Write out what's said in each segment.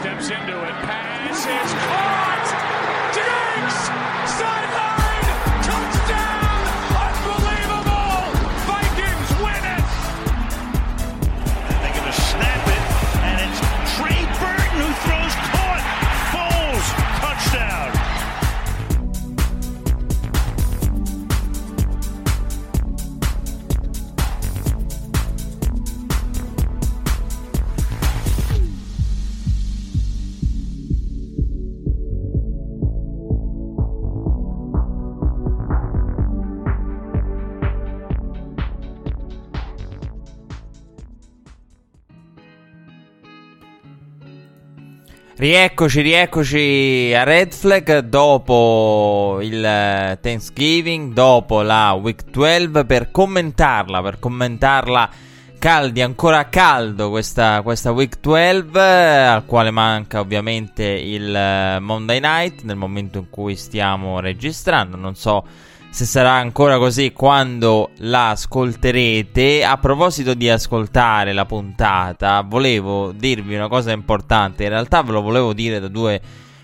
steps into it. Pass is caught. Diggs sideline Rieccoci, rieccoci a Red Flag. Dopo il eh, Thanksgiving, dopo la Week 12 per commentarla, per commentarla caldi, ancora caldo questa, questa Week 12 eh, al quale manca ovviamente il eh, Monday Night nel momento in cui stiamo registrando, non so se sarà ancora così quando la ascolterete. A proposito di ascoltare la puntata, volevo dirvi una cosa importante. In realtà ve lo volevo dire da due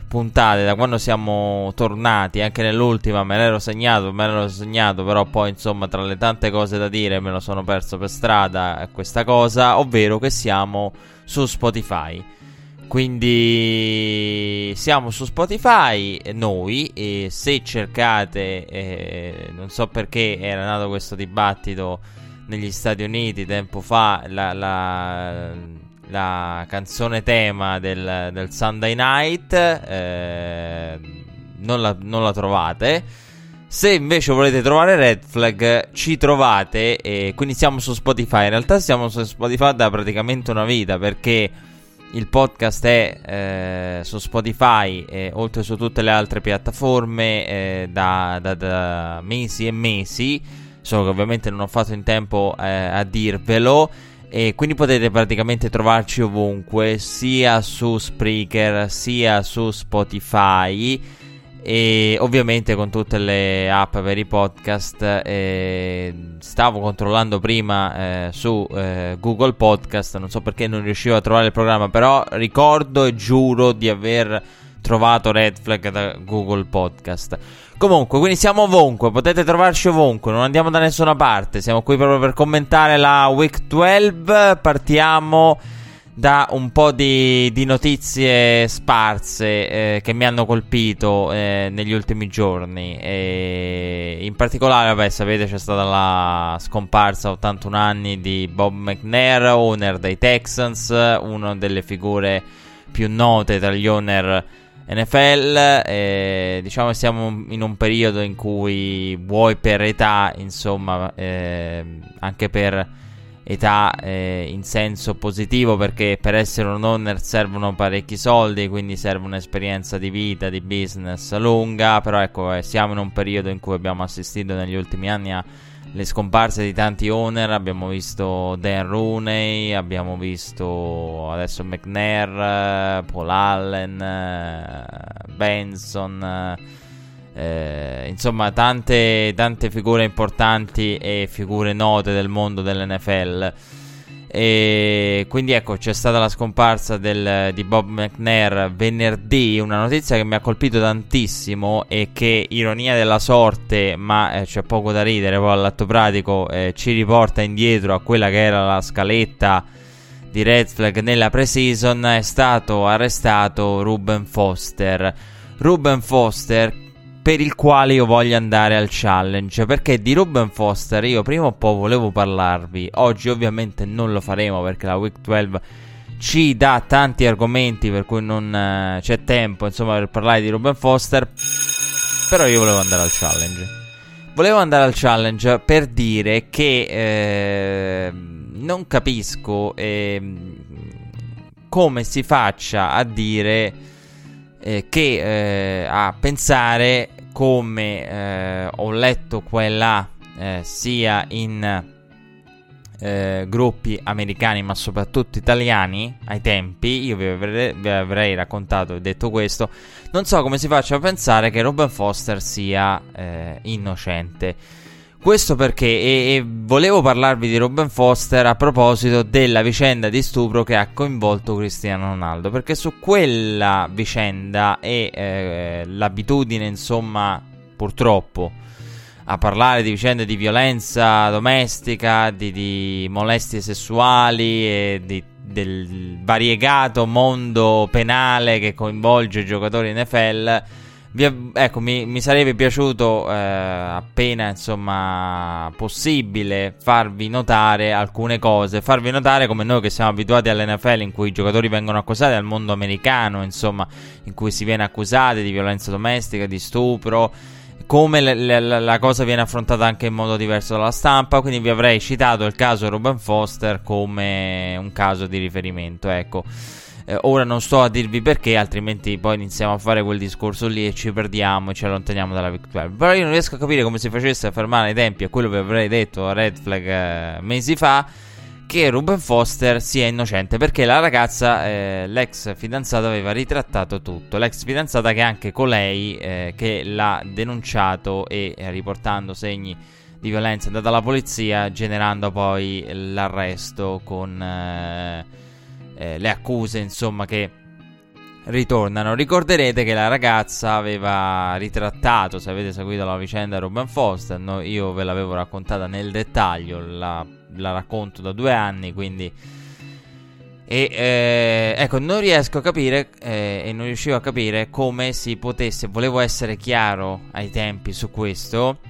puntate, da quando siamo tornati, anche nell'ultima me l'ero segnato, me l'ero segnato, però poi insomma tra le tante cose da dire me lo sono perso per strada questa cosa, ovvero che siamo su Spotify. Quindi siamo su Spotify noi e se cercate, eh, non so perché era nato questo dibattito negli Stati Uniti tempo fa, la, la, la canzone tema del, del Sunday Night, eh, non, la, non la trovate. Se invece volete trovare Red Flag, ci trovate. E quindi siamo su Spotify. In realtà siamo su Spotify da praticamente una vita perché il podcast è eh, su Spotify e oltre su tutte le altre piattaforme eh, da, da, da, mesi e mesi. Solo che ovviamente non ho fatto in tempo eh, a dirvelo. E quindi potete praticamente trovarci ovunque, sia su Spreaker, sia su Spotify e ovviamente con tutte le app per i podcast eh, stavo controllando prima eh, su eh, Google Podcast non so perché non riuscivo a trovare il programma però ricordo e giuro di aver trovato Red Flag da Google Podcast. Comunque quindi siamo ovunque potete trovarci ovunque non andiamo da nessuna parte siamo qui proprio per commentare la Week 12 partiamo da un po' di, di notizie sparse eh, che mi hanno colpito eh, negli ultimi giorni. E in particolare, vabbè, sapete, c'è stata la scomparsa a 81 anni di Bob McNair, owner dei Texans, una delle figure più note tra gli owner NFL. E, diciamo che siamo in un periodo in cui, vuoi per età, insomma, eh, anche per età eh, in senso positivo perché per essere un owner servono parecchi soldi, quindi serve un'esperienza di vita, di business lunga, però ecco eh, siamo in un periodo in cui abbiamo assistito negli ultimi anni alle scomparse di tanti owner, abbiamo visto Dan Rooney, abbiamo visto adesso McNair, Paul Allen, eh, Benson eh, insomma, tante, tante figure importanti e figure note del mondo dell'NFL. E quindi ecco, c'è stata la scomparsa del, di Bob McNair venerdì, una notizia che mi ha colpito tantissimo e che, ironia della sorte, ma eh, c'è poco da ridere, poi all'atto pratico eh, ci riporta indietro a quella che era la scaletta di Red Flag nella pre-season, è stato arrestato Ruben Foster. Ruben Foster per il quale io voglio andare al challenge. Perché di Ruben Foster io prima o poi volevo parlarvi. Oggi ovviamente non lo faremo perché la Week 12 ci dà tanti argomenti per cui non uh, c'è tempo insomma per parlare di Ruben Foster. Però io volevo andare al challenge. Volevo andare al challenge per dire che eh, non capisco eh, come si faccia a dire eh, che eh, a pensare come eh, ho letto qua e là, eh, sia in eh, gruppi americani ma soprattutto italiani ai tempi, io vi avrei, vi avrei raccontato e detto questo, non so come si faccia a pensare che Robin Foster sia eh, innocente. Questo perché e, e volevo parlarvi di Ruben Foster a proposito della vicenda di stupro che ha coinvolto Cristiano Ronaldo, perché su quella vicenda e eh, l'abitudine, insomma, purtroppo a parlare di vicende di violenza domestica, di, di molestie sessuali e di, del variegato mondo penale che coinvolge i giocatori NFL vi, ecco, mi, mi, sarebbe piaciuto eh, appena insomma possibile farvi notare alcune cose, farvi notare come noi che siamo abituati all'NFL in cui i giocatori vengono accusati al mondo americano, insomma, in cui si viene accusati di violenza domestica, di stupro, come le, le, la cosa viene affrontata anche in modo diverso dalla stampa, quindi vi avrei citato il caso Ruben Foster come un caso di riferimento, ecco. Eh, ora non sto a dirvi perché, altrimenti poi iniziamo a fare quel discorso lì e ci perdiamo e ci allontaniamo dalla vittoria. Però io non riesco a capire come si facesse a fermare i tempi a quello che avrei detto a Red Flag eh, mesi fa. Che Ruben Foster sia innocente perché la ragazza, eh, l'ex fidanzata, aveva ritrattato tutto. L'ex fidanzata, che anche colei eh, che l'ha denunciato e eh, riportando segni di violenza è andata alla polizia, generando poi l'arresto con eh, le accuse, insomma, che ritornano. Ricorderete che la ragazza aveva ritrattato, se avete seguito la vicenda Ruben Foster, no, io ve l'avevo raccontata nel dettaglio, la, la racconto da due anni, quindi... E eh, ecco, non riesco a capire eh, e non riuscivo a capire come si potesse, volevo essere chiaro ai tempi su questo,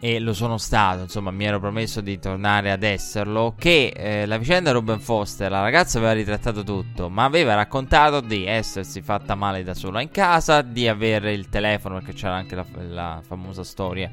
e lo sono stato, insomma mi ero promesso di tornare ad esserlo, che eh, la vicenda Ruben Foster, la ragazza aveva ritrattato tutto, ma aveva raccontato di essersi fatta male da sola in casa, di avere il telefono, perché c'era anche la, la famosa storia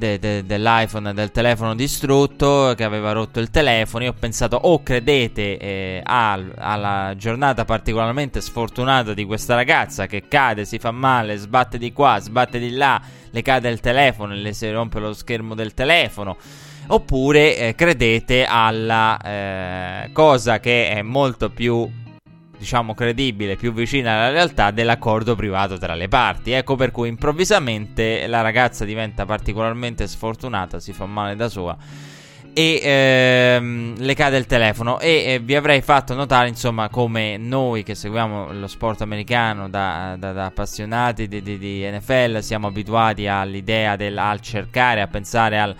de, de, dell'iPhone, del telefono distrutto, che aveva rotto il telefono. Io ho pensato, o oh, credete eh, al, alla giornata particolarmente sfortunata di questa ragazza che cade, si fa male, sbatte di qua, sbatte di là le cade il telefono le si rompe lo schermo del telefono. Oppure eh, credete alla eh, cosa che è molto più diciamo credibile, più vicina alla realtà dell'accordo privato tra le parti. Ecco per cui improvvisamente la ragazza diventa particolarmente sfortunata, si fa male da sola e ehm, le cade il telefono. E eh, vi avrei fatto notare insomma come noi che seguiamo lo sport americano da, da, da appassionati di, di, di, NFL siamo abituati all'idea del al cercare a pensare al,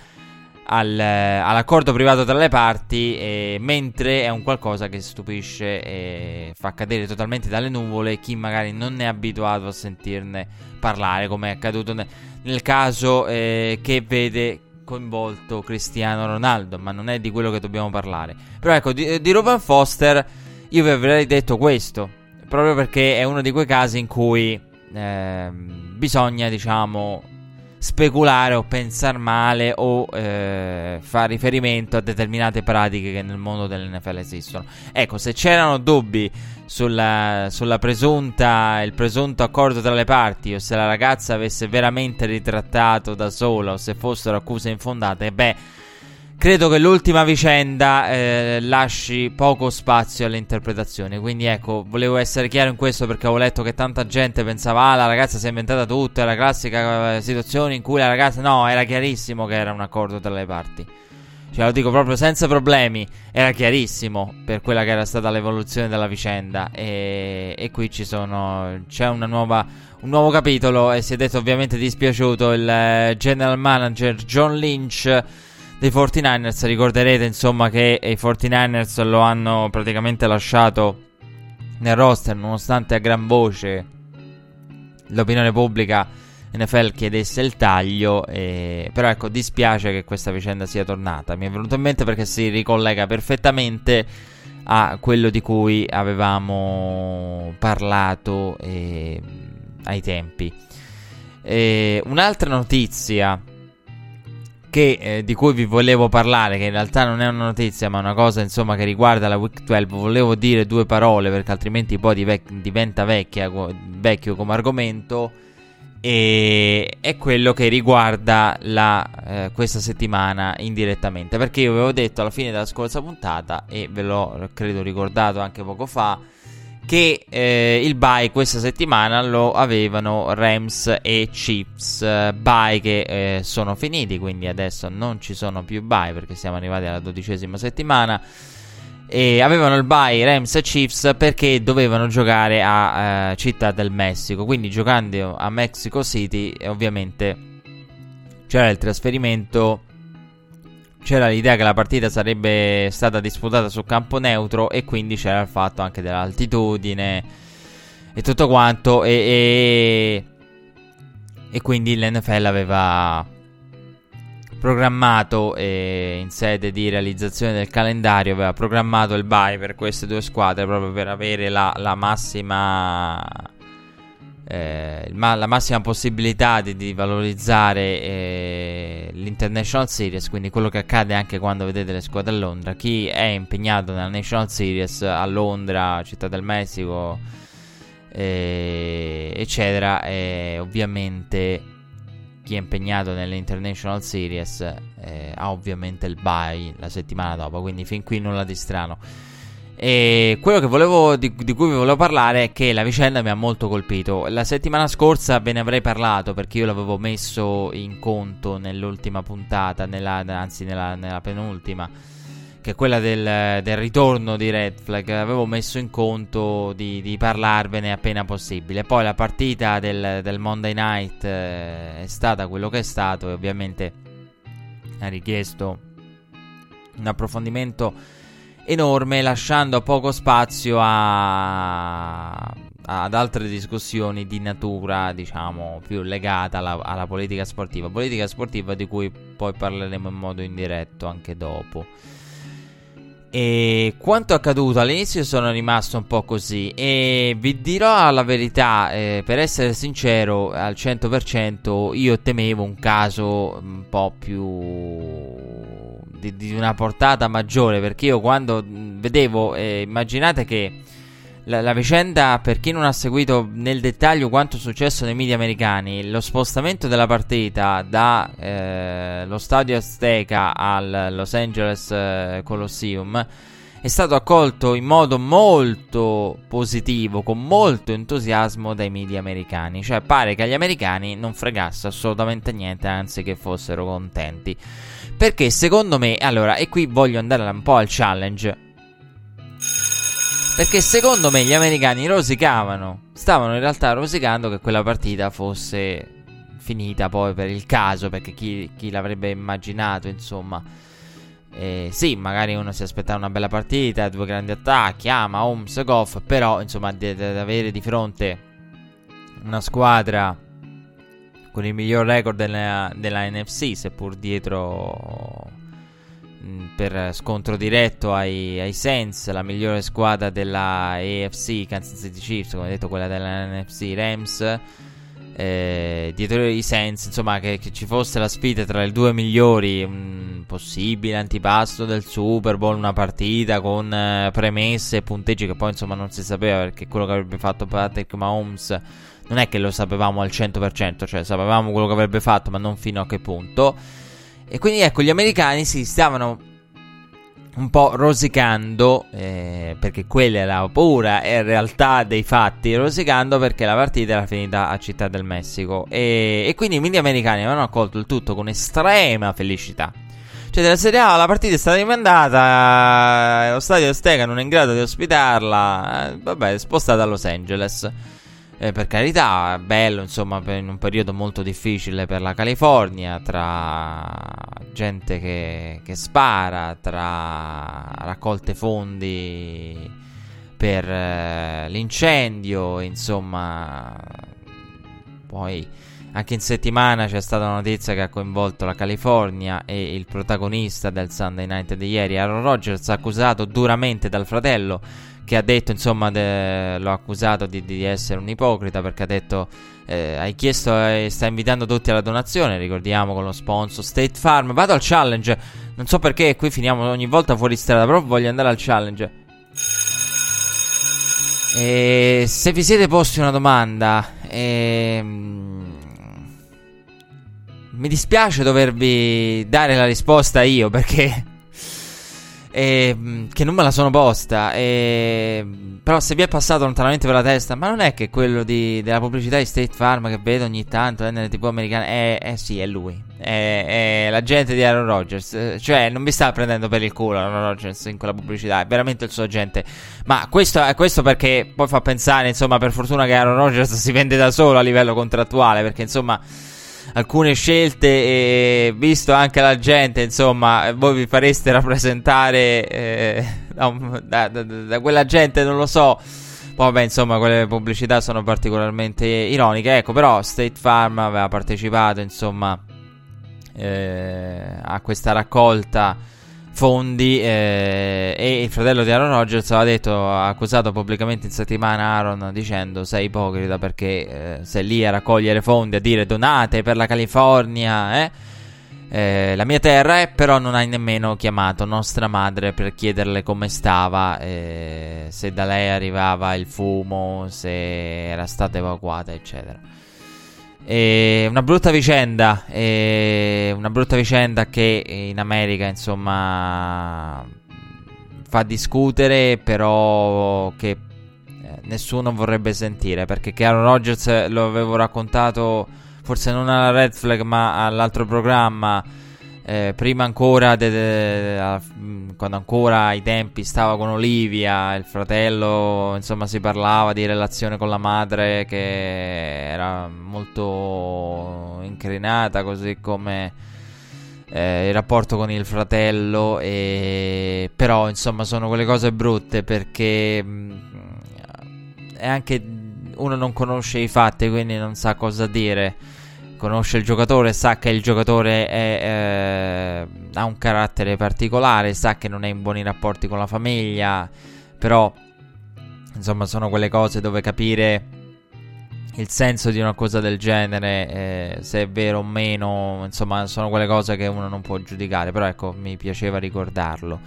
al, all'accordo privato tra le parti eh, mentre è un qualcosa che stupisce e fa cadere totalmente dalle nuvole chi magari non è abituato a sentirne parlare come è accaduto nel, nel caso eh, che vede coinvolto Cristiano Ronaldo, ma non è di quello che dobbiamo parlare. Però ecco, di, di Ruben Foster io vi avrei detto questo, proprio perché è uno di quei casi in cui eh, bisogna, diciamo, speculare o pensare male o eh, fare riferimento a determinate pratiche che nel mondo dell'NFL esistono. Ecco, se c'erano dubbi sulla, sulla presunta, il presunto accordo tra le parti o se la ragazza avesse veramente ritrattato da sola o se fossero accuse infondate, beh credo che l'ultima vicenda eh, lasci poco spazio alle interpretazioni. Quindi ecco, volevo essere chiaro in questo perché ho letto che tanta gente pensava, ah, la ragazza si è inventata tutto, è la classica eh, situazione in cui la ragazza... No, era chiarissimo che era un accordo tra le parti. Lo dico proprio senza problemi, era chiarissimo per quella che era stata l'evoluzione della vicenda. E, e qui sono. C'è nuova, un nuovo capitolo. E si è detto ovviamente dispiaciuto il eh, general manager John Lynch dei 49ers. Ricorderete insomma che i 49ers lo hanno praticamente lasciato nel roster nonostante a gran voce l'opinione pubblica NFL chiedesse il taglio. E... Però ecco, dispiace che questa vicenda sia tornata. Mi è venuto in mente perché si ricollega perfettamente a quello di cui avevamo parlato eh, ai tempi. E un'altra notizia che, eh, di cui vi volevo parlare, che in realtà non è una notizia, ma una cosa insomma che riguarda la Week 12. Volevo dire due parole perché altrimenti poi dive- diventa vecchia, vecchio come argomento. E è quello che riguarda la, eh, questa settimana indirettamente. Perché io avevo detto alla fine della scorsa puntata, e ve l'ho credo ricordato anche poco fa, che eh, il bye questa settimana lo avevano Rams e Chiefs, eh, bye che eh, sono finiti, quindi adesso non ci sono più bye perché siamo arrivati alla dodicesima settimana. E avevano il bye Rams e Chiefs perché dovevano giocare a eh, Città del Messico, quindi giocando a Mexico City ovviamente c'era il trasferimento c'era l'idea che la partita sarebbe stata disputata su campo neutro e quindi c'era il fatto anche dell'altitudine e tutto quanto. E, e, e quindi l'NFL aveva programmato eh, in sede di realizzazione del calendario aveva programmato il bye per queste due squadre proprio per avere la, la massima eh, la massima possibilità di, di valorizzare eh, l'International Series, quindi quello che accade anche quando vedete le squadre a Londra. Chi è impegnato nella National Series a Londra, Città del Messico, eh, eccetera, ovviamente chi è impegnato nell'International Series eh, ha ovviamente il bye la settimana dopo, quindi fin qui nulla di strano. E quello volevo, di, di, cui vi volevo parlare è che la vicenda mi ha molto colpito. La settimana scorsa ve ne avrei parlato perché io l'avevo messo in conto nell'ultima puntata, nella, anzi nella, nella, penultima, che è quella del, del, ritorno di Red Flag. Avevo messo in conto di, di parlarvene appena possibile. Poi la partita del, del Monday Night eh, è stata quello che è stato e ovviamente ha richiesto un approfondimento enorme, lasciando poco spazio a, ad altre discussioni di natura, diciamo, più legata alla, alla, politica sportiva. Politica sportiva di cui poi parleremo in modo indiretto anche dopo. E quanto accaduto all'inizio sono rimasto un po' così e vi dirò la verità, eh, per essere sincero al 100% io temevo un caso un po' più di, di, una portata maggiore. Perché io quando vedevo, eh, immaginate che la, la, vicenda, per chi non ha seguito nel dettaglio quanto è successo nei media americani, lo spostamento della partita dallo eh, stadio Azteca al Los Angeles eh, Colosseum è stato accolto in modo molto positivo, con molto entusiasmo dai media americani. Cioè pare che agli americani non fregasse assolutamente niente, anzi che fossero contenti. Perché secondo me, allora, e qui voglio andare un po' al challenge. Perché secondo me gli americani rosicavano, stavano in realtà rosicando che quella partita fosse finita poi per il caso, perché chi, chi l'avrebbe immaginato, insomma. Eh, sì, magari uno si aspettava una bella partita, due grandi attacchi, ama, Holmes, Goff, però insomma, di avere di fronte una squadra con il miglior record della, della NFC, seppur dietro per scontro diretto ai, ai Saints, la migliore squadra della AFC, Kansas City Chiefs, come detto quella della NFC, Rams. Eh, dietro i Saints, insomma, che, che, ci fosse la sfida tra le due migliori, un possibile antipasto del Super Bowl, una partita con eh, premesse e punteggi che poi insomma non si sapeva perché quello che avrebbe fatto Patrick Mahomes non è che lo sapevamo al 100%, cioè sapevamo quello che avrebbe fatto, ma non fino a che punto. E quindi ecco, gli americani si stavano un po' rosicando, eh, perché quella era la paura e in realtà dei fatti, rosicando perché la partita era finita a Città del Messico. E, e quindi i media americani avevano accolto il tutto con estrema felicità. Cioè, della serie A la partita è stata rimandata, lo stadio Stega non è in grado di ospitarla, eh, vabbè, è spostata a Los Angeles. Eh, per carità, bello, insomma, in un periodo molto difficile per la California, tra gente che, che spara, tra raccolte fondi per eh, l'incendio, insomma, poi anche in settimana c'è stata una notizia che ha coinvolto la California e il protagonista del Sunday Night di ieri, Aaron Rodgers, accusato duramente dal fratello che ha detto, insomma, de- l'ho accusato di, di, essere un ipocrita perché ha detto, eh, hai chiesto e eh, sta invitando tutti alla donazione, ricordiamo con lo sponsor State Farm, vado al challenge, non so perché qui finiamo ogni volta fuori strada, però voglio andare al challenge. E se vi siete posti una domanda, ehm, mi dispiace dovervi dare la risposta io perché E, che non me la sono posta. E, però se vi è passato lontanamente per la testa, ma non è che quello di, della pubblicità di State Farm che vedo ogni tanto eh, nelle tv americane, eh, eh sì, è lui. È, è l'agente di Aaron Rodgers. Cioè, non mi sta prendendo per il culo Aaron Rodgers in quella pubblicità, è veramente il suo agente. Ma questo, questo perché poi fa pensare, insomma, per fortuna che Aaron Rodgers si vende da solo a livello contrattuale, perché insomma alcune scelte e visto anche la gente, insomma, voi vi fareste rappresentare eh, da, da, da, quella gente, non lo so. Vabbè, insomma, quelle pubblicità sono particolarmente ironiche. Ecco, però State Farm aveva partecipato, insomma, eh, a questa raccolta fondi eh, e il fratello di Aaron Rodgers aveva detto, ha accusato pubblicamente in settimana Aaron dicendo sei ipocrita perché eh, sei lì a raccogliere fondi, a dire donate per la California, eh? Eh, la mia terra è, però non hai nemmeno chiamato nostra madre per chiederle come stava, eh, se da lei arrivava il fumo, se era stata evacuata, eccetera. E una brutta vicenda, una brutta vicenda che in America insomma fa discutere, però che eh, nessuno vorrebbe sentire perché Aaron Rodgers lo avevo raccontato forse non alla Red Flag ma all'altro programma eh, prima ancora, de, de, de, mm, quando ancora ai tempi stava con Olivia, il fratello, insomma, si parlava di relazione con la madre che era molto incrinata, così come eh, il rapporto con il fratello. E... Però, insomma, sono quelle cose brutte perché mh, mm, è anche uno non conosce i fatti, quindi non sa cosa dire conosce il giocatore, sa che il giocatore è, eh, ha un carattere particolare, sa che non è in buoni rapporti con la famiglia, però insomma sono quelle cose dove capire il senso di una cosa del genere, eh, se è vero o meno, insomma sono quelle cose che uno non può giudicare, però ecco mi piaceva ricordarlo.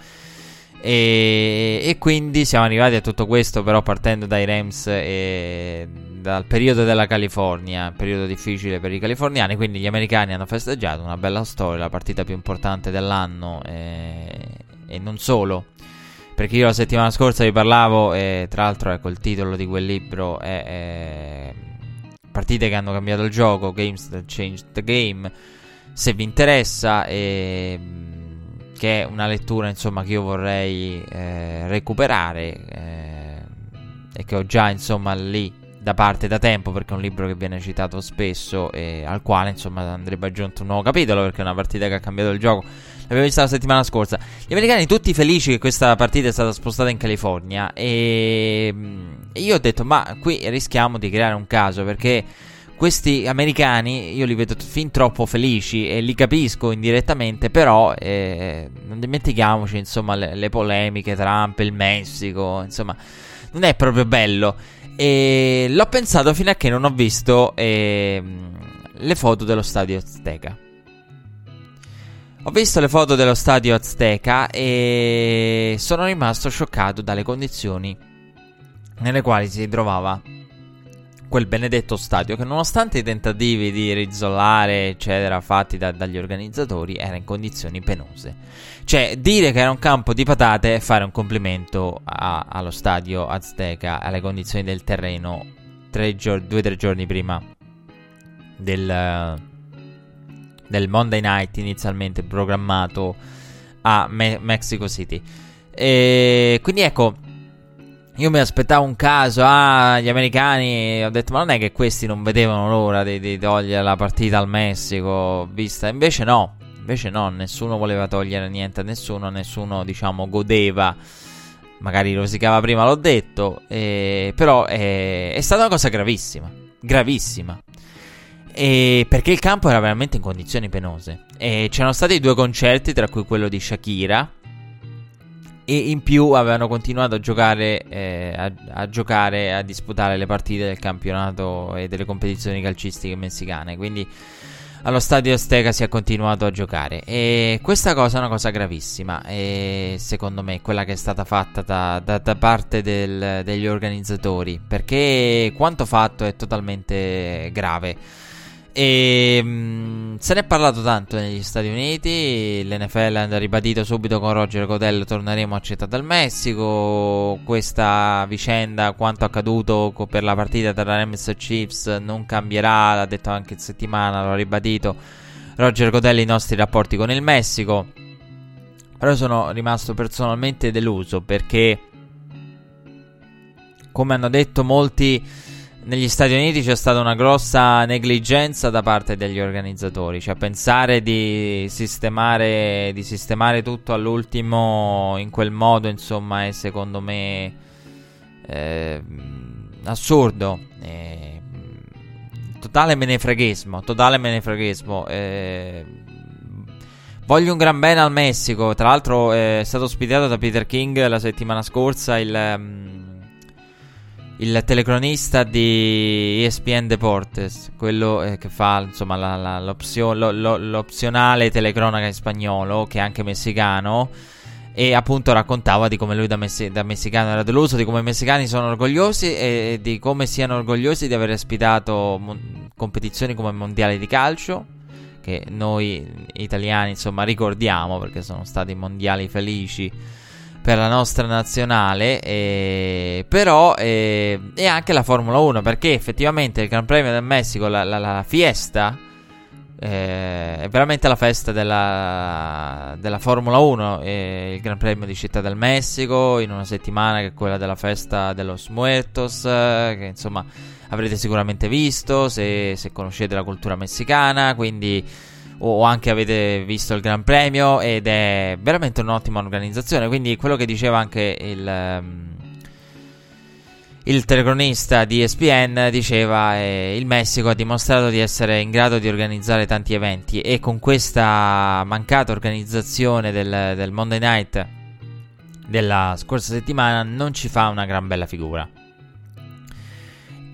E, e, quindi siamo arrivati a tutto questo, però partendo dai Rams e dal periodo della California, periodo difficile per i californiani, quindi gli americani hanno festeggiato una bella storia, la partita più importante dell'anno e, e non solo. Perché io la settimana scorsa vi parlavo, e tra l'altro ecco il titolo di quel libro è, è Partite che hanno cambiato il gioco, Games that changed the game. Se vi interessa, e che è una lettura insomma che io vorrei eh, recuperare eh, e che ho già insomma lì da parte da tempo perché è un libro che viene citato spesso e al quale insomma andrebbe aggiunto un nuovo capitolo perché è una partita che ha cambiato il gioco. L'abbiamo vista la settimana scorsa. Gli americani tutti felici che questa partita è stata spostata in California. E, e io ho detto ma qui rischiamo di creare un caso perché questi americani io li vedo fin troppo felici e li capisco indirettamente, però eh, non dimentichiamoci insomma le, le, polemiche, Trump, il Messico, insomma non è proprio bello. E l'ho pensato fino a che non ho visto eh, le foto dello stadio Azteca. Ho visto le foto dello stadio Azteca e sono rimasto scioccato dalle condizioni nelle quali si trovava quel benedetto stadio che nonostante i tentativi di rizzolare eccetera fatti da, dagli organizzatori era in condizioni penose. Cioè dire che era un campo di patate è fare un complimento a, allo stadio Azteca, alle condizioni del terreno gior- due o tre giorni prima del, del Monday Night inizialmente programmato a Me- Mexico City. E quindi ecco io mi aspettavo un caso, ah, gli americani, ho detto, ma non è che questi non vedevano l'ora di, di togliere la partita al Messico, vista, invece no, invece no, nessuno voleva togliere niente a nessuno, nessuno, diciamo, godeva, magari rosicava prima, l'ho detto, eh, però è, è stata una cosa gravissima, gravissima. E perché il campo era veramente in condizioni penose. E c'erano stati due concerti, tra cui quello di Shakira, e in più avevano continuato a giocare, eh, a, a giocare, a disputare le partite del campionato e delle competizioni calcistiche messicane. Quindi allo stadio Azteca si è continuato a giocare. E questa cosa è una cosa gravissima. E secondo me, quella che è stata fatta da, da, da parte del, degli organizzatori. Perché quanto fatto è totalmente grave. E mh, mm, se ne è parlato tanto negli Stati Uniti. L'NFL ha ribadito subito con Roger Godel: torneremo a Città del Messico. Questa vicenda, quanto accaduto per la partita tra Rams e Chiefs, non cambierà. L'ha detto anche in settimana, l'ha ribadito Roger Godel. I nostri rapporti con il Messico. Però sono rimasto personalmente deluso perché, come hanno detto molti negli Stati Uniti c'è stata una grossa negligenza da parte degli organizzatori, cioè pensare di sistemare, di sistemare tutto all'ultimo in quel modo, insomma, è secondo me eh, assurdo. Eh, totale menefreghismo, totale menefreghismo. Eh, voglio un gran bene al Messico, tra l'altro è stato ospitato da Peter King la settimana scorsa il... Il telecronista di ESPN Deportes, quello eh, che fa insomma la, la, l'opzio, lo, lo, l'opzionale telecronaca in spagnolo, che è anche messicano. E appunto raccontava di come lui da, messi- da, messicano era deluso, di come i messicani sono orgogliosi e di come siano orgogliosi di aver ospitato mon- competizioni come il mondiale di calcio, che noi italiani insomma ricordiamo perché sono stati mondiali felici per la nostra nazionale, eh, però eh, anche la Formula 1, perché effettivamente il Gran Premio del Messico, la, la, la fiesta, eh, è veramente la festa della, della Formula 1, il Gran Premio di Città del Messico, in una settimana che è quella della festa de los Muertos, che insomma avrete sicuramente visto se, se conoscete la cultura messicana, quindi o anche avete visto il Gran Premio ed è veramente un'ottima organizzazione. Quindi quello che diceva anche il, um, il telecronista di ESPN diceva eh, il Messico ha dimostrato di essere in grado di organizzare tanti eventi e con questa mancata organizzazione del, del Monday Night della scorsa settimana non ci fa una gran bella figura.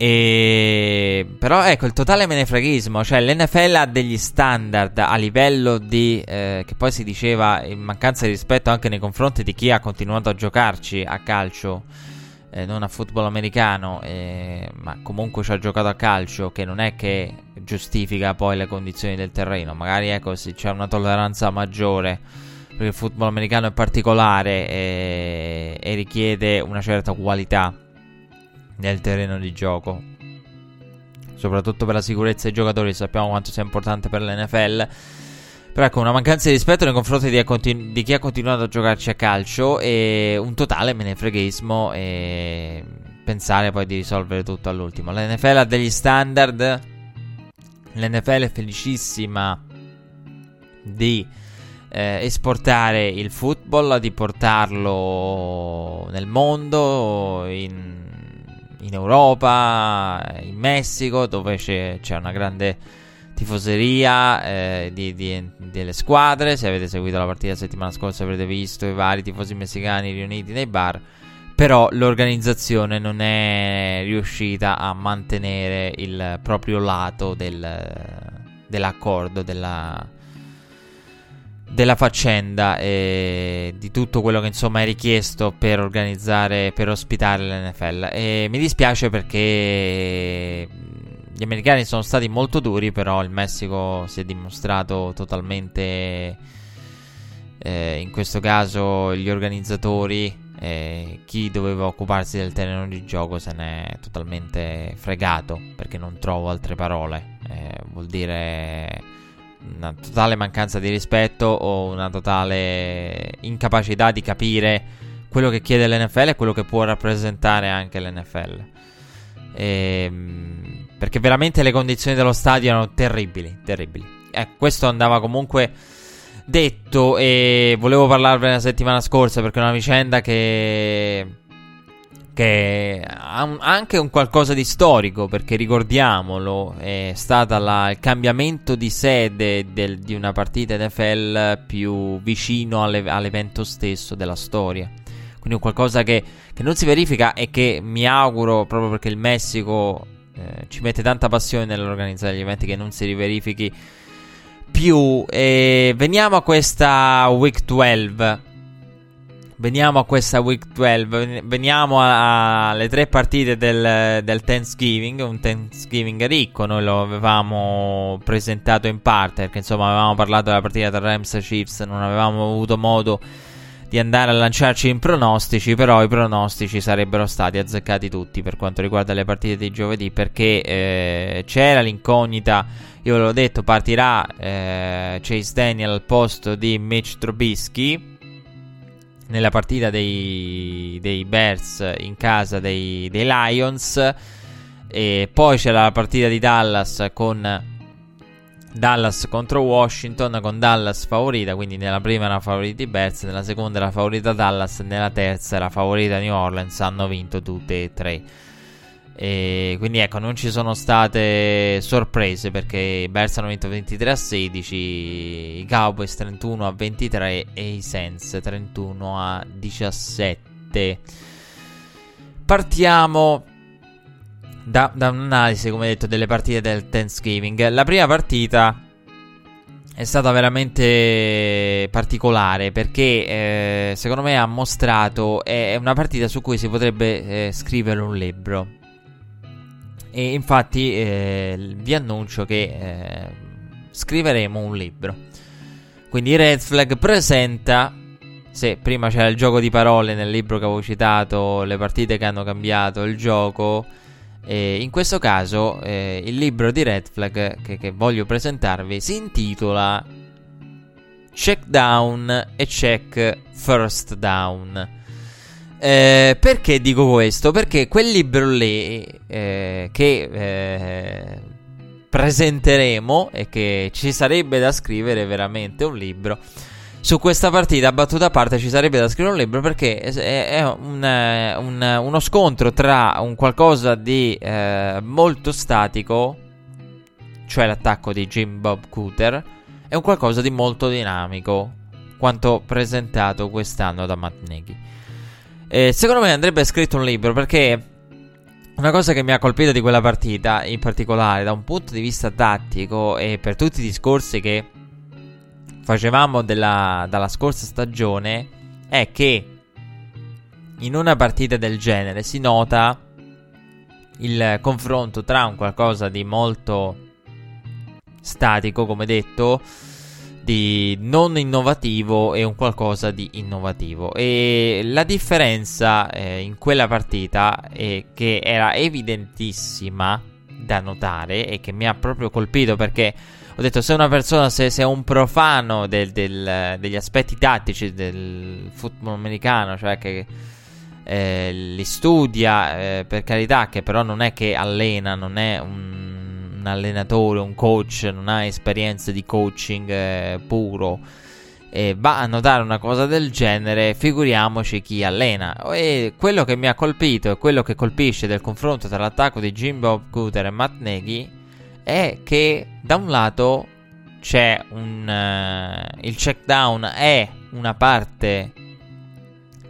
E... Però ecco il totale menefreghismo, cioè l'NFL ha degli standard a livello di eh, che poi si diceva in mancanza di rispetto anche nei confronti di chi ha continuato a giocarci a calcio, eh, non a football americano, eh, ma comunque ci ha giocato a calcio, che non è che giustifica poi le condizioni del terreno, magari ecco sì, c'è una tolleranza maggiore perché il football americano è particolare e, e richiede una certa qualità nel terreno di gioco. Soprattutto per la sicurezza dei giocatori, sappiamo quanto sia importante per l'NFL. Però ecco, una mancanza di rispetto nei confronti di, continu- di chi ha continuato a giocarci a calcio e un totale menefreghismo e pensare poi di risolvere tutto all'ultimo. L'NFL ha degli standard. L'NFL è felicissima di eh, esportare il football, di portarlo nel mondo, in in Europa, in Messico, dove c'è, c'è una grande tifoseria eh, di, di, delle squadre. Se avete seguito la partita la settimana scorsa avrete visto i vari tifosi messicani riuniti nei bar. Però l'organizzazione non è riuscita a mantenere il proprio lato del, dell'accordo, della, della faccenda e di tutto quello che insomma è richiesto per organizzare, per ospitare l'NFL. E mi dispiace perché gli americani sono stati molto duri, però il Messico si è dimostrato totalmente, eh, in questo caso gli organizzatori, eh, chi doveva occuparsi del terreno di gioco se ne è totalmente fregato, perché non trovo altre parole. Eh, vuol dire una totale mancanza di rispetto o una totale incapacità di capire quello che chiede l'NFL e quello che può rappresentare anche l'NFL. E, ehm, perché veramente le condizioni dello stadio erano terribili, terribili. Eh, questo andava comunque detto e volevo parlarvene la settimana scorsa perché è una vicenda che che ha un, anche un qualcosa di storico, perché ricordiamolo, è stato il cambiamento di sede del, di una partita NFL più vicino alle, all'evento stesso della storia. Quindi un qualcosa che, che, non si verifica e che mi auguro, proprio perché il Messico eh, ci mette tanta passione nell'organizzare gli eventi, che non si riverifichi più. E veniamo a questa Week 12 Veniamo a questa week 12, veniamo alle tre partite del, del, Thanksgiving, un Thanksgiving ricco, noi lo avevamo presentato in parte perché insomma avevamo parlato della partita tra Rams e Chiefs, non avevamo avuto modo di andare a lanciarci in pronostici, però i pronostici sarebbero stati azzeccati tutti per quanto riguarda le partite di giovedì perché eh, c'era l'incognita, io ve l'ho detto, partirà eh, Chase Daniel al posto di Mitch Trubisky nella partita dei, dei Bears in casa dei, dei, Lions. E poi c'era la partita di Dallas con Dallas contro Washington con Dallas favorita, quindi nella prima era favorita i Bears, nella seconda era favorita Dallas, nella terza era favorita New Orleans, hanno vinto tutte e tre. E quindi ecco, non ci sono state sorprese perché i Bears hanno vinto 23 a 16, i Cowboys 31 a 23 e i Saints 31 a 17. Partiamo da, da un'analisi, come detto, delle partite del Thanksgiving. La prima partita è stata veramente particolare perché eh, secondo me ha mostrato è una partita su cui si potrebbe eh, scrivere un libro e infatti eh, vi annuncio che eh, scriveremo un libro. Quindi Red Flag presenta. Se prima c'era il gioco di parole nel libro che avevo citato, le partite che hanno cambiato il gioco. Eh, in questo caso eh, il libro di Red Flag che, che voglio presentarvi si intitola Check Down e Check First Down. Eh, perché dico questo? Perché quel libro lì eh, che eh, presenteremo e che ci sarebbe da scrivere veramente un libro. Su questa partita, battuta a parte, ci sarebbe da scrivere un libro perché è, un, un, uno scontro tra un qualcosa di eh, molto statico, cioè l'attacco di Jim Bob Cooter, e un qualcosa di molto dinamico, quanto presentato quest'anno da Matt Nagy. Eh, secondo me andrebbe scritto un libro perché una cosa che mi ha colpito di quella partita, in particolare da un punto di vista tattico e per tutti i discorsi che facevamo della, dalla scorsa stagione, è che in una partita del genere si nota il confronto tra un qualcosa di molto statico, come detto, di non innovativo e un qualcosa di innovativo. E la differenza eh, in quella partita, eh, che era evidentissima da notare e che mi ha proprio colpito perché ho detto se una persona, se, se è un profano del, del, degli aspetti tattici del football americano, cioè che eh, li studia eh, per carità, che però non è che allena, non è un un allenatore, un coach, non ha esperienze di coaching eh, puro e va a notare una cosa del genere, figuriamoci chi allena. E quello che mi ha colpito e quello che colpisce del confronto tra l'attacco di Jim Bob Cooter e Matt Nagy è che da un lato c'è un uh, il check down è una parte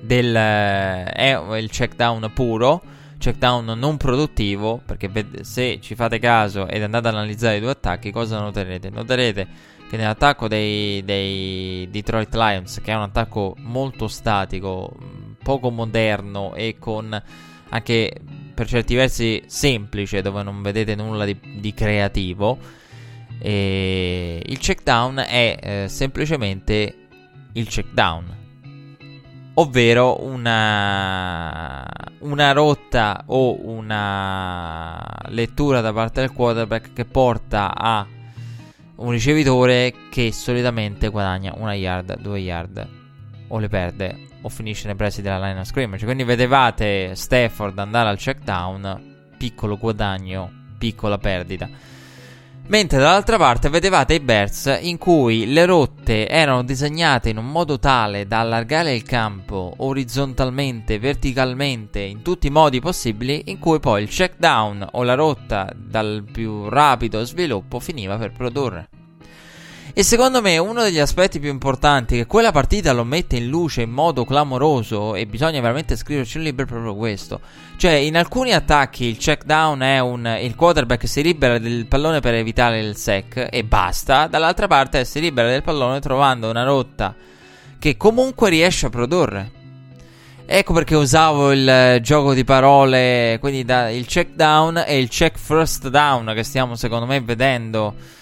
del uh, è il check down puro check down non produttivo, perché se ci fate caso ed andate ad analizzare i due attacchi, cosa noterete? Noterete che nell'attacco dei, dei Detroit Lions, che è un attacco molto statico, poco moderno e con anche per certi versi semplice, dove non vedete nulla di, di creativo, il check down è eh, semplicemente il check down ovvero una, una rotta o una lettura da parte del quarterback che porta a un ricevitore che solitamente guadagna una yard, due yard o le perde o finisce nei pressi della line of scrimmage. Quindi vedevate Stafford andare al check down, piccolo guadagno, piccola perdita. Mentre dall'altra parte vedevate i Bears in cui le rotte erano disegnate in un modo tale da allargare il campo orizzontalmente, verticalmente, in tutti i modi possibili, in cui poi il check down o la rotta dal più rapido sviluppo finiva per produrre. E secondo me uno degli aspetti più importanti che quella partita lo mette in luce in modo clamoroso e bisogna veramente scriverci un libro è proprio questo. Cioè in alcuni attacchi il check down è un il quarterback si libera del pallone per evitare il sack e basta, dall'altra parte si libera del pallone trovando una rotta che comunque riesce a produrre. Ecco perché usavo il gioco di parole, quindi da, il check down e il check first down che stiamo secondo me vedendo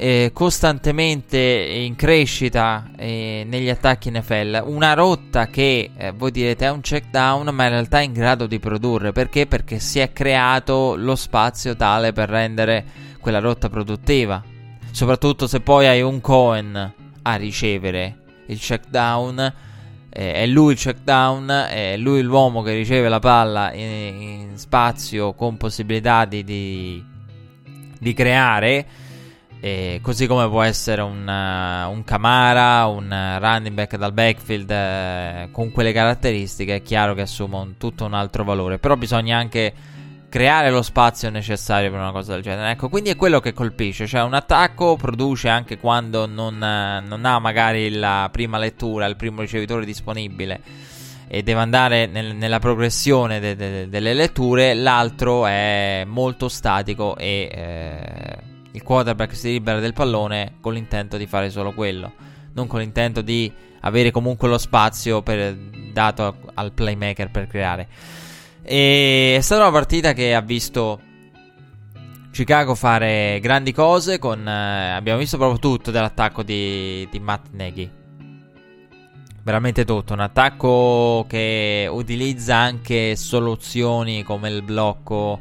eh, costantemente in crescita eh, negli attacchi NFL. Una rotta che eh, voi direte è un check down, ma in realtà è in grado di produrre. Perché? Perché si è creato lo spazio tale per rendere quella rotta produttiva. Soprattutto se poi hai un Cohen a ricevere il check down. Eh, è lui il check down, è lui l'uomo che riceve la palla in, in spazio con possibilità di, di, di creare e così come può essere un, uh, un Camara, un uh, running back dal backfield uh, con quelle caratteristiche, è chiaro che assume un, tutto un altro valore. Però bisogna anche creare lo spazio necessario per una cosa del genere. Ecco, quindi è quello che colpisce. Cioè, un attacco produce anche quando non, non ha magari la prima lettura, il primo ricevitore disponibile e deve andare nel, nella progressione de, de, delle letture. L'altro è molto statico e. Eh, il quarterback si libera del pallone con l'intento di fare solo quello, non con l'intento di avere comunque lo spazio per, dato al playmaker per creare. E è stata una partita che ha visto Chicago fare grandi cose. Con, eh, abbiamo visto proprio tutto dell'attacco di, di Matt Nagy. Veramente tutto. Un attacco che utilizza anche soluzioni come il blocco.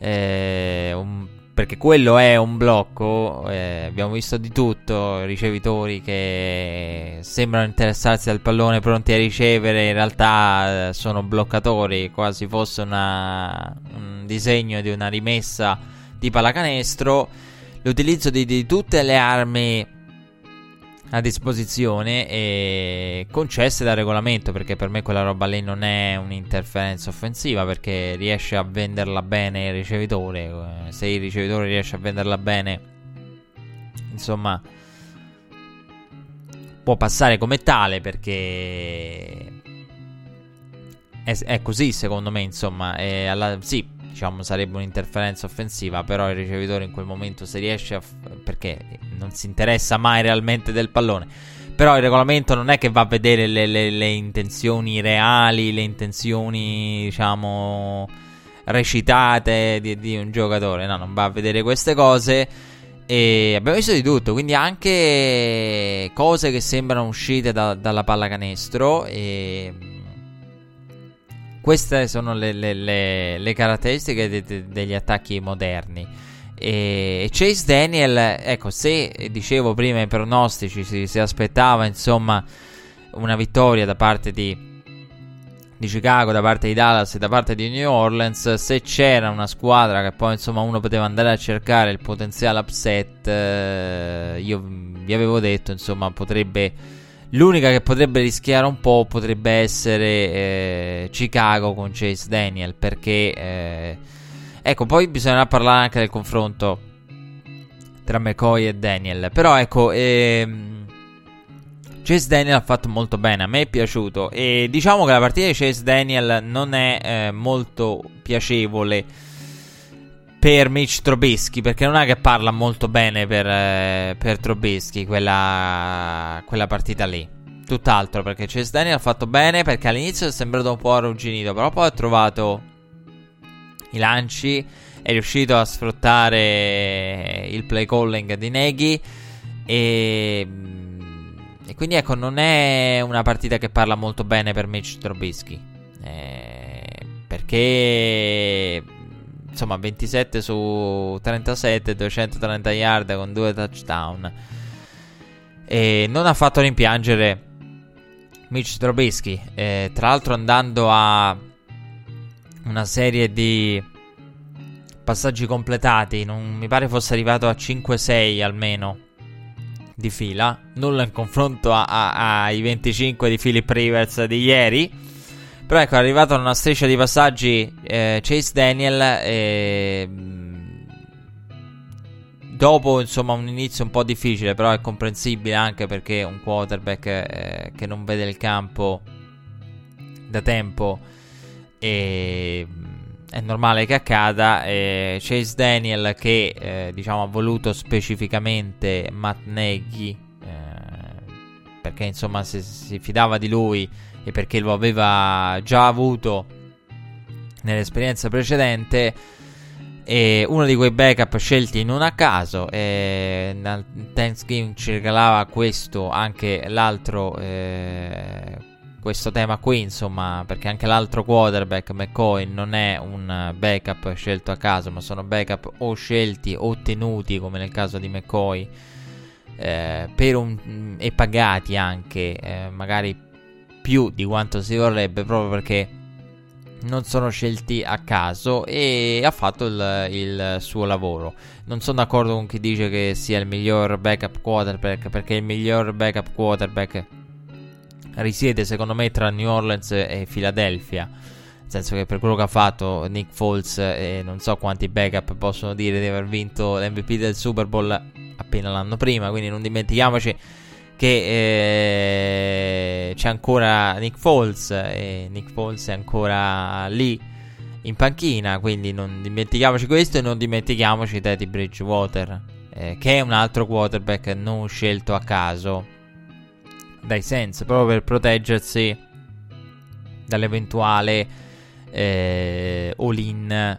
Eh, un perché quello è un blocco, eh, abbiamo visto di tutto, ricevitori che sembrano interessarsi al pallone pronti a ricevere, in realtà eh, sono bloccatori, quasi fosse una, un disegno di una rimessa di pallacanestro. L'utilizzo di, di tutte le armi a disposizione e concesse dal regolamento perché per me quella roba lì non è un'interferenza offensiva perché riesce a venderla bene il ricevitore se il ricevitore riesce a venderla bene insomma può passare come tale perché è, è così secondo me insomma alla, sì diciamo sarebbe un'interferenza offensiva, però il ricevitore in quel momento se riesce a f- perché non si interessa mai realmente del pallone. Però il regolamento non è che va a vedere le, le, le intenzioni reali, le intenzioni, diciamo, recitate di, di, un giocatore. No, non va a vedere queste cose. E abbiamo visto di tutto, quindi anche cose che sembrano uscite da, dalla pallacanestro. E queste sono le, le, le, le caratteristiche de, de, degli attacchi moderni. E Chase Daniel, ecco, se dicevo prima i pronostici si, si aspettava insomma una vittoria da parte di, di, Chicago, da parte di Dallas e da parte di New Orleans, se c'era una squadra che poi insomma uno poteva andare a cercare il potenziale upset, eh, io vi avevo detto insomma potrebbe L'unica che potrebbe rischiare un po' potrebbe essere eh, Chicago con Chase Daniel. Perché, eh, ecco, poi bisognerà parlare anche del confronto tra McCoy e Daniel. Però, ecco, ehm, Chase Daniel ha fatto molto bene. A me è piaciuto. E diciamo che la partita di Chase Daniel non è eh, molto piacevole per Mitch Trubisky perché non è che parla molto bene per, eh, per Trubisky quella, quella partita lì. Tutt'altro perché Chase Daniel ha fatto bene perché all'inizio è sembrato un po' arrugginito, però poi ha trovato i lanci, è riuscito a sfruttare il play calling di Neghi e, e quindi ecco non è una partita che parla molto bene per Mitch Trubisky. Eh, perché insomma 27 su 37, 230 yard con due touchdown. E non ha fatto rimpiangere Mitch Trubisky. Eh, tra l'altro andando a una serie di passaggi completati, non mi pare fosse arrivato a 5-6 almeno di fila. Nulla in confronto ai 25 di Philip Rivers di ieri. Però ecco, è arrivato a una striscia di passaggi eh, Chase Daniel e... Mm, dopo insomma un inizio un po' difficile, però è comprensibile anche perché un quarterback eh, che non vede il campo da tempo e mm, è normale che accada. Eh, Chase Daniel che eh, diciamo ha voluto specificamente Matt Nagy eh, perché insomma si, si, fidava di lui e perché lo aveva già avuto nell'esperienza precedente. E uno di quei backup scelti non a caso. E nel Thanksgiving ci regalava questo, anche l'altro. Eh, questo tema qui, insomma, perché anche l'altro quarterback, McCoy, non è un backup scelto a caso, ma sono backup o scelti o ottenuti, come nel caso di McCoy, eh, un, e pagati anche, eh, magari più di quanto si vorrebbe, proprio perché non sono scelti a caso e ha fatto il, il, suo lavoro. Non sono d'accordo con chi dice che sia il miglior backup quarterback perché il miglior backup quarterback risiede secondo me tra New Orleans e Philadelphia. Nel senso che per quello che ha fatto Nick Foles e non so quanti backup possono dire di aver vinto l'MVP del Super Bowl appena l'anno prima, quindi non dimentichiamoci che eh, c'è ancora Nick Foles e Nick Foles è ancora lì in panchina, quindi non dimentichiamoci questo e non dimentichiamoci Teddy Bridgewater, eh, che è un altro quarterback non scelto a caso dai Sense proprio per proteggersi dall'eventuale eh, all-in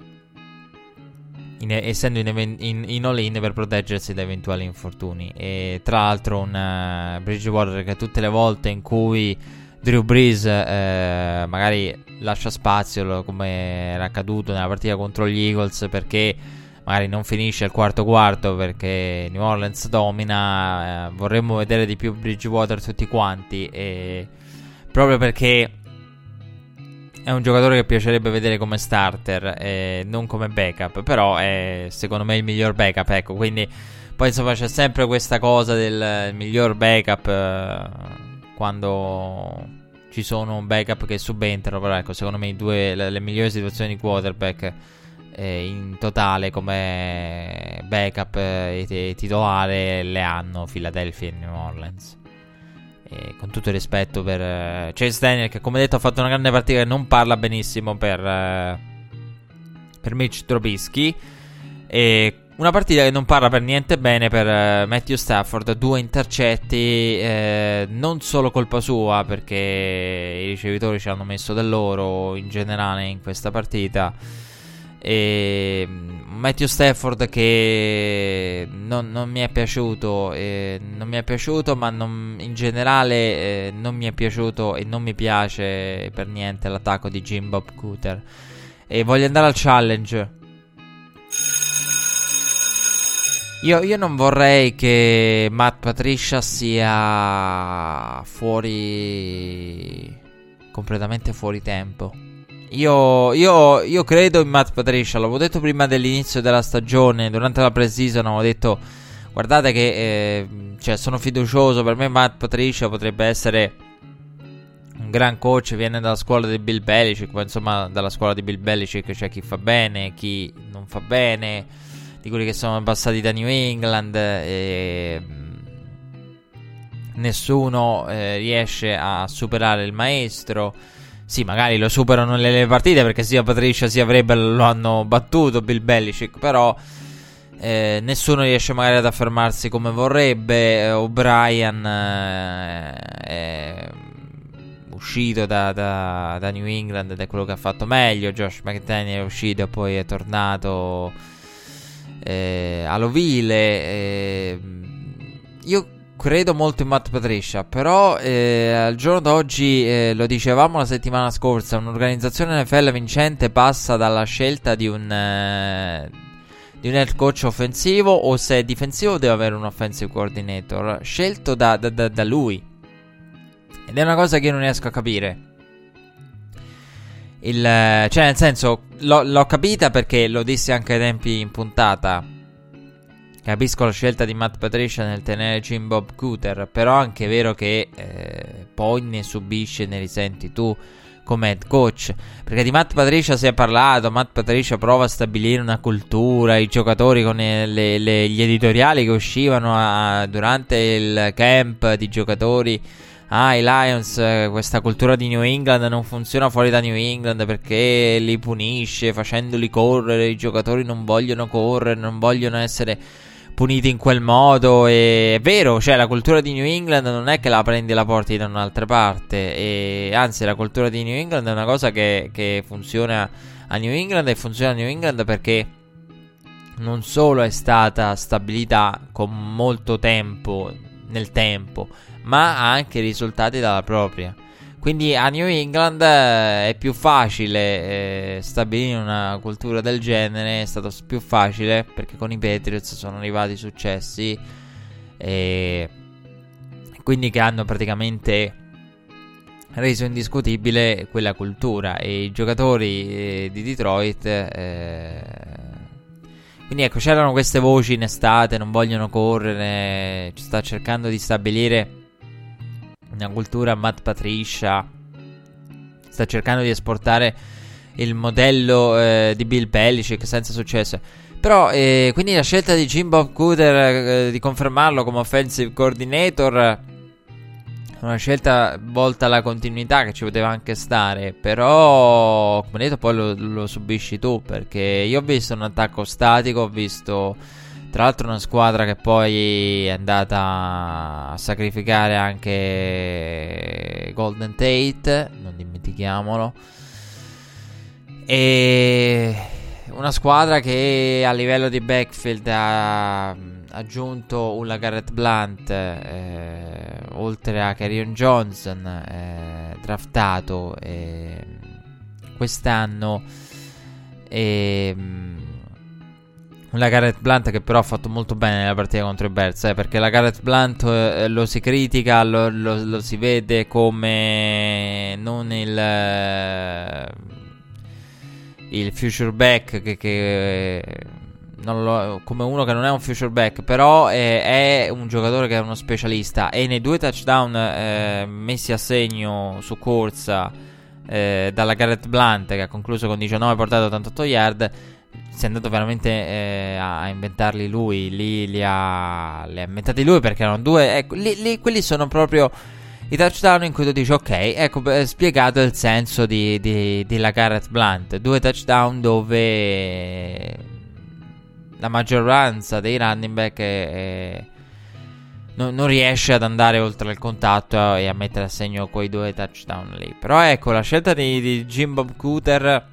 in, essendo in, in, in, all-in per proteggersi da eventuali infortuni e tra l'altro un uh, Bridgewater che tutte le volte in cui Drew Brees eh, magari lascia spazio come era accaduto nella partita contro gli Eagles perché magari non finisce il quarto quarto perché New Orleans domina. Eh, vorremmo vedere di più Bridgewater tutti quanti. E proprio perché è un giocatore che piacerebbe vedere come starter, e non come backup. Però è secondo me il miglior backup. Ecco, quindi poi insomma c'è sempre questa cosa del miglior backup eh, quando ci sono un backup che subentrano. Però ecco, secondo me due, le, le migliori situazioni di quarterback eh, in totale come backup e eh, titolare le hanno Philadelphia e New Orleans. Con tutto il rispetto per eh, Chase Daniel, che come detto ha fatto una grande partita e non parla benissimo per, eh, per Mitch Trubisky. E una partita che non parla per niente bene per uh, Matthew Stafford, due intercetti, eh, non solo colpa sua perché i ricevitori ci hanno messo del loro in generale in questa partita. E mm, Matthew Stafford che non, non, mi è piaciuto, eh, non mi è piaciuto, ma non, in generale eh, non mi è piaciuto e non mi piace per niente l'attacco di Jim Bob Cooter. E voglio andare al challenge. Io, io, non vorrei che Matt Patricia sia fuori. completamente fuori tempo. Io, io, io, credo in Matt Patricia, l'avevo detto prima dell'inizio della stagione, durante la pre-season avevo detto guardate che eh, cioè, sono fiducioso, per me Matt Patricia potrebbe essere un gran coach, viene dalla scuola di Bill Belichick, ma insomma dalla scuola di Bill Belichick c'è chi fa bene, chi non fa bene, di quelli che sono passati da New England e nessuno eh, riesce a superare il maestro. Sì, magari lo superano nelle partite perché sia Patricia sia Vrabel lo hanno battuto Bill Belichick, però eh, nessuno riesce magari ad affermarsi come vorrebbe. Eh, O'Brien eh, è uscito da, da, da, New England ed è quello che ha fatto meglio. Josh McDaniel è uscito e poi è tornato eh, all'ovile. Eh, io credo molto in Matt Patricia, però eh, al giorno d'oggi, eh, lo dicevamo la settimana scorsa, un'organizzazione NFL vincente passa dalla scelta di un, eh, di un head coach offensivo o se è difensivo deve avere un offensive coordinator, scelto da, da, da, da lui. Ed è una cosa che io non riesco a capire. Il, cioè, nel senso, l'ho, l'ho capita perché lo dissi anche ai tempi in puntata Capisco la scelta di Matt Patricia nel tenere Jim Bob Cooter, però è anche vero che eh, poi ne subisce, ne risenti tu come head coach. Perché di Matt Patricia si è parlato, Matt Patricia prova a stabilire una cultura, i giocatori con le, le, gli editoriali che uscivano a, durante il camp di giocatori. Ah, i Lions, questa cultura di New England non funziona fuori da New England perché li punisce facendoli correre, i giocatori non vogliono correre, non vogliono essere puniti in quel modo. E, è vero, cioè la cultura di New England non è che la prendi e la porti da un'altra parte. E, anzi, la cultura di New England è una cosa che, che funziona a New England e funziona a New England perché non solo è stata stabilita con molto tempo nel tempo, ma ha anche risultati dalla propria. Quindi a New England eh, è più facile eh, stabilire una cultura del genere, è stato più facile perché con i Patriots sono arrivati successi e quindi che hanno praticamente reso indiscutibile quella cultura. E i giocatori eh, di Detroit eh, quindi ecco c'erano queste voci in estate non vogliono correre ci sta cercando di stabilire una cultura Matt Patricia. Sta cercando di esportare il modello eh, di Bill Belichick senza successo. Però, eh, quindi la scelta di Jim Bob Cooter eh, di confermarlo come offensive coordinator una scelta volta alla continuità che ci poteva anche stare. Però, come detto, poi lo, lo subisci tu. Perché io ho visto un attacco statico, ho visto tra l'altro una squadra che poi è andata a sacrificare anche Golden Tate, non dimentichiamolo. E una squadra che a livello di backfield ha aggiunto un Garrett Blunt, eh, oltre a Carrion Johnson, eh, draftato eh, quest'anno. E, la Garrett Blunt che però ha fatto molto bene nella partita contro i Bears eh, perché la Garrett Blunt eh, lo si critica, lo, lo, lo, si vede come non il, eh, il future back che, che lo, come uno che non è un future back però è, un giocatore che è uno specialista e nei due touchdown eh, messi a segno su corsa eh, dalla Garrett Blunt che ha concluso con 19 portato 88 yard si è andato veramente eh, a inventarli lui. Lì li ha, li ha inventati lui perché erano due. Ecco, lì, lì, quelli sono proprio i touchdown in cui tu dici: Ok, ecco spiegato il senso di, di, di la Garrett Blunt. Due touchdown dove la maggioranza dei running back è, è, non, non, riesce ad andare oltre il contatto e a mettere a segno quei due touchdown lì. Però ecco, la scelta di, di Jim Bob Cooter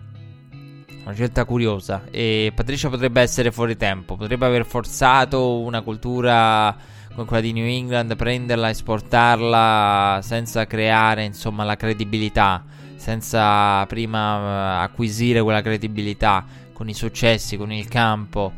una scelta curiosa. E Patricia potrebbe essere fuori tempo. Potrebbe aver forzato una cultura come quella di New England, prenderla, esportarla senza creare insomma la credibilità. Senza prima uh, acquisire quella credibilità con i successi, con il campo.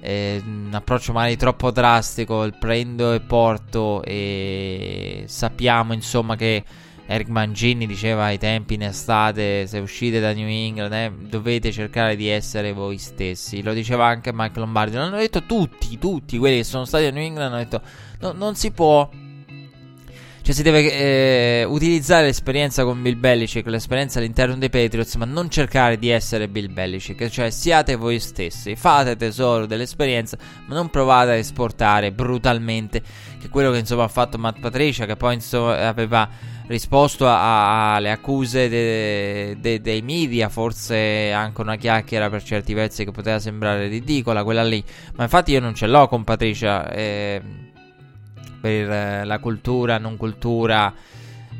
Eh, un approccio magari troppo drastico. Il prendo e porto. E sappiamo insomma che Eric Mangini diceva ai tempi in estate, se uscite da New England, eh, dovete cercare di essere voi stessi. Lo diceva anche Mike Lombardi. L'hanno detto tutti, tutti quelli che sono stati a New England hanno detto no, non si può cioè si deve eh, utilizzare l'esperienza con Bill Belichick, l'esperienza all'interno dei Patriots, ma non cercare di essere Bill Belichick, cioè siate voi stessi, fate tesoro dell'esperienza, ma non provate a esportare brutalmente, che quello che insomma ha fatto Matt Patricia, che poi insomma aveva risposto alle accuse de, de, dei media, forse anche una chiacchiera per certi pezzi che poteva sembrare ridicola, quella lì, ma infatti io non ce l'ho con Patricia. Eh, per la cultura, non cultura,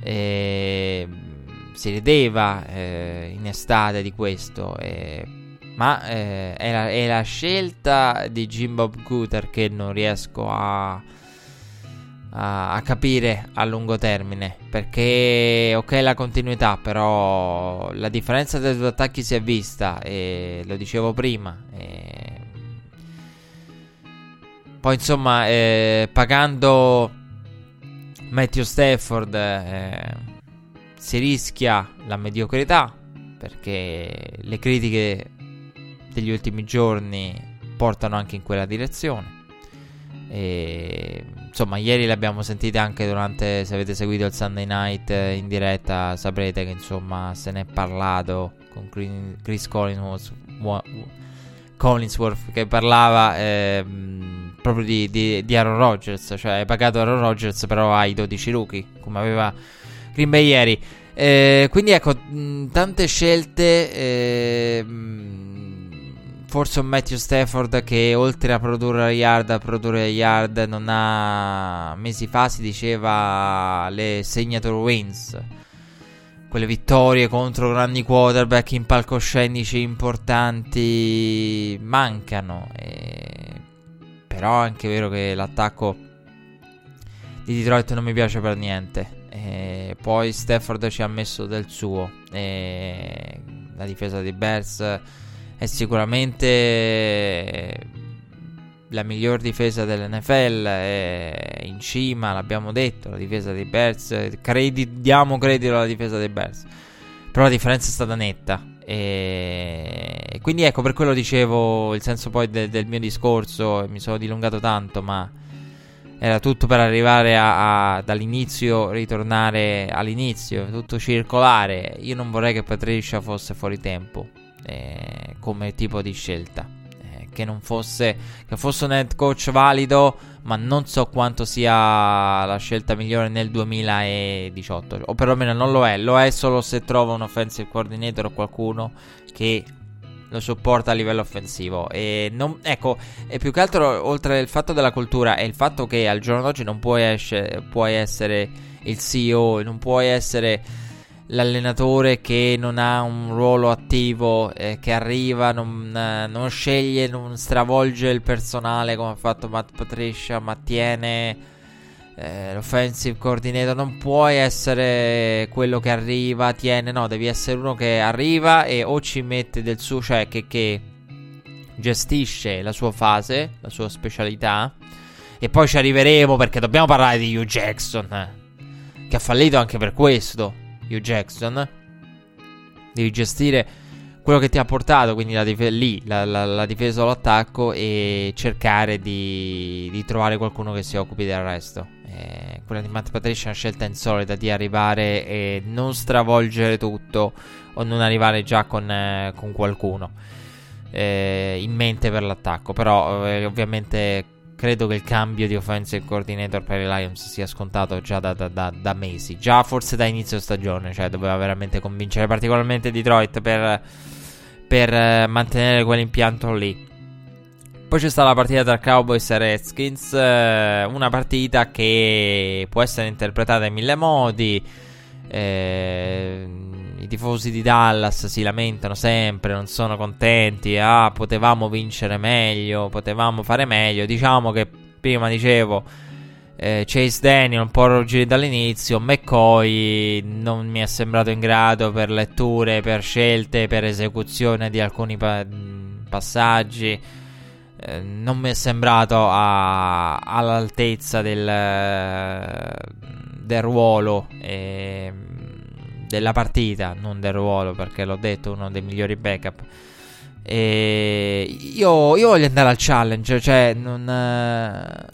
eh, si rideva eh, in estate di questo. Eh, ma eh, è la, è, la, scelta di Jim Bob Cooter che non riesco a, a, a, capire a lungo termine. Perché, ok, la continuità, però la differenza dei due attacchi si è vista. E lo dicevo prima. E poi insomma, eh, pagando Matthew Stafford eh, si rischia la mediocrità perché le critiche degli ultimi giorni portano anche in quella direzione. E, insomma, ieri le abbiamo sentite anche durante. Se avete seguito il Sunday night in diretta, saprete che insomma se ne è parlato con Chris Collinsworth, Collinsworth che parlava. Eh, proprio di, di, di, Aaron Rodgers. Cioè, hai pagato Aaron Rodgers, però hai 12 rookie, come aveva Green Bay ieri. Eh, quindi ecco, tante scelte. Eh, forse un Matthew Stafford che oltre a produrre yard, a produrre yard, non ha mesi fa si diceva le signature wins. Quelle vittorie contro grandi quarterback in palcoscenici importanti mancano. E... Però è anche vero che l'attacco di Detroit non mi piace per niente. E poi Stafford ci ha messo del suo. E la difesa dei Bears è sicuramente la miglior difesa dell'NFL. È in cima, l'abbiamo detto, la difesa dei Bears. Credi, diamo credito alla difesa dei Bears. Però la differenza è stata netta. E quindi ecco, per quello dicevo il senso poi de- del mio discorso. Mi sono dilungato tanto, ma era tutto per arrivare a, a, dall'inizio, ritornare all'inizio, tutto circolare. Io non vorrei che Patricia fosse fuori tempo eh, come tipo di scelta. Eh, che non fosse, che fosse un head coach valido, ma non so quanto sia la scelta migliore nel 2018. O perlomeno non lo è. Lo è solo se trova un offensive coordinator o qualcuno che lo supporta a livello offensivo. E non, ecco, e più che altro, oltre al fatto della cultura, è il fatto che al giorno d'oggi non puoi, esce, puoi essere il CEO, non puoi essere l'allenatore che non ha un ruolo attivo, eh, che arriva, non, eh, non, sceglie, non stravolge il personale come ha fatto Matt Patricia, ma tiene eh, l'offensive coordinator non puoi essere quello che arriva, tiene, no, devi essere uno che arriva e o ci mette del suo, cioè che, che gestisce la sua fase, la sua specialità. E poi ci arriveremo perché dobbiamo parlare di Hugh Jackson, eh, che ha fallito anche per questo. Hugh Jackson, devi gestire quello che ti ha portato, quindi la dif- lì la, la, la difesa o l'attacco e cercare di, di trovare qualcuno che si occupi del resto. Eh, quella di Matt Patricia è una scelta insolita di arrivare e non stravolgere tutto o non arrivare già con, eh, con qualcuno eh, in mente per l'attacco. Però eh, ovviamente credo che il cambio di offensive coordinator per i Lions sia scontato già da, da, da, da, mesi, già forse da inizio stagione, cioè doveva veramente convincere particolarmente Detroit per, per eh, mantenere quell'impianto lì. Poi c'è stata la partita tra Cowboys e Redskins, eh, una partita che può essere interpretata in mille modi. Eh, I tifosi di Dallas si lamentano sempre, non sono contenti. Ah, potevamo vincere meglio, potevamo fare meglio. Diciamo che prima dicevo eh, Chase Daniel un po' ruggito dall'inizio. McCoy non mi è sembrato in grado per letture, per scelte, per esecuzione di alcuni pa- passaggi. Eh, non mi è sembrato a, all'altezza del, del ruolo e della partita, non del ruolo perché l'ho detto, uno dei migliori backup. E io, io voglio andare al challenge, cioè non... Eh,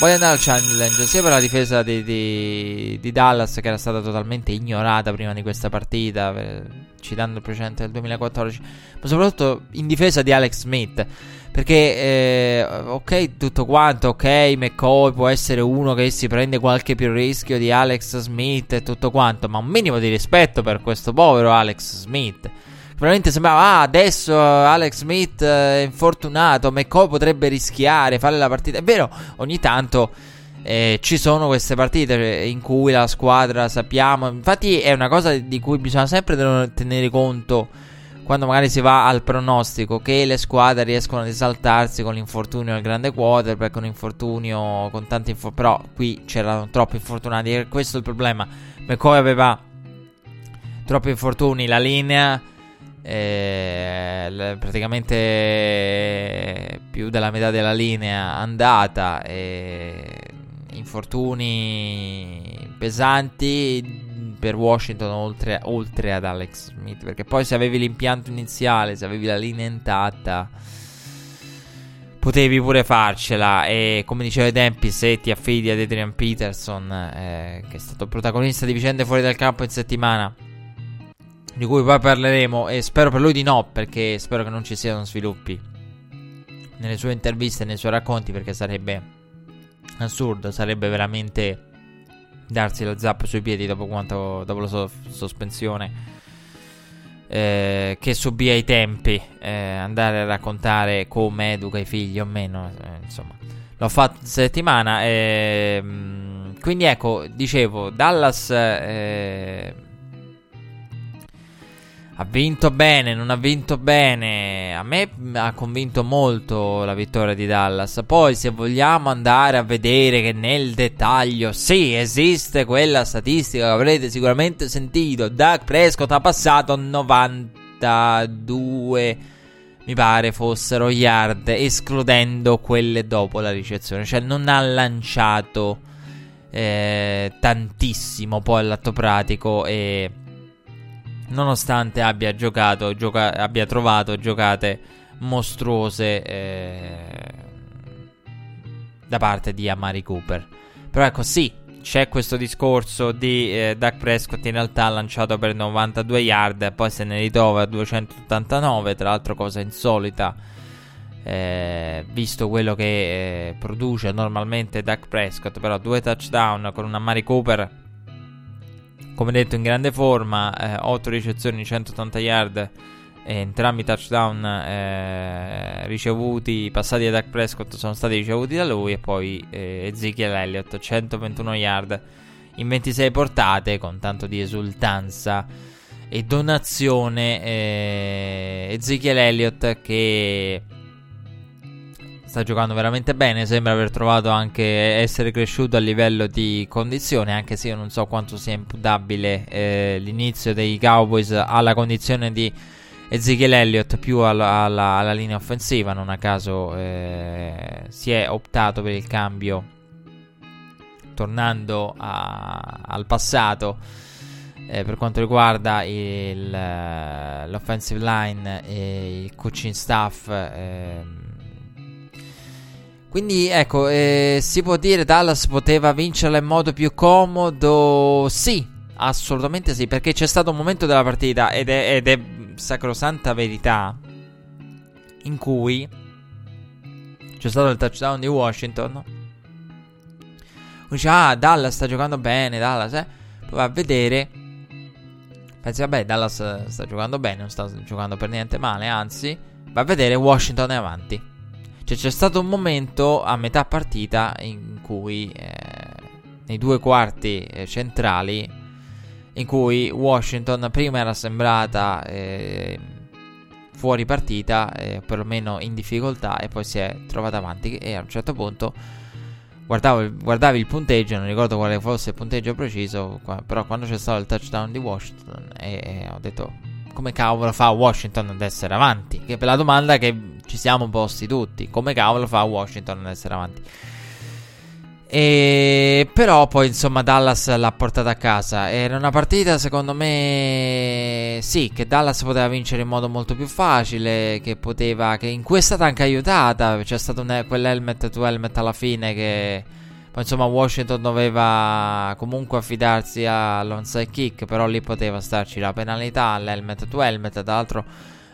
voglio andare al challenge sia per la difesa di, di, di, Dallas che era stata totalmente ignorata prima di questa partita, per, citando il precedente del 2014, ma soprattutto in difesa di Alex Smith. Perché, eh, ok, tutto quanto, ok, McCoy può essere uno che si prende qualche più rischio di Alex Smith e tutto quanto, ma un minimo di rispetto per questo povero Alex Smith. Veramente sembrava, ah, adesso Alex Smith è infortunato, McCoy potrebbe rischiare, fare la partita. È vero, ogni tanto eh, ci sono queste partite in cui la squadra sappiamo, infatti è una cosa di cui bisogna sempre tenere conto quando magari si va al pronostico che le squadre riescono ad esaltarsi con l'infortunio del grande quarterback, con l'infortunio con tanti infortuni, però qui c'erano troppi infortunati questo è il problema. McCoy aveva troppi infortuni, la linea eh, praticamente più della metà della linea andata e infortuni pesanti per Washington oltre, oltre, ad Alex Smith. Perché poi se avevi l'impianto iniziale, se avevi la linea intatta, potevi pure farcela. E come diceva tempi, se ti affidi ad Adrian Peterson, eh, che è stato protagonista di vicende fuori dal campo in settimana, di cui poi parleremo, e spero per lui di no, perché spero che non ci siano sviluppi nelle sue interviste, nei suoi racconti, perché sarebbe assurdo, sarebbe veramente darsi lo zap sui piedi dopo, quanto, dopo la so- sospensione. eh, che subì ai tempi, eh, andare a raccontare come educa i figli o meno, eh, insomma, l'ho fatto settimana. Ehm, quindi ecco, dicevo, Dallas eh, ha vinto bene, non ha vinto bene. A me ha convinto molto la vittoria di Dallas. Poi, se vogliamo andare a vedere che nel dettaglio, sì, esiste quella statistica che avrete sicuramente sentito. Doug Prescott ha passato 92, mi pare fossero yard, escludendo quelle dopo la ricezione. Cioè, non ha lanciato eh, tantissimo poi all'atto pratico e nonostante abbia giocato, gioca- abbia trovato giocate mostruose eh, da parte di Amari Cooper. Però ecco, sì, c'è questo discorso di eh, Doug Prescott in realtà lanciato per 92 yard poi se ne ritrova a 289, tra l'altro cosa insolita. Eh, visto quello che eh, produce normalmente Doug Prescott, però due touchdown con una Mari Cooper come detto in grande forma, eh, 8 ricezioni, 180 yard, e entrambi i touchdown eh, ricevuti, passati da Dak Prescott sono stati ricevuti da lui e poi eh, Ezekiel Elliott 121 yard in 26 portate con tanto di esultanza e donazione eh, Ezekiel Elliott che sta giocando veramente bene. Sembra aver trovato anche essere cresciuto a livello di condizione. Anche se io non so quanto sia imputabile eh, l'inizio dei Cowboys alla condizione di Ezekiel Elliott più alla, alla, alla linea offensiva. Non a caso eh, si è optato per il cambio, tornando a, al passato. Eh, per quanto riguarda il, l'offensive line e il coaching staff, eh, quindi ecco, eh, si può dire Dallas poteva vincerla in modo più comodo? Sì, assolutamente sì, perché c'è stato un momento della partita ed è, ed è sacrosanta verità in cui c'è stato il touchdown di Washington. Dice, ah, Dallas sta giocando bene, Dallas, eh. Poi va a vedere. Pensi, vabbè, Dallas sta giocando bene, non sta giocando per niente male, anzi, va a vedere Washington è avanti. Cioè, c'è stato un momento a metà partita in cui, eh, nei due quarti eh, centrali, in cui Washington prima era sembrata eh, fuori partita, eh, perlomeno in difficoltà, e poi si è trovata avanti. E a un certo punto guardavo, guardavi il punteggio, non ricordo quale fosse il punteggio preciso, però quando c'è stato il touchdown di Washington, ho detto come cavolo fa Washington ad essere avanti? Che per la domanda che ci siamo posti tutti, come cavolo fa Washington ad essere avanti? E però poi insomma Dallas l'ha portata a casa. Era una partita secondo me sì, che Dallas poteva vincere in modo molto più facile, che poteva che in cui è stata anche aiutata, c'è stato un, quell'helmet to helmet alla fine che poi insomma Washington doveva comunque affidarsi all'onside kick, però lì poteva starci la penalità, l'helmet to helmet, tra l'altro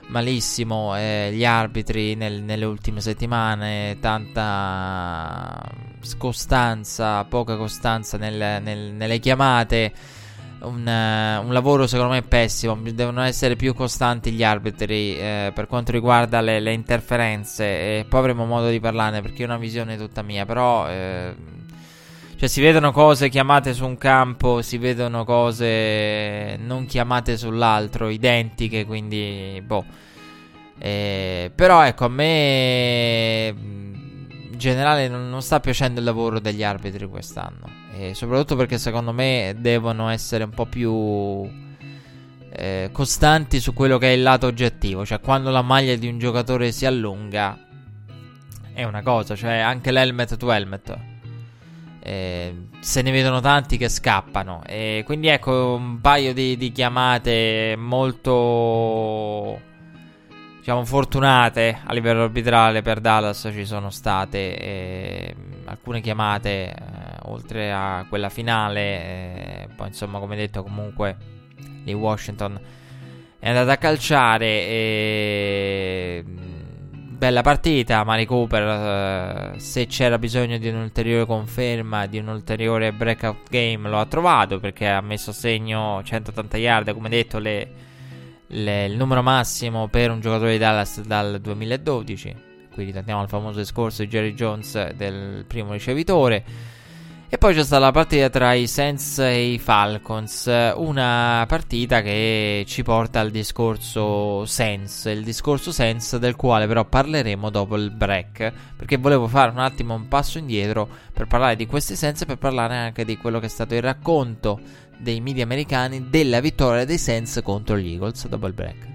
malissimo eh, gli arbitri nel, nelle ultime settimane, tanta scostanza, poca costanza nel, nel, nelle chiamate. Un, uh, un, lavoro secondo me pessimo. Devono essere più costanti gli arbitri eh, per quanto riguarda le, le interferenze. E poi avremo modo di parlarne perché è una visione tutta mia. Però eh, cioè, si vedono cose chiamate su un campo, si vedono cose non chiamate sull'altro, identiche, quindi, boh. Eh, però, ecco, a me in generale non, non, sta piacendo il lavoro degli arbitri quest'anno. E soprattutto perché secondo me devono essere un po' più eh, costanti su quello che è il lato oggettivo. Cioè, quando la maglia di un giocatore si allunga, è una cosa, cioè anche l'helmet to helmet eh, se ne vedono tanti che scappano. E quindi ecco un paio di, di chiamate molto diciamo fortunate a livello arbitrale per Dallas ci sono state eh, alcune chiamate eh, oltre a quella finale eh, poi insomma come detto comunque di Washington è andata a calciare e bella partita. Mari Cooper, uh, se c'era bisogno di un'ulteriore conferma, di un ulteriore breakout game, lo ha trovato perché ha messo a segno 180 yard. Come detto, le, le, il numero massimo per un giocatore di Dallas dal 2012. Quindi torniamo al famoso discorso di Jerry Jones del primo ricevitore. E poi c'è stata la partita tra i Saints e i Falcons, una partita che ci porta al discorso Saints, il discorso Saints del quale però parleremo dopo il break, perché volevo fare un attimo un passo indietro per parlare di questi Saints e per parlare anche di quello che è stato il racconto dei media americani della vittoria dei Saints contro gli Eagles dopo il break.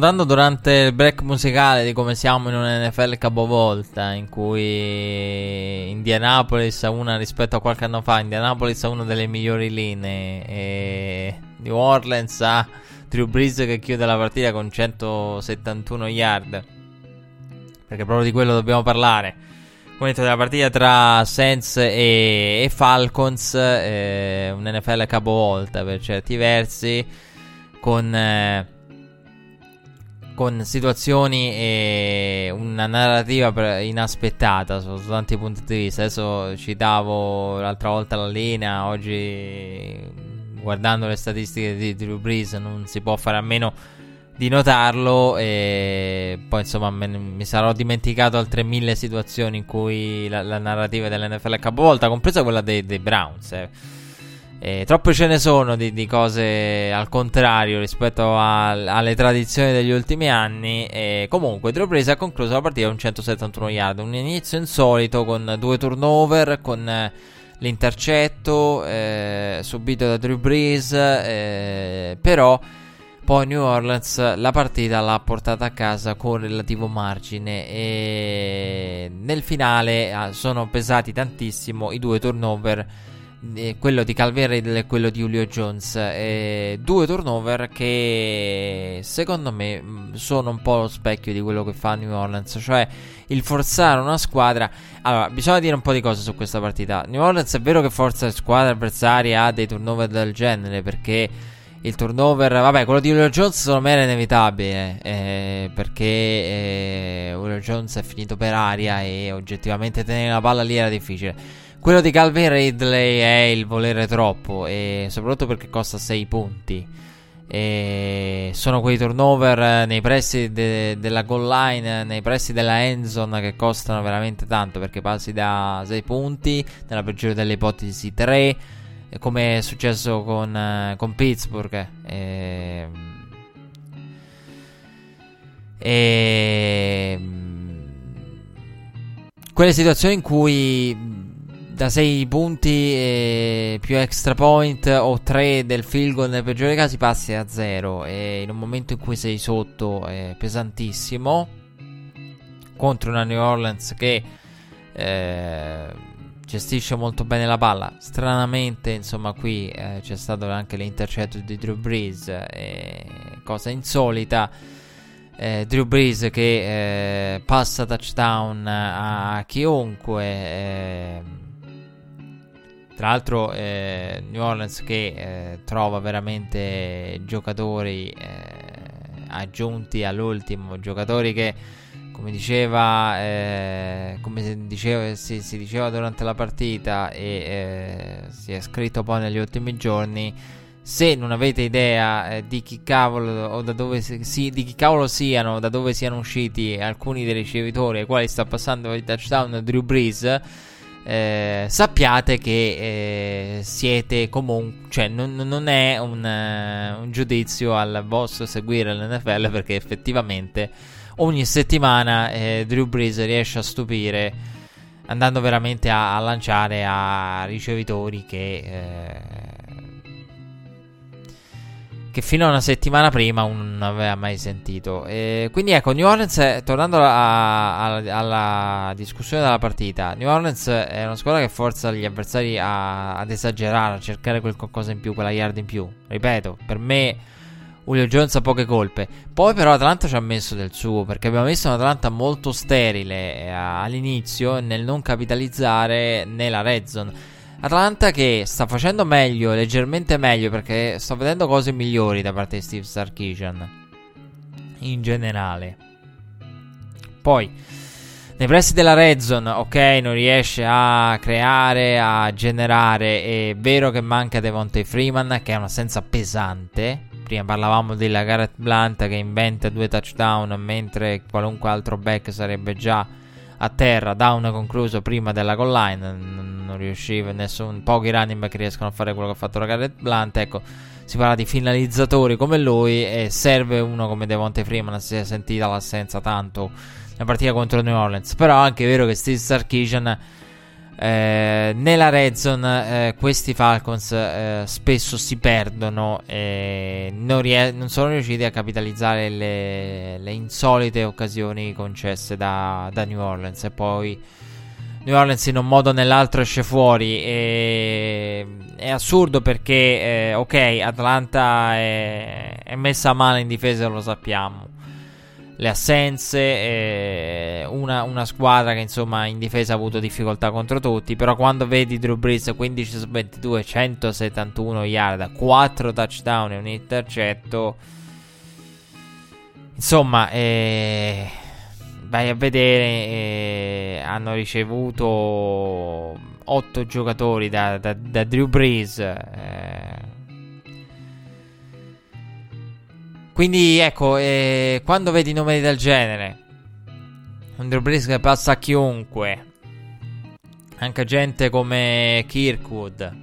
Notando durante il break musicale di come siamo in un NFL capovolta in cui Indianapolis ha una rispetto a qualche anno fa, Indianapolis ha una delle migliori linee e New Orleans ha Drew Brees che chiude la partita con 171 yard. Perché proprio di quello dobbiamo parlare. Momento della partita tra Saints e, e Falcons, eh, un NFL capovolta per certi versi con eh, con situazioni e una narrativa inaspettata su, tanti punti di vista. Adesso citavo l'altra volta la linea, oggi guardando le statistiche di Drew Brees non si può fare a meno di notarlo e poi insomma me, mi sarò dimenticato altre mille situazioni in cui la, la narrativa dell'NFL è capovolta, compresa quella dei, dei Browns. Eh. Eh, troppe ce ne sono di, di cose al contrario rispetto a, alle tradizioni degli ultimi anni. E comunque, Drew Brees ha concluso la partita con 171 yard. Un inizio insolito con due turnover, con eh, l'intercetto eh, subito da Drew Brees. Eh, però poi New Orleans la partita l'ha portata a casa con relativo margine. E nel finale ah, sono pesati tantissimo i due turnover eh, quello di Calvin Riddle e quello di Julio Jones. Eh, due turnover che secondo me mm, sono un po' lo specchio di quello che fa New Orleans, cioè il forzare una squadra. Allora, bisogna dire un po' di cose su questa partita. New Orleans è vero che forza squadre avversarie ha dei turnover del genere perché il turnover, vabbè, quello di Julio Jones secondo me era inevitabile eh, perché eh, Julio Jones è finito per aria e oggettivamente tenere la palla lì era difficile. Quello di Calvin Ridley è il volere troppo e soprattutto perché costa 6 punti. E sono quei turnover nei pressi de- della goal line, nei pressi della end zone che costano veramente tanto perché passi da 6 punti, nella peggiore delle ipotesi 3, come è successo con, con Pittsburgh. E, e quelle situazioni in cui da 6 punti eh, più extra point o 3 del field goal nel peggiore casi passi a 0 e in un momento in cui sei sotto è pesantissimo. Contro una New Orleans che eh, gestisce molto bene la palla. Stranamente insomma qui eh, c'è stato anche l'intercetto di Drew Brees cosa insolita. Eh, Drew Brees che eh, passa touchdown a chiunque eh, tra l'altro eh, New Orleans che eh, trova veramente giocatori eh, aggiunti all'ultimo, giocatori che come diceva, eh, come si diceva, si, si diceva, durante la partita e eh, si è scritto poi negli ultimi giorni, se non avete idea eh, di chi cavolo si, di chi cavolo siano, da dove siano usciti alcuni dei ricevitori ai quali sta passando il touchdown Drew Brees eh, sappiate che eh, siete comunque, cioè non, non è un, uh, un, giudizio al vostro seguire l'NFL perché effettivamente ogni settimana eh, Drew Brees riesce a stupire andando veramente a, a lanciare a ricevitori che eh, che fino a una settimana prima non aveva mai sentito. E quindi ecco, New Orleans, tornando a, a, alla discussione della partita, New Orleans è una squadra che forza gli avversari a, ad esagerare, a cercare qualcosa in più, quella yard in più. Ripeto, per me Julio Jones ha poche colpe. Poi però Atlanta ci ha messo del suo, perché abbiamo visto un'Atlanta molto sterile eh, all'inizio nel non capitalizzare nella red zone. Atlanta che sta facendo meglio, leggermente meglio, perché sto vedendo cose migliori da parte di Steve Sarkisian. In generale. Poi, nei pressi della red zone, ok, non riesce a creare, a generare. È vero che manca Devontae Freeman, che è un'assenza pesante. Prima parlavamo della Garrett Blunt che inventa due touchdown, mentre qualunque altro back sarebbe già a terra, down concluso prima della goal line, non riusciva, nessun, pochi running back riescono a fare quello che ha fatto la Garrett Blunt, ecco, si parla di finalizzatori come lui e serve uno come Devonte Freeman, si è sentita l'assenza tanto nella partita contro New Orleans, però è anche vero che Steve Sarkisian eh, nella red zone eh, questi Falcons eh, spesso si perdono e non, rie- non, sono riusciti a capitalizzare le, le insolite occasioni concesse da, da, New Orleans. E poi New Orleans in un modo o nell'altro esce fuori. E è assurdo perché eh, ok Atlanta è, è messa male in difesa lo sappiamo le assenze, eh, una, una, squadra che insomma in difesa ha avuto difficoltà contro tutti, però quando vedi Drew Brees 15 su 22, 171 yard, 4 touchdown e un intercetto, insomma, eh, vai a vedere, eh, hanno ricevuto 8 giocatori da, da, da Drew Brees. Quindi ecco, eh, quando vedi numeri del genere, un Drew Brees che passa a chiunque, anche gente come Kirkwood.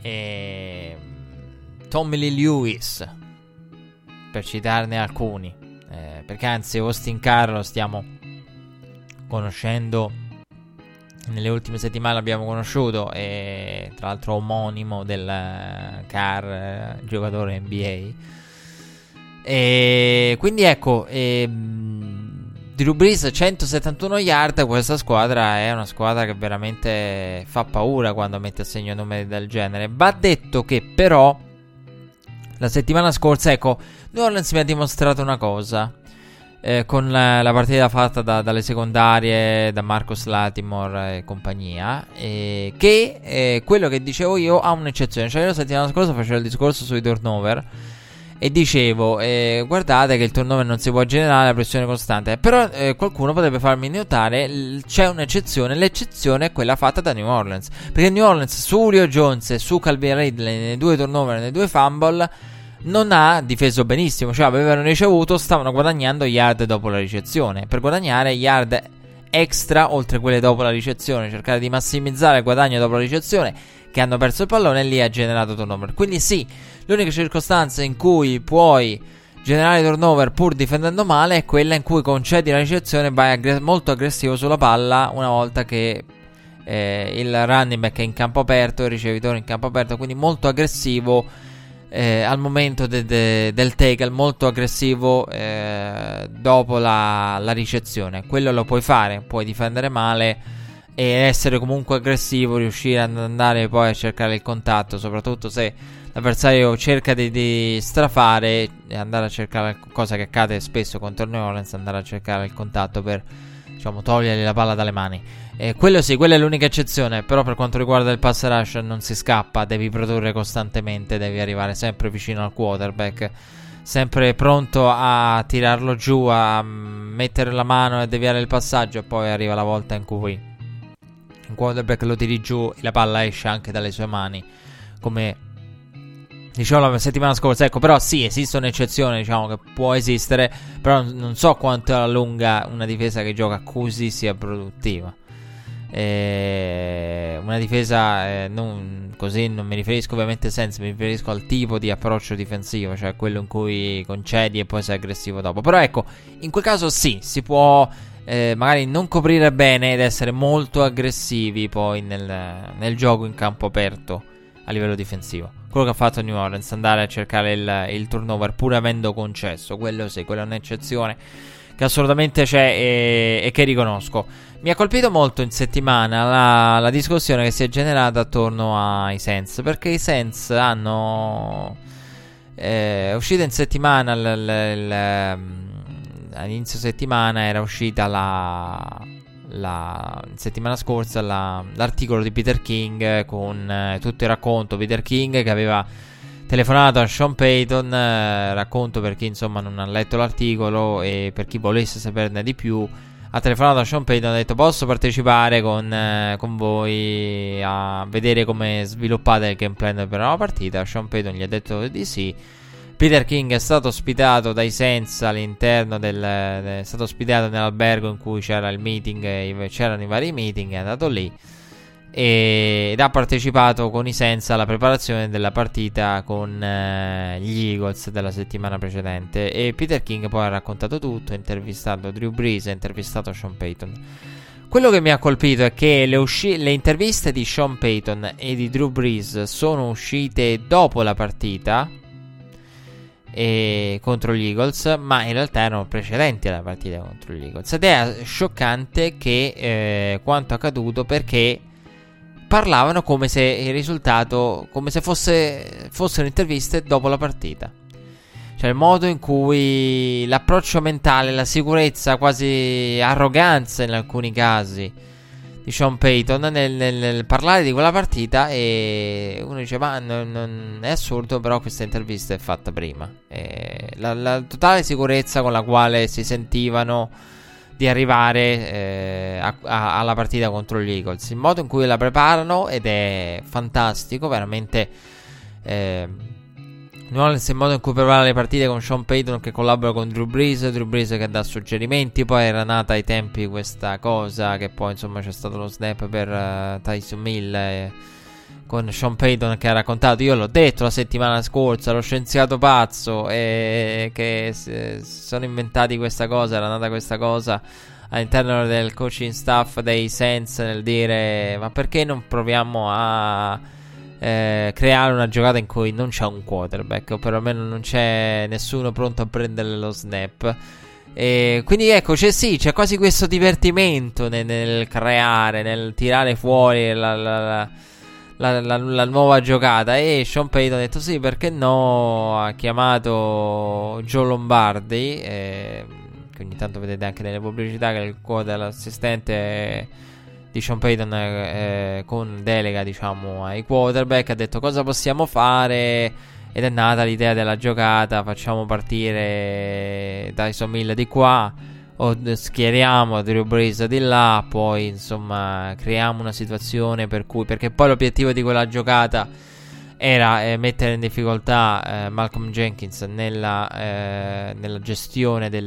E Tommy Lee Lewis, per citarne alcuni, eh, perché anzi Austin Carr lo stiamo conoscendo nelle ultime settimane l'abbiamo conosciuto e tra l'altro omonimo del Carr, eh, giocatore NBA. E quindi ecco, e, Drew Brees 171 yard, questa squadra è una squadra che veramente fa paura quando mette a segno numeri del genere. Va detto che però la settimana scorsa, ecco, New Orleans mi ha dimostrato una cosa. Eh, con la, la, partita fatta da, dalle secondarie, da Marcos Latimore e compagnia, eh, che eh, quello che dicevo io ha un'eccezione. Cioè, io la settimana scorsa facevo il discorso sui turnover e dicevo, eh, guardate che il turnover non si può generare a pressione costante. Però eh, qualcuno potrebbe farmi notare, l- c'è un'eccezione. L'eccezione è quella fatta da New Orleans. Perché New Orleans su Julio Jones e su Calvin Ridley nei due turnover nei due fumble non ha difeso benissimo. Cioè avevano ricevuto, stavano guadagnando yard dopo la ricezione. Per guadagnare yard extra oltre quelle dopo la ricezione. Cercare di massimizzare il guadagno dopo la ricezione che hanno perso il pallone e lì ha generato turnover. Quindi sì, l'unica circostanza in cui puoi generare turnover pur difendendo male è quella in cui concedi la ricezione e vai aggre- molto aggressivo sulla palla una volta che eh, il running back è in campo aperto, il ricevitore in campo aperto, quindi molto aggressivo eh, al momento de- de- del tackle, molto aggressivo eh, dopo la-, la ricezione. Quello lo puoi fare, puoi difendere male e essere comunque aggressivo, riuscire ad andare poi a cercare il contatto, soprattutto se l'avversario cerca di, di strafare e andare a cercare cosa che accade spesso contro il New Orleans, andare a cercare il contatto per diciamo togliergli la palla dalle mani. Eh, quello sì, quella è l'unica eccezione, però per quanto riguarda il pass rush non si scappa, devi produrre costantemente, devi arrivare sempre vicino al quarterback sempre pronto a tirarlo giù, a mettere la mano e deviare il passaggio e poi arriva la volta in cui un quarterback lo tiri giù e la palla esce anche dalle sue mani. Come dicevo la settimana scorsa. Ecco, però sì, esiste un'eccezione, diciamo, che può esistere. Però non so quanto a lunga una difesa che gioca così sia produttiva. Eh, una difesa eh, non, così non mi riferisco ovviamente a senso, mi riferisco al tipo di approccio difensivo, cioè quello in cui concedi e poi sei aggressivo dopo. Però ecco, in quel caso sì, si può eh, magari non coprire bene ed essere molto aggressivi poi nel, nel, gioco in campo aperto a livello difensivo. Quello che ha fatto New Orleans, andare a cercare il, il turnover pur avendo concesso, quello sì, quella è un'eccezione che assolutamente c'è e, e, che riconosco. Mi ha colpito molto in settimana la, la discussione che si è generata attorno ai Sens, perché i Sens hanno... Eh, è uscito in settimana il, il, il all'inizio settimana era uscita la, la settimana scorsa la, l'articolo di Peter King con eh, tutto il racconto. Peter King che aveva telefonato a Sean Payton eh, racconto per chi insomma non ha letto l'articolo e per chi volesse saperne di più ha telefonato a Sean Payton e ha detto posso partecipare con, eh, con voi a vedere come sviluppate il gameplay per la partita? Sean Payton gli ha detto di sì Peter King è stato ospitato dai Senza all'interno del. È stato ospitato nell'albergo in cui c'era il meeting, c'erano i vari meeting, è andato lì ed ha partecipato con i Senza alla preparazione della partita con eh, gli Eagles della settimana precedente. E Peter King poi ha raccontato tutto, ha intervistato Drew Brees, ha intervistato Sean Payton. Quello che mi ha colpito è che le, usci- le interviste di Sean Payton e di Drew Brees sono uscite dopo la partita contro gli Eagles, ma in realtà erano precedenti alla partita contro gli Eagles. Ed è scioccante che eh, quanto accaduto perché parlavano come se il risultato, come se fosse, fossero interviste dopo la partita. Cioè il modo in cui l'approccio mentale, la sicurezza, quasi arroganza in alcuni casi di Sean Payton nel, nel, nel, parlare di quella partita e uno dice ma non, non è assurdo però questa intervista è fatta prima. La, la, totale sicurezza con la quale si sentivano di arrivare eh, a, a, alla partita contro gli Eagles. Il modo in cui la preparano ed è fantastico veramente eh, New Orleans il modo in cui prepara le partite con Sean Payton che collabora con Drew Brees, Drew Brees che dà suggerimenti, poi era nata ai tempi questa cosa che poi insomma c'è stato lo snap per uh, Tyson Mill eh, con Sean Payton che ha raccontato, io l'ho detto la settimana scorsa, lo scienziato pazzo e che si sono inventati questa cosa, era nata questa cosa all'interno del coaching staff dei Saints nel dire ma perché non proviamo a eh, creare una giocata in cui non c'è un quarterback o perlomeno non c'è nessuno pronto a prendere lo snap. E quindi ecco, c'è sì, c'è quasi questo divertimento nel, nel creare, nel tirare fuori la, la, la, la, nuova giocata. E Sean Payton ha detto sì, perché no? Ha chiamato Joe Lombardi. Eh, che ogni tanto vedete anche nelle pubblicità che il quote dell'assistente di Sean Payton eh, con delega diciamo ai quarterback ha detto cosa possiamo fare? Ed è nata l'idea della giocata facciamo partire Dyson Mill di qua o schieriamo Drew Brees di là poi insomma creiamo una situazione per cui perché poi l'obiettivo di quella giocata era eh, mettere in difficoltà eh, Malcolm Jenkins nella, eh, nella gestione del,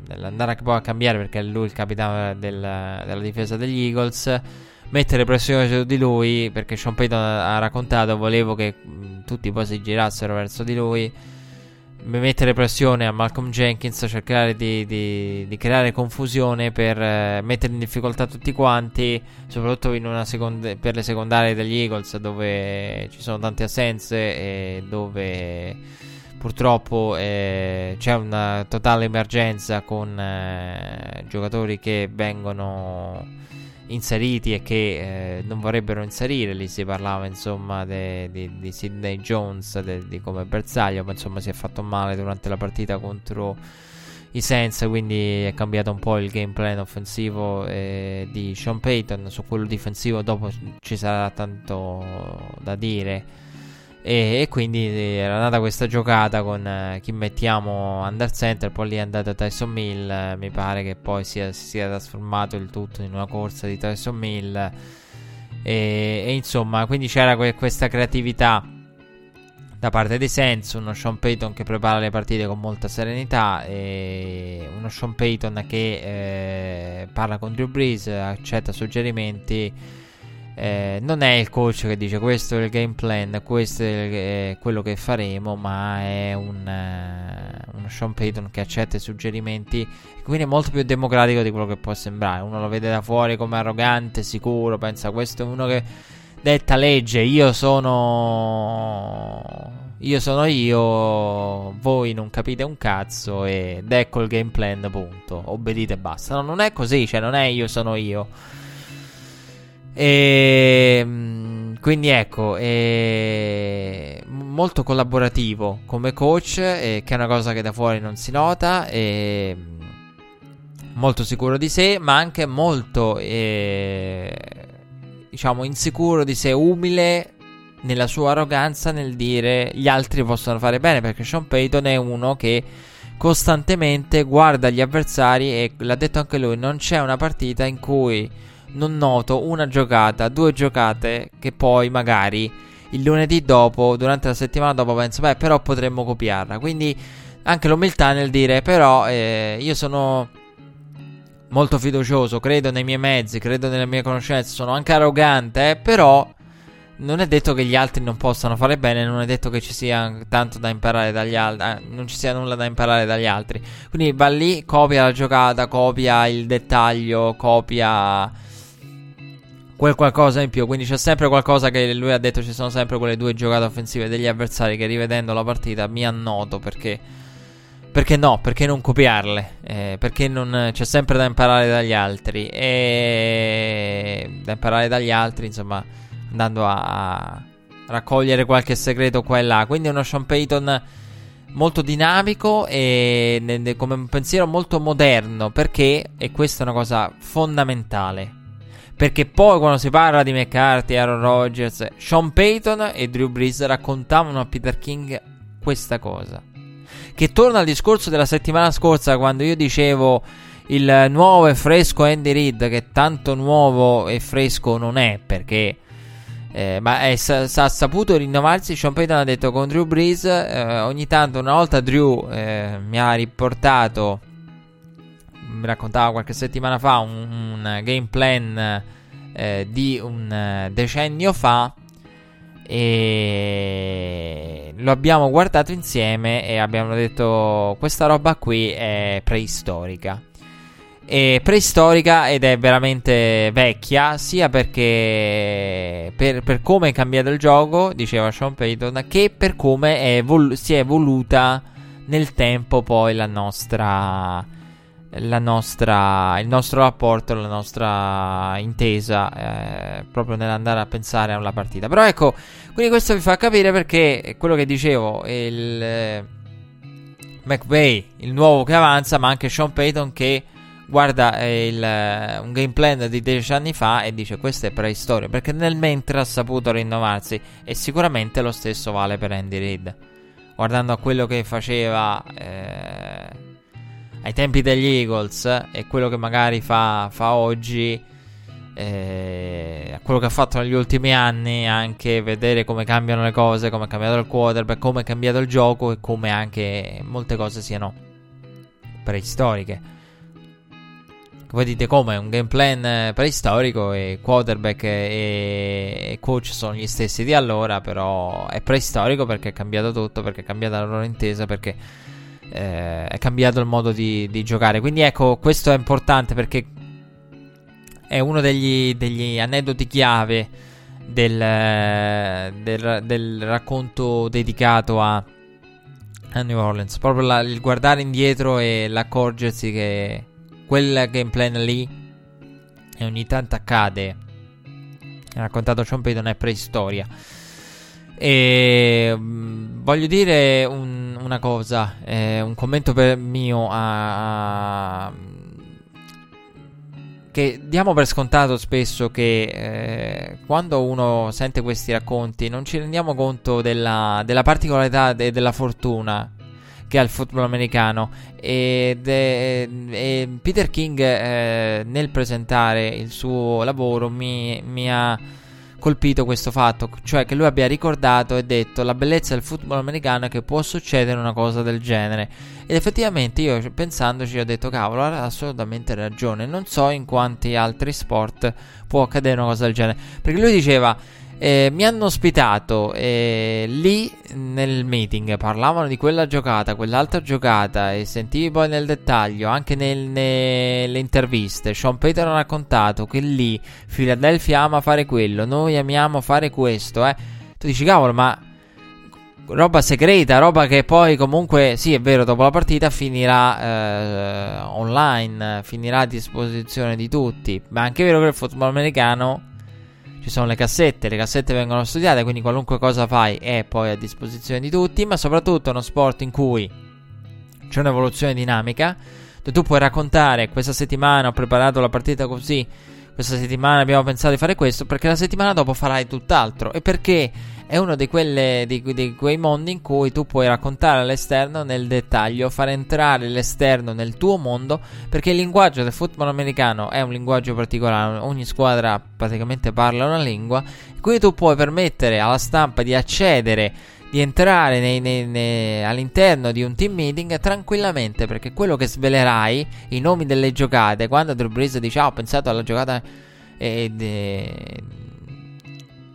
dell'andare a cambiare perché è lui il capitano del, della difesa degli Eagles mettere pressione su di lui perché Sean Payton ha raccontato volevo che mh, tutti poi si girassero verso di lui mettere pressione a Malcolm Jenkins, cercare di, di, di creare confusione per eh, mettere in difficoltà tutti quanti, soprattutto seconda, per le secondarie degli Eagles dove ci sono tante assenze e dove purtroppo eh, c'è una totale emergenza con eh, giocatori che vengono inseriti e che eh, non vorrebbero inserire. Lì si parlava insomma de, de, di Sidney Jones, de, di come bersaglio, ma insomma si è fatto male durante la partita contro i Saints, quindi è cambiato un po' il game plan offensivo eh, di Sean Payton. Su quello difensivo dopo ci sarà tanto da dire e, e, quindi era nata questa giocata con eh, chi mettiamo under center. Poi lì è andato Tyson Mill. Eh, mi pare che poi sia, sia trasformato il tutto in una corsa di Tyson Mill. E, e insomma, quindi c'era que- questa creatività da parte dei Saints. Uno Sean Payton che prepara le partite con molta serenità. E uno Sean Payton che eh, parla con Drew Brees, accetta suggerimenti eh, non è il coach che dice questo è il game plan, questo è quello che faremo, ma è un, uh, uno Sean Payton che accetta i suggerimenti, quindi è molto più democratico di quello che può sembrare. Uno lo vede da fuori come arrogante, sicuro, pensa questo è uno che detta legge, io sono... Io sono io, voi non capite un cazzo ed ecco il game plan, punto. Obbedite e basta. No, non è così, cioè non è io sono io. E, ehm, quindi ecco, è molto collaborativo come coach, eh, che è una cosa che da fuori non si nota. E, molto sicuro di sé, ma anche molto, eh, diciamo, insicuro di sé, umile nella sua arroganza nel dire gli altri possono fare bene, perché Sean Payton è uno che costantemente guarda gli avversari e l'ha detto anche lui, non c'è una partita in cui non noto una giocata, due giocate che poi magari il lunedì dopo, durante la settimana dopo, penso, beh, però potremmo copiarla. Quindi anche l'umiltà nel dire, però eh, io sono molto fiducioso, credo nei miei mezzi, credo nelle mie conoscenze, sono anche arrogante, eh, però non è detto che gli altri non possano fare bene, non è detto che ci sia tanto da imparare dagli altri, eh, non ci sia nulla da imparare dagli altri. Quindi va lì, copia la giocata, copia il dettaglio, copia quel qualcosa in più. Quindi c'è sempre qualcosa che lui ha detto. Ci sono sempre quelle due giocate offensive degli avversari che rivedendo la partita mi annoto perché. Perché no? Perché non copiarle? Eh, perché non c'è sempre da imparare dagli altri? E da imparare dagli altri, insomma, andando a raccogliere qualche segreto qua e là. Quindi è uno Sean Payton molto dinamico e come un pensiero molto moderno. Perché, e questa è una cosa fondamentale, perché poi quando si parla di McCarthy, Aaron Rodgers, Sean Payton e Drew Brees raccontavano a Peter King questa cosa. Che torna al discorso della settimana scorsa quando io dicevo il nuovo e fresco Andy Reid che tanto nuovo e fresco non è perché eh, ma sa, sa, saputo rinnovarsi. Sean Payton ha detto con Drew Brees. Eh, ogni tanto, una volta Drew eh, mi ha riportato, mi raccontava qualche settimana fa, un, un game plan eh, di un eh, decennio fa. E lo abbiamo guardato insieme e abbiamo detto: Questa roba qui è preistorica è preistorica ed è veramente vecchia, sia perché per, per, come è cambiato il gioco, diceva Sean Payton, che per come è evol- si è evoluta nel tempo poi la nostra, nostra, il nostro rapporto, la nostra intesa, eh, proprio nell'andare a pensare a una partita. Però ecco, quindi questo vi fa capire perché quello che dicevo, il eh, McVay, il nuovo che avanza, ma anche Sean Payton che guarda eh, il, eh, un game plan di 10 anni fa e dice questa è preistoria perché nel mentre ha saputo rinnovarsi e sicuramente lo stesso vale per Andy Reid guardando a quello che faceva eh, ai tempi degli Eagles e quello che magari fa, fa oggi eh, quello che ha fatto negli ultimi anni anche vedere come cambiano le cose come è cambiato il quarterback come è cambiato il gioco e come anche molte cose siano preistoriche voi dite come? Un game plan eh, preistorico e quarterback e, coach sono gli stessi di allora, però è preistorico perché è cambiato tutto, perché è cambiata la loro intesa, perché eh, è cambiato il modo di, di, giocare. Quindi ecco, questo è importante perché è uno degli, degli aneddoti chiave del, del, del, racconto dedicato a, a New Orleans. Proprio la, il guardare indietro e l'accorgersi che quel game plan lì e ogni tanto accade. Raccontato Sean Payton è preistoria. E mm, voglio dire un, una cosa, eh, un commento per mio a, a, che diamo per scontato spesso che eh, quando uno sente questi racconti non ci rendiamo conto della, della particolarità e de, della fortuna che ha il football americano. E, e Peter King eh, nel presentare il suo lavoro mi, mi ha colpito questo fatto, cioè che lui abbia ricordato e detto la bellezza del football americano è che può succedere una cosa del genere. Ed effettivamente io pensandoci ho detto cavolo, ha assolutamente ragione, non so in quanti altri sport può accadere una cosa del genere, perché lui diceva eh, mi hanno ospitato eh, lì nel meeting, parlavano di quella giocata, quell'altra giocata e sentivi poi nel dettaglio, anche nel, nelle interviste, Sean Peter ha raccontato che lì Philadelphia ama fare quello, noi amiamo fare questo, eh. Tu dici cavolo, ma roba segreta, roba che poi comunque, sì è vero, dopo la partita finirà eh, online, finirà a disposizione di tutti, ma è anche vero che il football americano ci sono le cassette, le cassette vengono studiate, quindi qualunque cosa fai è poi a disposizione di tutti, ma soprattutto è uno sport in cui c'è un'evoluzione dinamica, tu puoi raccontare questa settimana ho preparato la partita così, questa settimana abbiamo pensato di fare questo, perché la settimana dopo farai tutt'altro. E perché è uno di, quelle, di, di, quei mondi in cui tu puoi raccontare all'esterno nel dettaglio, far entrare l'esterno nel tuo mondo, perché il linguaggio del football americano è un linguaggio particolare, ogni squadra praticamente parla una lingua, quindi tu puoi permettere alla stampa di accedere di entrare nei, nei, nei, all'interno di un team meeting tranquillamente perché quello che svelerai i nomi delle giocate quando Drew Brees dice ah, ho pensato alla giocata eh, de,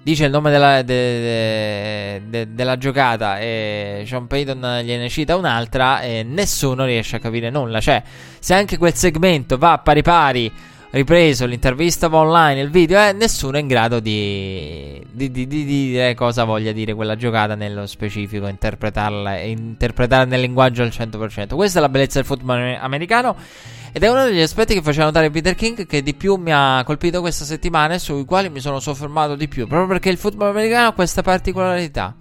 dice il nome della, de, de, della giocata e Sean Payton gliene cita un'altra e nessuno riesce a capire nulla. Cioè, se anche quel segmento va pari pari ripreso, l'intervista va online, il video, eh, nessuno è in grado di, di, di, di, dire cosa voglia dire quella giocata nello specifico, interpretarla, interpretarla nel linguaggio al 100%. Questa è la bellezza del football americano. Ed è uno degli aspetti che faceva notare Peter King che di più mi ha colpito questa settimana e sui quali mi sono soffermato di più, proprio perché il football americano ha questa particolarità.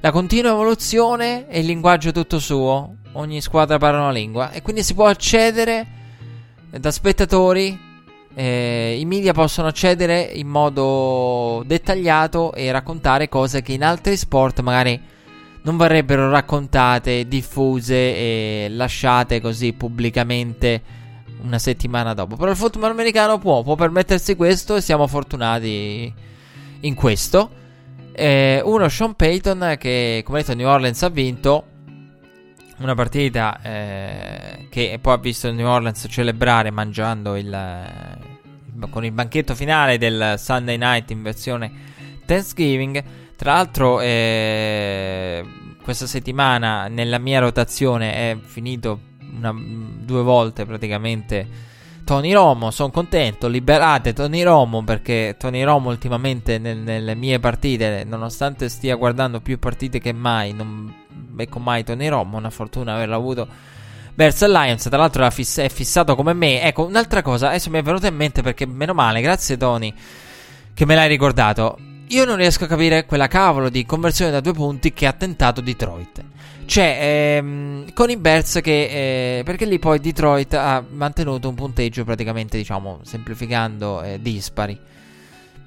La continua evoluzione e il linguaggio tutto suo, ogni squadra parla una lingua e quindi si può accedere da spettatori eh, i media possono accedere in modo dettagliato e raccontare cose che in altri sport magari non verrebbero raccontate, diffuse e lasciate così pubblicamente una settimana dopo. Però il football americano può, può permettersi questo e siamo fortunati in questo. Eh, uno Sean Payton che, come detto, New Orleans ha vinto una partita eh, che poi ha visto New Orleans celebrare mangiando il, il, con il banchetto finale del Sunday night in versione Thanksgiving. Tra l'altro, eh, questa settimana nella mia rotazione è finito una, due volte praticamente. Tony Romo, sono contento, liberate Tony Romo perché Tony Romo ultimamente nel, nelle mie partite, nonostante stia guardando più partite che mai, non becco mai Tony Romo, una fortuna averlo avuto verso il Lions, tra l'altro fiss- è fissato come me. Ecco, un'altra cosa, adesso mi è venuta in mente perché meno male, grazie Tony che me l'hai ricordato. Io non riesco a capire quella cavolo di conversione da due punti che ha tentato Detroit. Cioè, ehm, con i Bears che... Eh, perché lì poi Detroit ha mantenuto un punteggio praticamente, diciamo, semplificando, eh, dispari.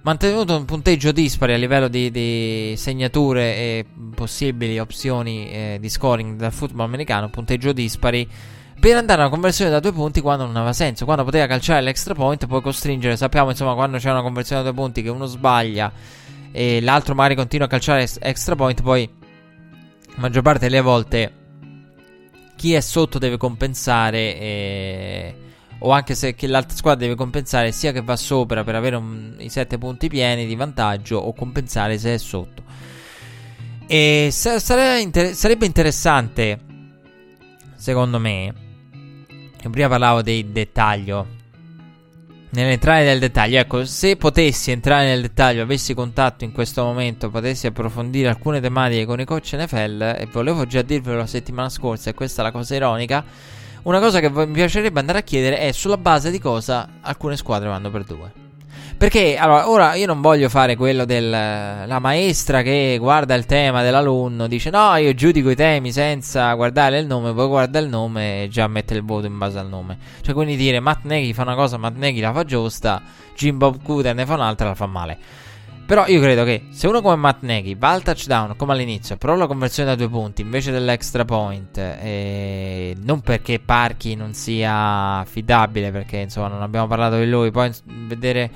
Mantenuto un punteggio dispari a livello di, di segnature e possibili opzioni eh, di scoring dal football americano, punteggio dispari per andare a una conversione da due punti quando non aveva senso. Quando poteva calciare l'extra point, poi costringere. Sappiamo, insomma, quando c'è una conversione da due punti che uno sbaglia e l'altro magari continua a calciare extra point, poi maggior parte delle volte chi è sotto deve compensare e, o anche se l'altra squadra deve compensare sia che va sopra per avere un, i 7 punti pieni di vantaggio o compensare se è sotto. E sarebbe, inter- sarebbe interessante, secondo me, prima parlavo dei dettaglio nell'entrare nel dettaglio. Ecco, se potessi entrare nel dettaglio, avessi contatto in questo momento, potessi approfondire alcune tematiche con i coach NFL, e volevo già dirvelo la settimana scorsa, e questa è la cosa ironica. Una cosa che mi piacerebbe andare a chiedere è sulla base di cosa alcune squadre vanno per due. Perché allora, ora io non voglio fare quello della maestra che guarda il tema dell'alunno, dice no, io giudico i temi senza guardare il nome, poi guarda il nome e già mette il voto in base al nome. Cioè, quindi dire Matt Neghi fa una cosa, Matt Neghi la fa giusta, Jim Bob Cooter ne fa un'altra, la fa male. Però io credo che se uno come Matt Neghi va al touchdown come all'inizio, però la conversione da due punti invece dell'extra point, eh, non perché Parchi non sia affidabile, perché insomma non abbiamo parlato di lui, poi vedere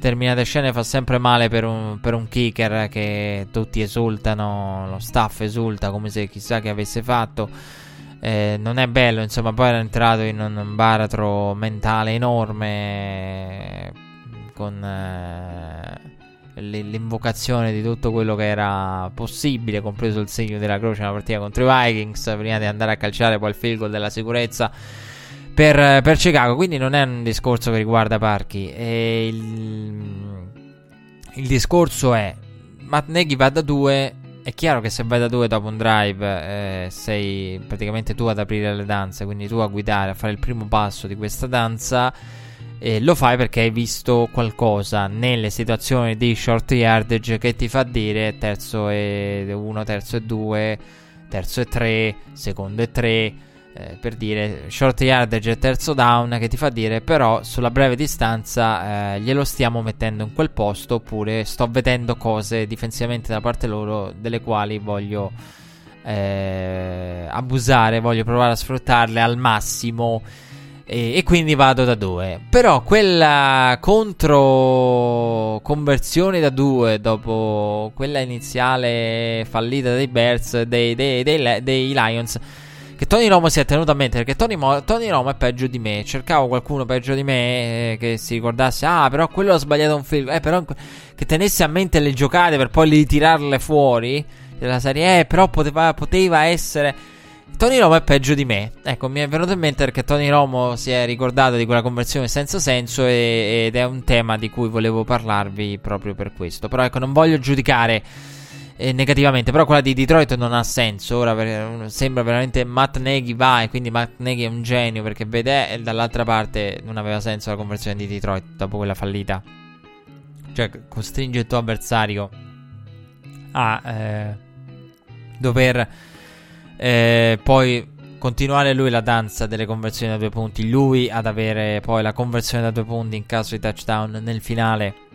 determinate scene fa sempre male per un, per un, kicker che tutti esultano, lo staff esulta come se chissà che avesse fatto. Eh, non è bello, insomma, poi era entrato in un baratro mentale enorme con eh, l'invocazione di tutto quello che era possibile, compreso il segno della croce nella partita contro i Vikings, prima di andare a calciare poi il field goal della sicurezza per, per, Chicago. Quindi non è un discorso che riguarda Parchi. Il, il, discorso è: Matt Neghi va da 2. È chiaro che se vai da 2 dopo un drive, eh, sei praticamente tu ad aprire le danze. Quindi tu a guidare, a fare il primo passo di questa danza. E lo fai perché hai visto qualcosa nelle situazioni di short yardage che ti fa dire terzo e 1, terzo e 2, terzo e 3, secondo e 3 eh, per dire short yardage e terzo down che ti fa dire però sulla breve distanza eh, glielo stiamo mettendo in quel posto oppure sto vedendo cose difensivamente da parte loro delle quali voglio eh, abusare, voglio provare a sfruttarle al massimo e, e quindi vado da due. Però quella contro conversione da due dopo quella iniziale fallita dei Bears, dei, dei, dei, dei Lions che Tony Romo si è tenuto a mente perché Tony, Mo- Tony Romo è peggio di me. Cercavo qualcuno peggio di me eh, che si ricordasse, ah, però quello ha sbagliato un film. Eh, però che tenesse a mente le giocate per poi ritirarle fuori della serie. Eh, però poteva, poteva essere. Tony Romo è peggio di me. Ecco, mi è venuto in mente perché Tony Romo si è ricordato di quella conversione senza senso e, ed è un tema di cui volevo parlarvi proprio per questo. Però ecco, non voglio giudicare eh, negativamente. Però quella di Detroit non ha senso. Ora sembra veramente Matt Nagy va e quindi Matt Nagy è un genio perché vede e dall'altra parte non aveva senso la conversione di Detroit dopo quella fallita. Cioè costringe il tuo avversario a eh, dover eh, poi continuare lui la danza delle conversioni da due punti. Lui ad avere poi la conversione da due punti in caso di touchdown nel finale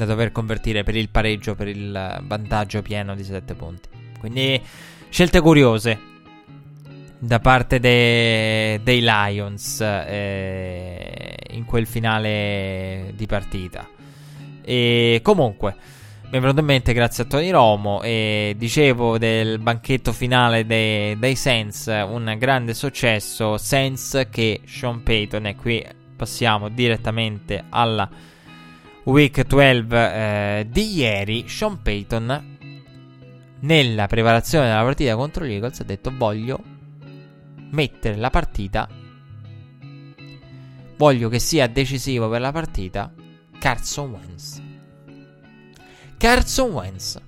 da dover convertire per il pareggio, per il vantaggio pieno di 7 punti. Quindi scelte curiose da parte de- dei Lions eh, in quel finale di partita. E comunque, mi è venuto in mente grazie a Tony Romo e dicevo del banchetto finale dei, dei Saints, un grande successo, Saints che Sean Payton e qui passiamo direttamente alla Week 12 eh, di ieri, Sean Payton nella preparazione della partita contro gli Eagles ha detto voglio mettere la partita voglio che sia decisivo per la partita Carson Wentz Carson Wentz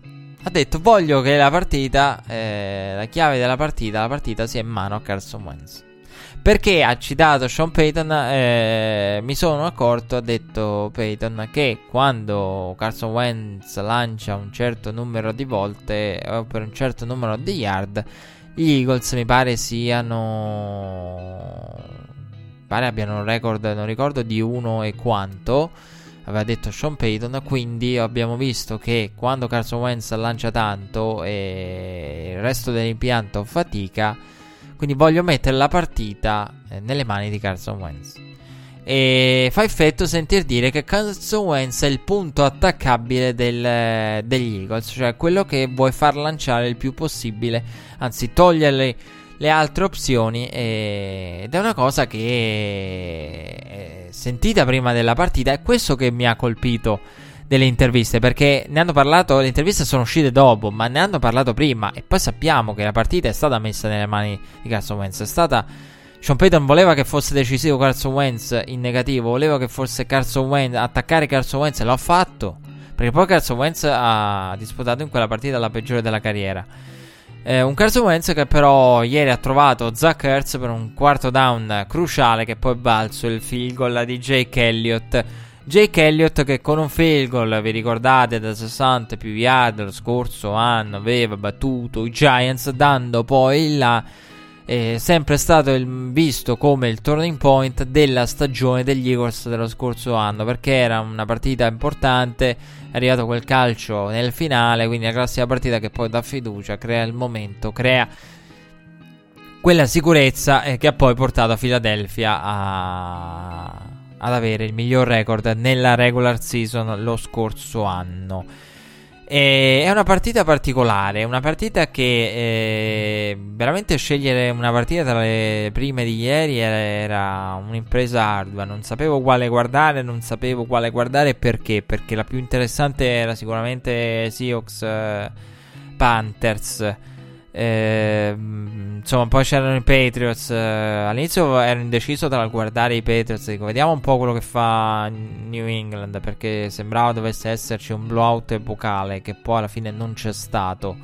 ha detto voglio che la partita, eh, la chiave della partita, la partita sia in mano a Carson Wentz. Perché ha citato Sean Payton, eh, mi sono accorto, ha detto Payton, che quando Carson Wentz lancia un certo numero di volte o per un certo numero di yard, gli Eagles mi pare siano... Pare abbiano un record, non ricordo di uno e quanto aveva detto Sean Payton. Quindi abbiamo visto che quando Carson Wentz lancia tanto e il resto dell'impianto fatica, quindi voglio mettere la partita eh, nelle mani di Carson Wentz. E fa effetto sentir dire che Carson Wentz è il punto attaccabile del, degli Eagles, cioè quello che vuoi far lanciare il più possibile, anzi toglierli le altre opzioni ed è una cosa che è sentita prima della partita è questo che mi ha colpito delle interviste perché ne hanno parlato le interviste sono uscite dopo ma ne hanno parlato prima e poi sappiamo che la partita è stata messa nelle mani di Carson Wentz è stata Sean Payton voleva che fosse decisivo Carson Wentz in negativo voleva che fosse Carson Wentz attaccare Carson Wentz e l'ha fatto perché poi Carson Wentz ha disputato in quella partita la peggiore della carriera eh, un Carson Wentz che però ieri ha trovato Zach Ertz per un quarto down cruciale che poi balzo il field goal di Jake Elliott. Jake Elliott che con un field goal, vi ricordate, da 60 più yard lo scorso anno aveva battuto i Giants dando poi la è sempre stato il, visto come il turning point della stagione degli Eagles dello scorso anno perché era una partita importante è arrivato quel calcio nel finale quindi la classica partita che poi dà fiducia crea il momento crea quella sicurezza eh, che ha poi portato a Philadelphia a, ad avere il miglior record nella regular season lo scorso anno e è una partita particolare, una partita che eh, veramente scegliere una partita tra le prime di ieri era, un'impresa ardua. Non sapevo quale guardare, non sapevo quale guardare perché. Perché la più interessante era sicuramente Seahawks eh, Panthers. Eh, insomma, poi c'erano i Patriots. Eh, all'inizio ero indeciso tra guardare i Patriots. Dico, vediamo un po' quello che fa New England. Perché sembrava dovesse esserci un blowout epocale. Che poi alla fine non c'è stato.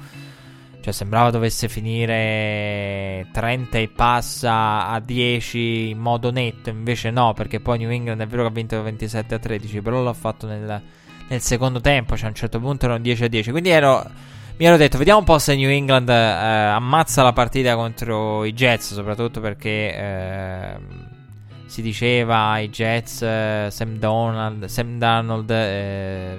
Cioè, sembrava dovesse finire 30 e passa a 10 in modo netto. Invece, no, perché poi New England è vero che ha vinto 27 a 13. Però l'ha fatto nel, nel secondo tempo. Cioè, a un certo punto erano 10 a 10. Quindi ero mi ero detto, vediamo un po' se New England eh, ammazza la partita contro i Jets, soprattutto perché eh, si diceva i Jets, eh, Sam Donald, Sam Darnold, eh,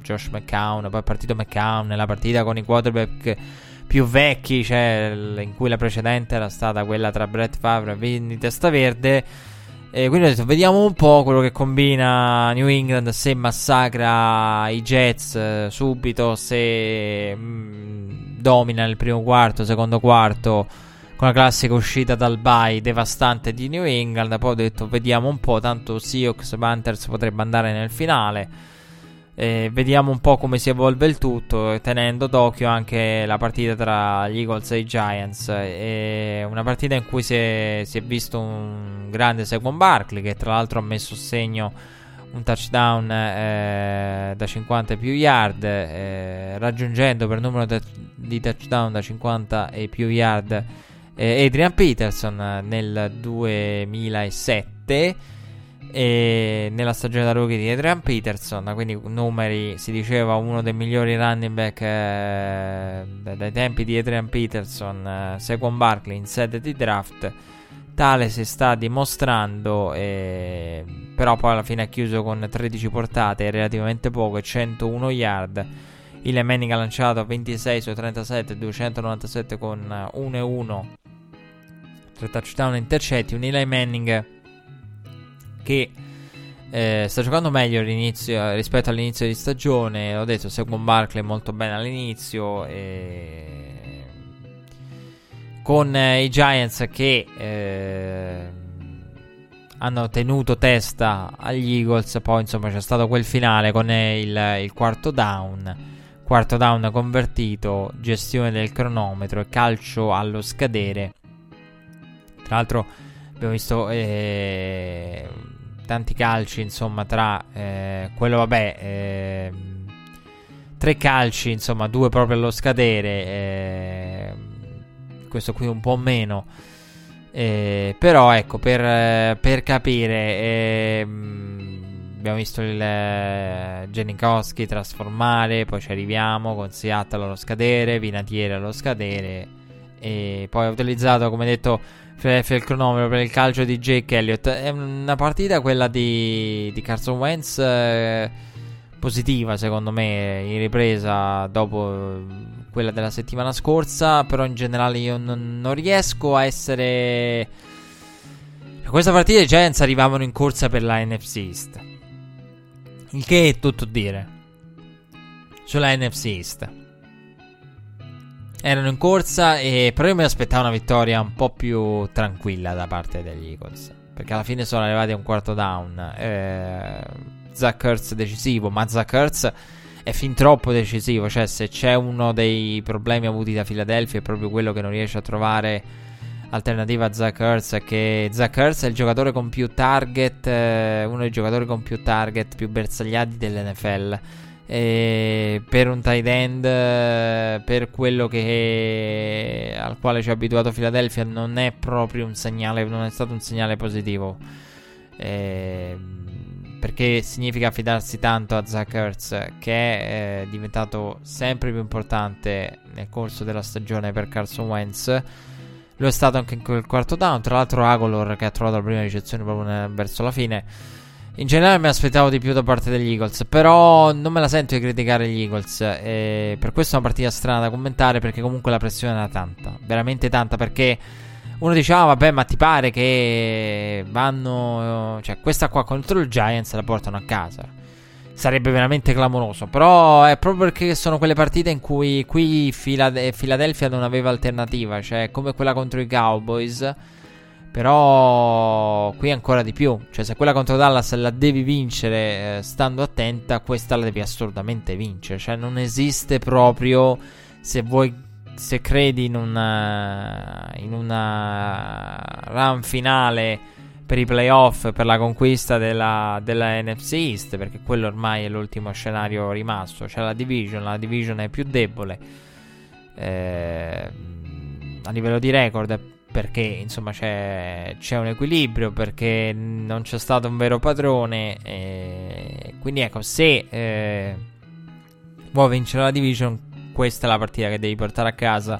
Josh McCown, poi è partito McCown nella partita con i quarterback più vecchi, cioè in cui la precedente era stata quella tra Brett Favre e Vinny Testaverde. E quindi ho detto, vediamo un po' quello che combina New England, se massacra i Jets eh, subito, se mh, mm, domina il primo quarto, secondo quarto, con la classica uscita dal bye devastante di New England. Poi ho detto, vediamo un po', tanto Seahawks Panthers potrebbe andare nel finale. Eh, vediamo un po' come si evolve il tutto, tenendo d'occhio anche la partita tra gli Eagles e i Giants. Eh, una partita in cui si è, si è visto un grande Saquon Barkley, che tra l'altro ha messo a segno un touchdown eh, da 50 più yard, eh, raggiungendo per numero de- di touchdown da 50 e più yard eh, Adrian Peterson nel 2007 e nella stagione da rookie di Adrian Peterson, quindi numeri si diceva uno dei migliori running back eh, dai tempi di Adrian Peterson, eh, Saquon Barkley in sede di draft. Tale si sta dimostrando, eh, però poi alla fine ha chiuso con 13 portate, relativamente poco, e 101 yard. Il Manning ha lanciato 26 su 37, 297 con 1 e 1, 3 touchdown intercetti. Un Eli Manning che Eh, sta giocando meglio rispetto all'inizio di stagione. Ho detto, seguo Barkley molto bene all'inizio. E... Con eh, i Giants che eh, hanno tenuto testa agli Eagles. Poi, insomma, c'è stato quel finale con il, il quarto down. Quarto down convertito, gestione del cronometro e calcio allo scadere. Tra l'altro, abbiamo visto. Eh, tanti calci, insomma, tra eh, quello, vabbè, eh, tre calci, insomma, due proprio allo scadere, eh, questo qui un po' meno. Eh, però ecco, per, per capire, ehm, abbiamo visto il eh, Janikowski trasformare, poi ci arriviamo con Seattle allo scadere, Vinatieri allo scadere, e poi ha utilizzato, come detto, Philadelphia il cronometro per il calcio di Jake Elliott. È una partita quella di, di Carson Wentz eh, positiva secondo me in ripresa dopo quella della settimana scorsa. Però in generale io non, non riesco a essere... Per questa partita i Giants arrivavano in corsa per la NFC East. Il che è tutto dire. Sulla NFC East erano in corsa e però io mi aspettavo una vittoria un po' più tranquilla da parte degli Eagles perché alla fine sono arrivati a un quarto down. Eh, Zach Ertz decisivo ma Zach Ertz è fin troppo decisivo cioè se c'è uno dei problemi avuti da Philadelphia è proprio quello che non riesce a trovare alternativa a Zach Ertz che Zach Ertz è il giocatore con più target eh, uno dei giocatori con più target più bersagliati dell'NFL e per un tight end, per quello che al quale ci ha abituato Philadelphia, non è proprio un segnale, non è stato un segnale positivo. Eh, perché significa fidarsi tanto a Zach Ertz, che è eh, diventato sempre più importante nel corso della stagione per Carson Wentz. Lo è stato anche in quel quarto down. Tra l'altro, Agolor, che ha trovato la prima ricezione proprio verso la fine in generale mi aspettavo di più da parte degli Eagles, però non me la sento di criticare gli Eagles. E per questo è una partita strana da commentare perché comunque la pressione era tanta, veramente tanta perché uno diceva ah, vabbè ma ti pare che vanno... cioè questa qua contro il Giants la portano a casa. Sarebbe veramente clamoroso, però è proprio perché sono quelle partite in cui qui Philadelphia non aveva alternativa, cioè come quella contro i Cowboys però qui ancora di più. Cioè, se quella contro Dallas la devi vincere eh, stando attenta, questa la devi assolutamente vincere. Cioè, non esiste proprio. Se vuoi. Se credi in una. In una run finale per i playoff, per la conquista della, della NFC East, perché quello ormai è l'ultimo scenario rimasto. Cioè, la division. La division è più debole. Eh, a livello di record perché insomma c'è, c'è, un equilibrio, perché non c'è stato un vero padrone. E quindi ecco, se eh, vuoi vincere la division, questa è la partita che devi portare a casa.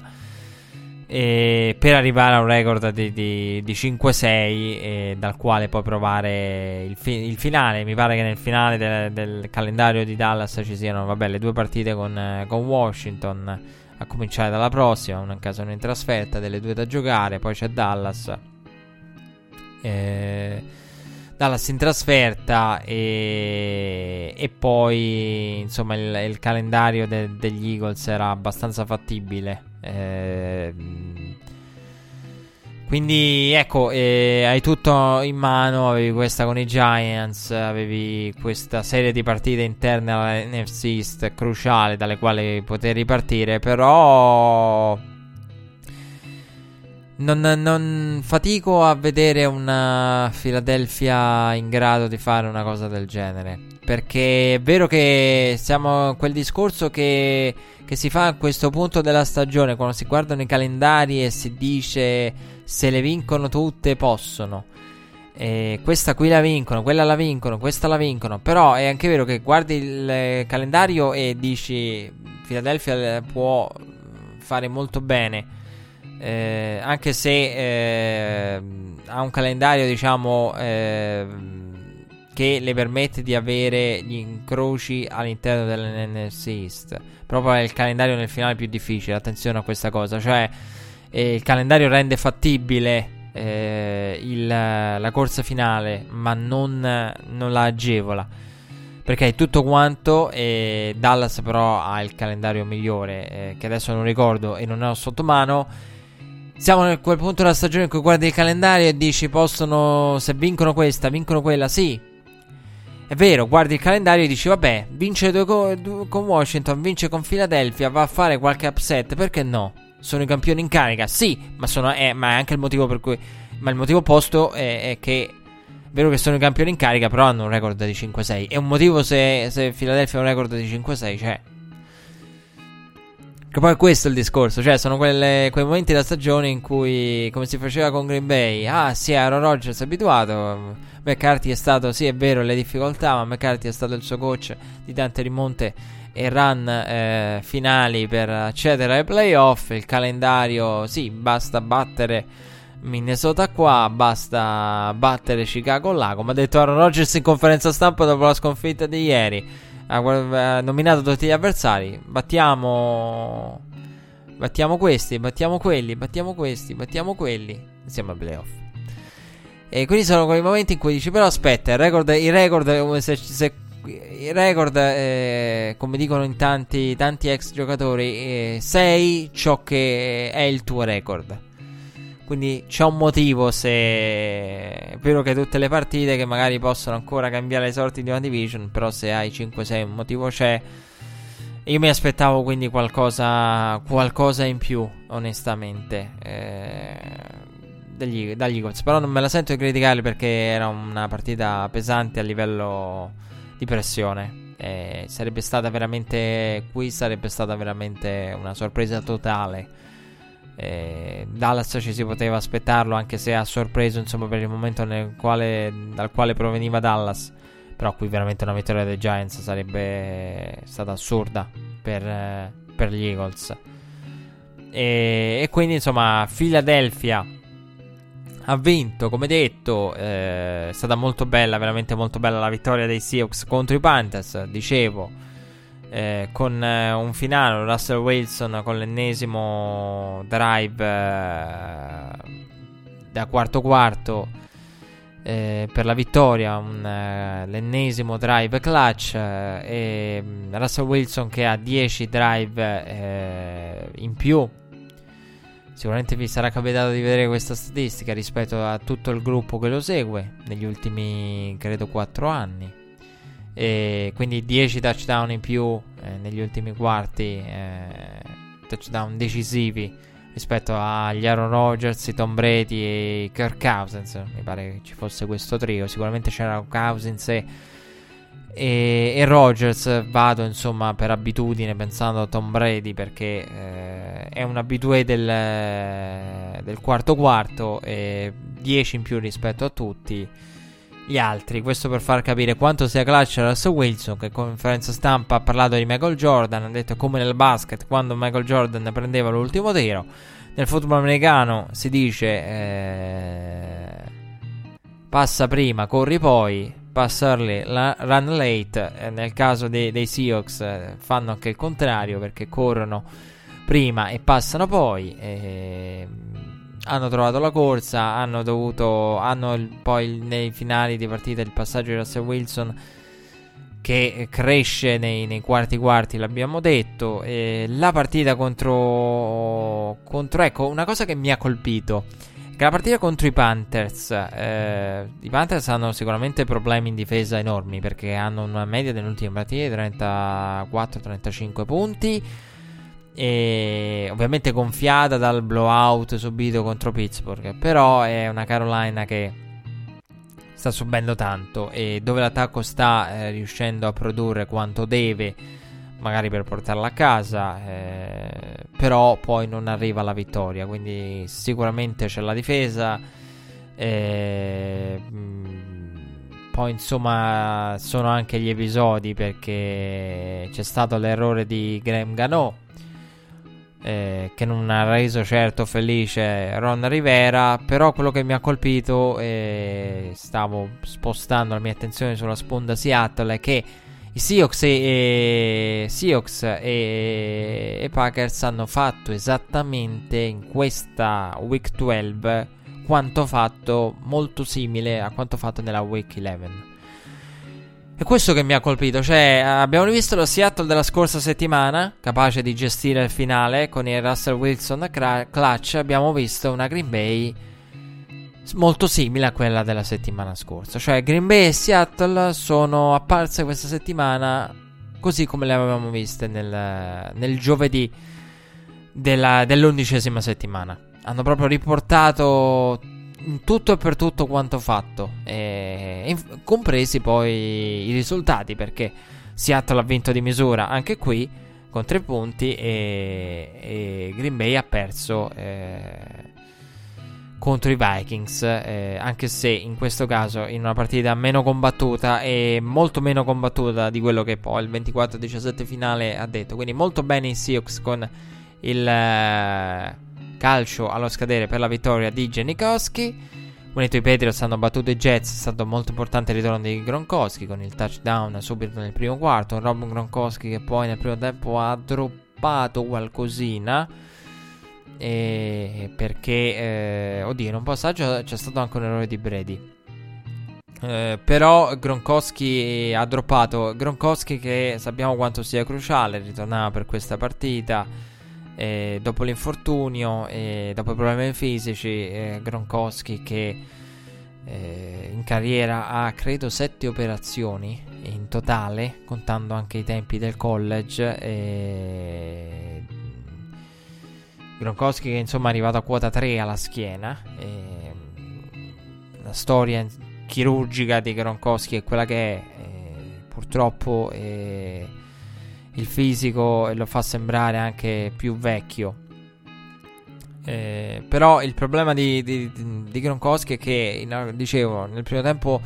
E per arrivare a un record di, di, di 5-6 e dal quale poi provare il, fi- il, finale. Mi pare che nel finale del, del, calendario di Dallas ci siano vabbè, le due partite con, con Washington a cominciare dalla prossima, una casa in trasferta, delle due da giocare, poi c'è Dallas. Eh, Dallas in trasferta e, e poi insomma il, il calendario de, degli Eagles era abbastanza fattibile. Eh, quindi ecco, eh, hai tutto in mano, avevi questa con i Giants, avevi questa serie di partite interne alla NFC East cruciale dalle quali poter ripartire, però non, non, fatico a vedere una Philadelphia in grado di fare una cosa del genere. Perché è vero che siamo quel discorso che, che si fa a questo punto della stagione, quando si guardano i calendari e si dice se le vincono tutte possono. E questa qui la vincono, quella la vincono, questa la vincono. Però è anche vero che guardi il calendario e dici Philadelphia può fare molto bene eh, anche se eh, ha un calendario, diciamo, eh, che le permette di avere gli incroci all'interno dell'NFC East. Proprio è il calendario nel finale più difficile. Attenzione a questa cosa, cioè eh, il calendario rende fattibile eh, il, la corsa finale, ma non, non la agevola. Perché è tutto quanto, e Dallas però ha il calendario migliore, eh, che adesso non ricordo e non ho sotto mano. Siamo a quel punto della stagione in cui guardi il calendario e dici possono, se vincono questa, vincono quella, sì. È vero, guardi il calendario e dici vabbè, vince con Washington, vince con Philadelphia, va a fare qualche upset, perché no? Sono i campioni in carica, sì, ma, sono, eh, ma è anche il motivo per cui... Ma il motivo opposto è, è che vero che sono i campioni in carica, però hanno un record di 5-6. È un motivo se, se Philadelphia ha un record di 5-6, cioè... Che poi questo è il discorso, cioè sono quelle, quei momenti della stagione in cui, come si faceva con Green Bay, ah sì, Aaron Rodgers è abituato, McCarthy è stato, sì è vero, le difficoltà, ma McCarthy è stato il suo coach di tante rimonte e run eh, finali per accedere ai playoff, il calendario, sì, basta battere Minnesota qua, basta battere Chicago là, come ha detto Aaron Rodgers in conferenza stampa dopo la sconfitta di ieri ha nominato tutti gli avversari. Battiamo. Battiamo questi, battiamo quelli, battiamo questi, battiamo quelli. Insieme al playoff. E quindi sono quei momenti in cui dici: Però aspetta, il record, il record, se, se, il record eh, come dicono in tanti, tanti ex giocatori, eh, sei ciò che è il tuo record. Quindi c'è un motivo se è vero che tutte le partite che magari possono ancora cambiare le sorti di una division, però se hai 5-6 un motivo c'è. Io mi aspettavo quindi qualcosa, qualcosa in più, onestamente, eh, dagli, dagli Eagles. Però non me la sento di criticare perché era una partita pesante a livello di pressione. Eh, sarebbe stata veramente, qui sarebbe stata veramente una sorpresa totale. Eh, Dallas ci si poteva aspettarlo anche se ha sorpreso insomma per il momento quale, dal quale proveniva Dallas. Però qui veramente una vittoria dei Giants sarebbe stata assurda per, eh, per gli Eagles. E, e, quindi insomma Philadelphia ha vinto come detto eh, è stata molto bella veramente molto bella la vittoria dei Seahawks contro i Panthers dicevo eh, con eh, un finale Russell Wilson con l'ennesimo drive eh, da quarto quarto eh, per la vittoria un, eh, l'ennesimo drive clutch eh, e mm, Russell Wilson che ha 10 drive in più Sicuramente vi sarà capitato di vedere questa statistica rispetto a tutto il gruppo che lo segue negli ultimi, credo, 4 anni. E quindi 10 touchdown in più eh, negli ultimi quarti, eh, touchdown decisivi rispetto agli Aaron Rodgers, Tom Brady e Kirk Cousins. Mi pare che ci fosse questo trio. Sicuramente c'era Cousins e, e, e Rodgers. Vado insomma per abitudine pensando a Tom Brady perché eh, è un abitué del, del quarto quarto e 10 in più rispetto a tutti gli altri. Questo per far capire quanto sia clutch Russell Wilson, che in conferenza stampa ha parlato di Michael Jordan. Ha detto come nel basket quando Michael Jordan prendeva l'ultimo tiro. Nel football americano si dice eh, passa prima, corri poi, passa early, la, run late. Eh, nel caso dei, dei Seahawks eh, fanno anche il contrario perché corrono prima e passano poi. Eh, hanno trovato la corsa, hanno dovuto, hanno il, poi nei finali di partita il passaggio di Russell Wilson che cresce nei, nei quarti quarti, l'abbiamo detto. E la partita contro, contro, ecco, una cosa che mi ha colpito. Che la partita contro i Panthers, eh, i Panthers hanno sicuramente problemi in difesa enormi perché hanno una media delle ultime partite di 34-35 punti e ovviamente gonfiata dal blowout subito contro Pittsburgh. Però è una Carolina che sta subendo tanto e dove l'attacco sta eh, riuscendo a produrre quanto deve, magari per portarla a casa, eh, però poi non arriva alla vittoria. Quindi sicuramente c'è la difesa. Eh, poi insomma sono anche gli episodi perché c'è stato l'errore di Graham Gano eh, che non ha reso certo felice Ron Rivera, però quello che mi ha colpito, e stavo spostando la mia attenzione sulla sponda Seattle, è che i Seahawks e, e, Seahawks e, e Packers hanno fatto esattamente in questa Week 12 quanto fatto, molto simile a quanto fatto nella Week 11. È questo che mi ha colpito, cioè abbiamo rivisto lo Seattle della scorsa settimana, capace di gestire il finale con il Russell Wilson clutch, abbiamo visto una Green Bay molto simile a quella della settimana scorsa, cioè Green Bay e Seattle sono apparse questa settimana così come le avevamo viste nel, nel giovedì della, dell'undicesima settimana. Hanno proprio riportato in tutto e per tutto quanto fatto, e, compresi poi i risultati, perché Seattle ha vinto di misura anche qui con tre punti e, e Green Bay ha perso eh, contro i Vikings, eh, anche se in questo caso in una partita meno combattuta e molto meno combattuta di quello che poi il 24-17 finale ha detto. Quindi molto bene i Seahawks con il... Eh, calcio allo scadere per la vittoria di Janikowski. Unito i Patriots hanno battuto i Jets, è stato molto importante il ritorno di Gronkowski con il touchdown subito nel primo quarto. Rob Gronkowski che poi nel primo tempo ha droppato qualcosina. E perché, eh, oddio, in un passaggio c'è stato anche un errore di Brady. Eh, però Gronkowski ha droppato. Gronkowski che sappiamo quanto sia cruciale, ritornava per questa partita eh, dopo l'infortunio e dopo i problemi fisici, eh, Gronkowski che eh, in carriera ha credo sette operazioni in totale, contando anche i tempi del college. E... Gronkowski che insomma è arrivato a quota 3 alla schiena. E... La storia chirurgica di Gronkowski è quella che è. purtroppo il fisico e lo fa sembrare anche più vecchio. Eh, però il problema di, di, di Gronkowski è che, dicevo, nel primo tempo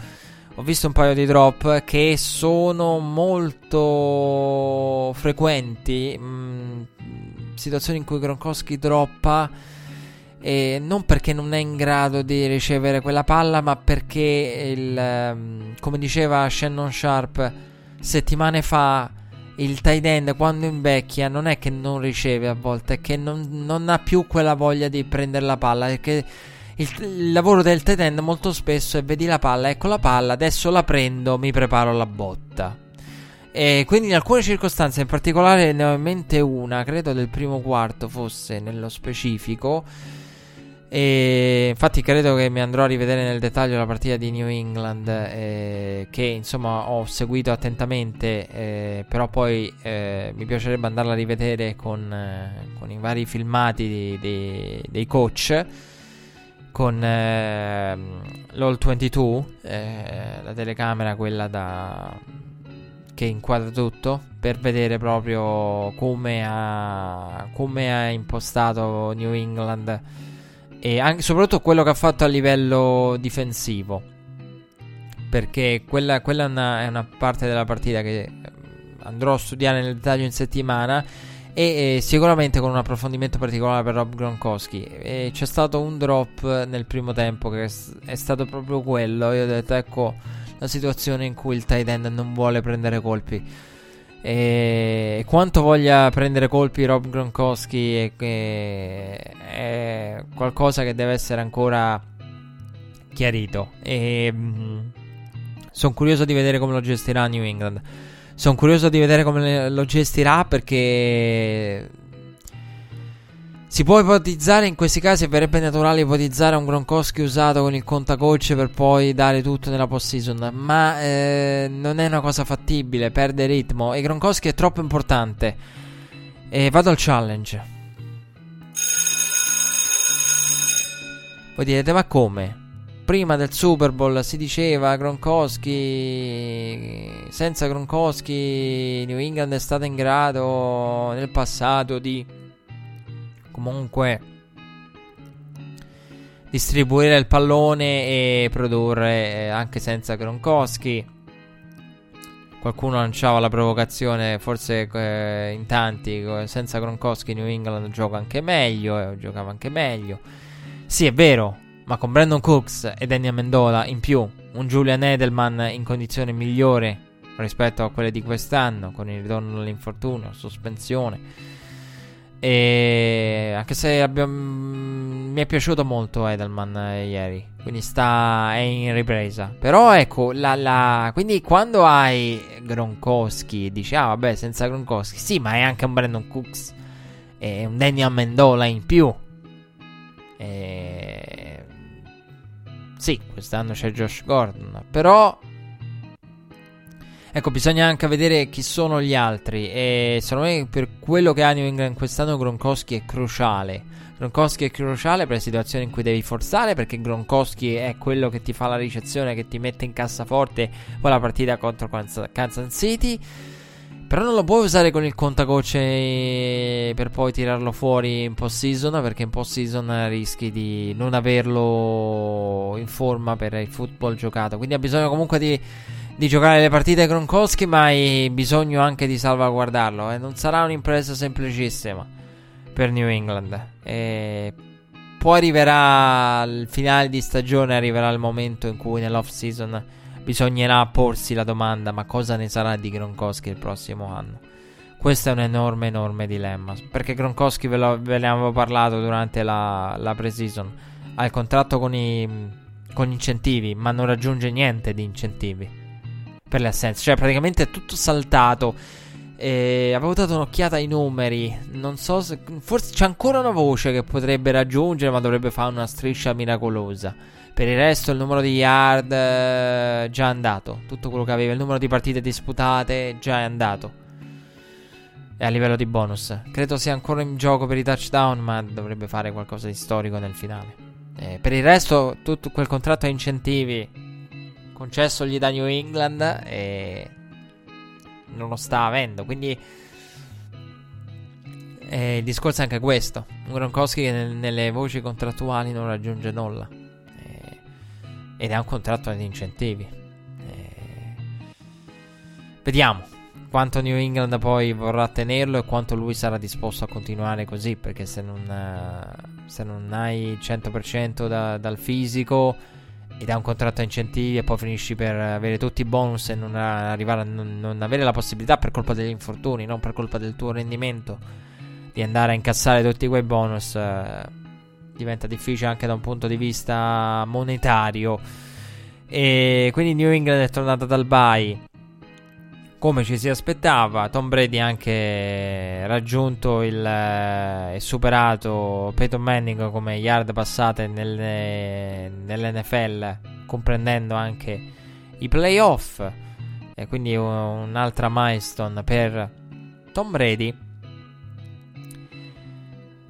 ho visto un paio di drop che sono molto frequenti. Mh, mm, situazioni in cui Gronkowski droppa. E non perché non è in grado di ricevere quella palla, ma perché, il, um, come diceva Shannon Sharp settimane fa, il tight end quando invecchia non è che non riceve a volte, è che non, non ha più quella voglia di prendere la palla. Perché il, il, lavoro del tight end molto spesso è vedi la palla, ecco la palla, adesso la prendo, mi preparo la botta. E quindi in alcune circostanze, in particolare ne ho in mente una, credo del primo quarto fosse nello specifico. E infatti credo che mi andrò a rivedere nel dettaglio la partita di New England eh, che insomma ho seguito attentamente eh, però poi eh, mi piacerebbe andarla a rivedere con, eh, con i vari filmati di, di, dei coach con ehm, l'All 22 eh, la telecamera quella da che inquadra tutto per vedere proprio come ha, come ha impostato New England e anche, soprattutto quello che ha fatto a livello difensivo. Perché quella, quella è, una, è, una, parte della partita che eh, andrò a studiare nel dettaglio in settimana. E, e sicuramente con un approfondimento particolare per Rob Gronkowski. E c'è stato un drop nel primo tempo che è stato proprio quello. Io ho detto: ecco la situazione in cui il tight end non vuole prendere colpi e quanto voglia prendere colpi Rob Gronkowski è, è, è qualcosa che deve essere ancora chiarito. E mm, sono curioso di vedere come lo gestirà New England. Sono curioso di vedere come lo gestirà perché si può ipotizzare in questi casi, verrebbe naturale ipotizzare un Gronkowski usato con il contacoach per poi dare tutto nella post-season, ma eh, non è una cosa fattibile, perde ritmo e Gronkowski è troppo importante. E vado al challenge. Voi direte, ma come? Prima del Super Bowl si diceva Gronkowski, senza Gronkowski New England è stata in grado nel passato di comunque distribuire il pallone e produrre eh, anche senza Gronkowski. Qualcuno lanciava la provocazione, forse eh, in tanti, senza Gronkowski New England gioca anche meglio, eh, giocava anche meglio. Sì, è vero, ma con Brandon Cooks e Danny Amendola in più, un Julian Edelman in condizione migliore rispetto a quelle di quest'anno, con il ritorno dall'infortunio, sospensione e anche se abbiamo, mi è piaciuto molto Edelman eh, ieri. Quindi sta è in ripresa. Però ecco, la, la, quindi quando hai Gronkowski e dici, ah vabbè, senza Gronkowski, sì, ma è anche un Brandon Cooks e un Danny Amendola in più. E... Sì, quest'anno c'è Josh Gordon, però Ecco, bisogna anche vedere chi sono gli altri. E secondo me, per quello che ha New England quest'anno, Gronkowski è cruciale. Gronkowski è cruciale per le situazioni in cui devi forzare. Perché Gronkowski è quello che ti fa la ricezione, che ti mette in cassaforte poi la partita contro Kansas City. Però non lo puoi usare con il contagocce per poi tirarlo fuori in post season. Perché in post season rischi di non averlo in forma per il football giocato. Quindi ha bisogno comunque di di giocare le partite Gronkowski, ma hai bisogno anche di salvaguardarlo. Eh. non sarà un'impresa semplicissima per New England. E poi arriverà il finale di stagione, arriverà il momento in cui nell'off season bisognerà porsi la domanda: ma cosa ne sarà di Gronkowski il prossimo anno? Questo è un enorme, enorme dilemma. Perché Gronkowski ve, lo, ve ne avevo parlato durante la, la pre-season. Ha il contratto con i, con incentivi, ma non raggiunge niente di incentivi per le assenze. Cioè, praticamente è tutto saltato. E avevo dato un'occhiata ai numeri. Non so se. Forse c'è ancora una voce che potrebbe raggiungere, ma dovrebbe fare una striscia miracolosa. Per il resto, il numero di yard eh, già andato. Tutto quello che aveva. Il numero di partite disputate già è andato. E a livello di bonus. Credo sia ancora in gioco per i touchdown, ma dovrebbe fare qualcosa di storico nel finale. Eh, per il resto, tutto quel contratto a incentivi concessogli da New England e non lo sta avendo. Quindi eh, il discorso è anche questo. Gronkowski che nel, nelle voci contrattuali non raggiunge nulla. Eh, ed è un contratto ad incentivi. Eh, vediamo quanto New England poi vorrà tenerlo e quanto lui sarà disposto a continuare così. Perché se non, eh, se non hai il 100% da, dal fisico ed ha un contratto a incentivi e poi finisci per avere tutti i bonus e non arrivare a non, non, avere la possibilità per colpa degli infortuni, non per colpa del tuo rendimento, di andare a incassare tutti quei bonus, eh, diventa difficile anche da un punto di vista monetario. E quindi New England è tornata dal bye come ci si aspettava. Tom Brady ha anche raggiunto il, e eh, superato Peyton Manning come yard passate nelle, nell'NFL, comprendendo anche i playoff. E quindi un'altra milestone per Tom Brady.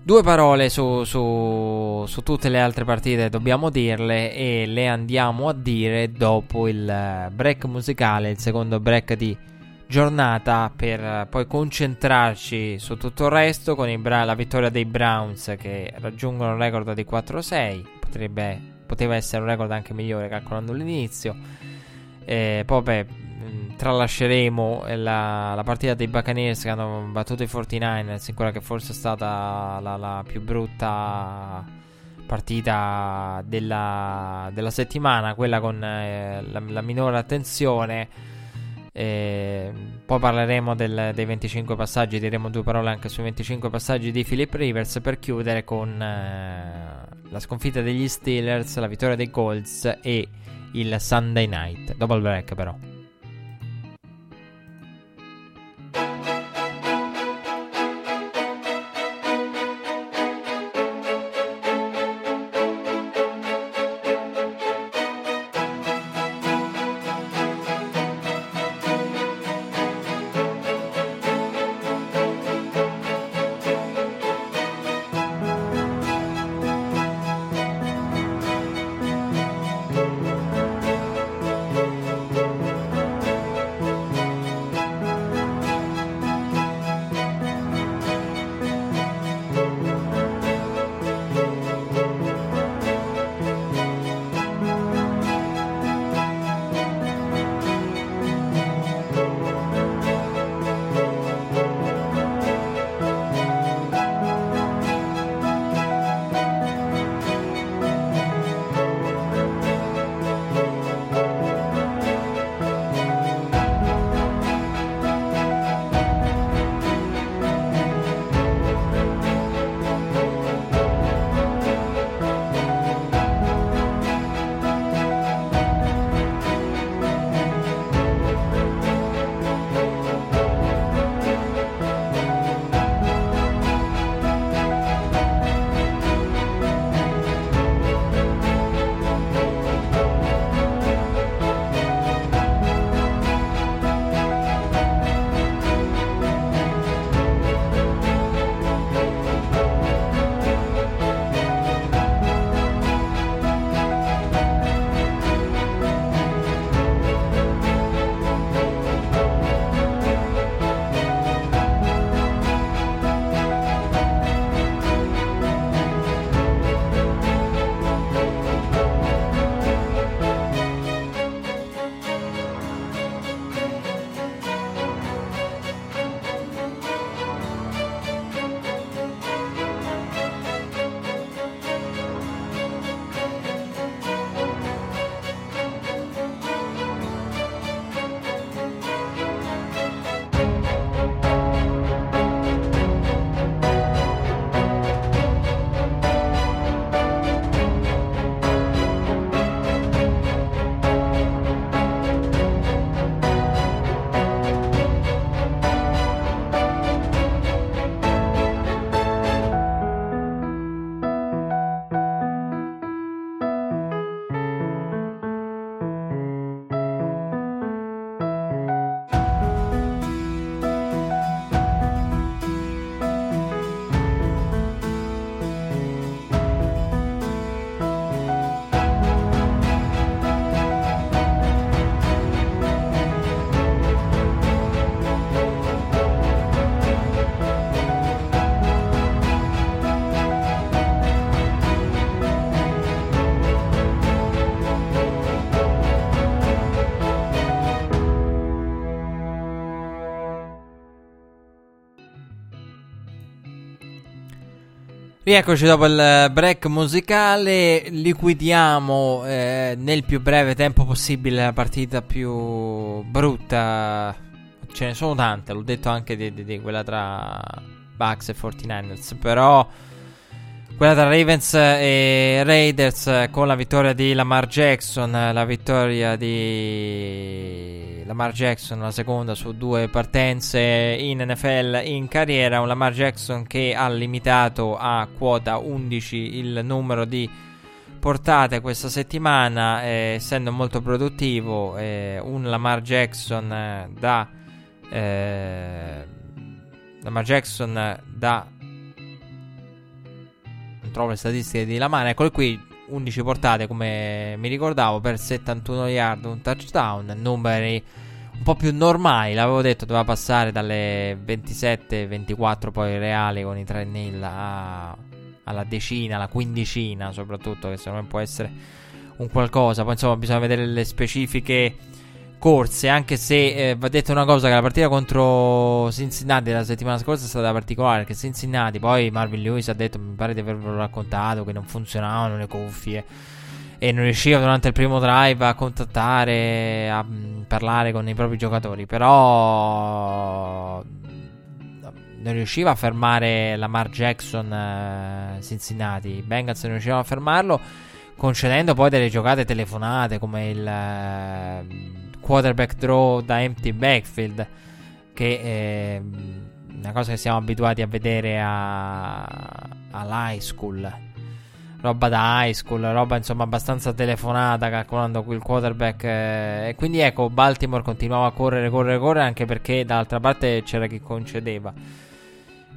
Due parole su, su, su, tutte le altre partite dobbiamo dirle e le andiamo a dire dopo il break musicale, il secondo break di giornata per poi concentrarci su tutto il resto con Bra- la vittoria dei Browns che raggiungono il record di 4-6 Potrebbe, poteva essere un record anche migliore calcolando l'inizio. E poi beh, mm, tralasceremo la, la, partita dei Buccaneers che hanno battuto i 49ers in quella che forse è stata la, la più brutta partita della, della, settimana quella con eh, la, la minore attenzione e poi parleremo del, dei 25 passaggi, diremo due parole anche sui 25 passaggi di Philip Rivers per chiudere con eh, la sconfitta degli Steelers, la vittoria dei Colts e il Sunday night. Double break però. Rieccoci dopo il break musicale, liquidiamo eh, nel più breve tempo possibile la partita più brutta. Ce ne sono tante, l'ho detto anche di, di, di quella tra Bucks e 49ers, però quella tra Ravens e Raiders con la vittoria di Lamar Jackson, la vittoria di Lamar Jackson, la seconda su due partenze in NFL in carriera, un Lamar Jackson che ha limitato a quota 11 il numero di portate questa settimana, eh, essendo molto produttivo, eh, un Lamar Jackson eh, da eh, Lamar Jackson da trovo le statistiche di Lamar. Eccole qui, 11 portate come mi ricordavo per 71 yard, un touchdown, numeri un po' più normali, l'avevo detto, doveva passare dalle 27-24 poi reali con i 3 nil a, alla decina, alla quindicina soprattutto, che secondo me può essere un qualcosa. Poi insomma bisogna vedere le specifiche corse, anche se eh, va detto una cosa che la partita contro Cincinnati la settimana scorsa è stata particolare, perché Cincinnati poi Marvin Lewis ha detto, mi pare di avervelo raccontato, che non funzionavano le cuffie e non riusciva durante il primo drive a contattare, a mm, parlare con i propri giocatori, però non riusciva a fermare Lamar Jackson eh, Cincinnati, i Bengals non riuscivano a fermarlo concedendo poi delle giocate telefonate come il eh, quarterback draw da empty backfield, che è una cosa che siamo abituati a vedere all'high school. Roba da high school, roba insomma abbastanza telefonata calcolando qui il quarterback. Eh, e quindi ecco, Baltimore continuava a correre, correre, correre anche perché dall'altra parte c'era chi concedeva.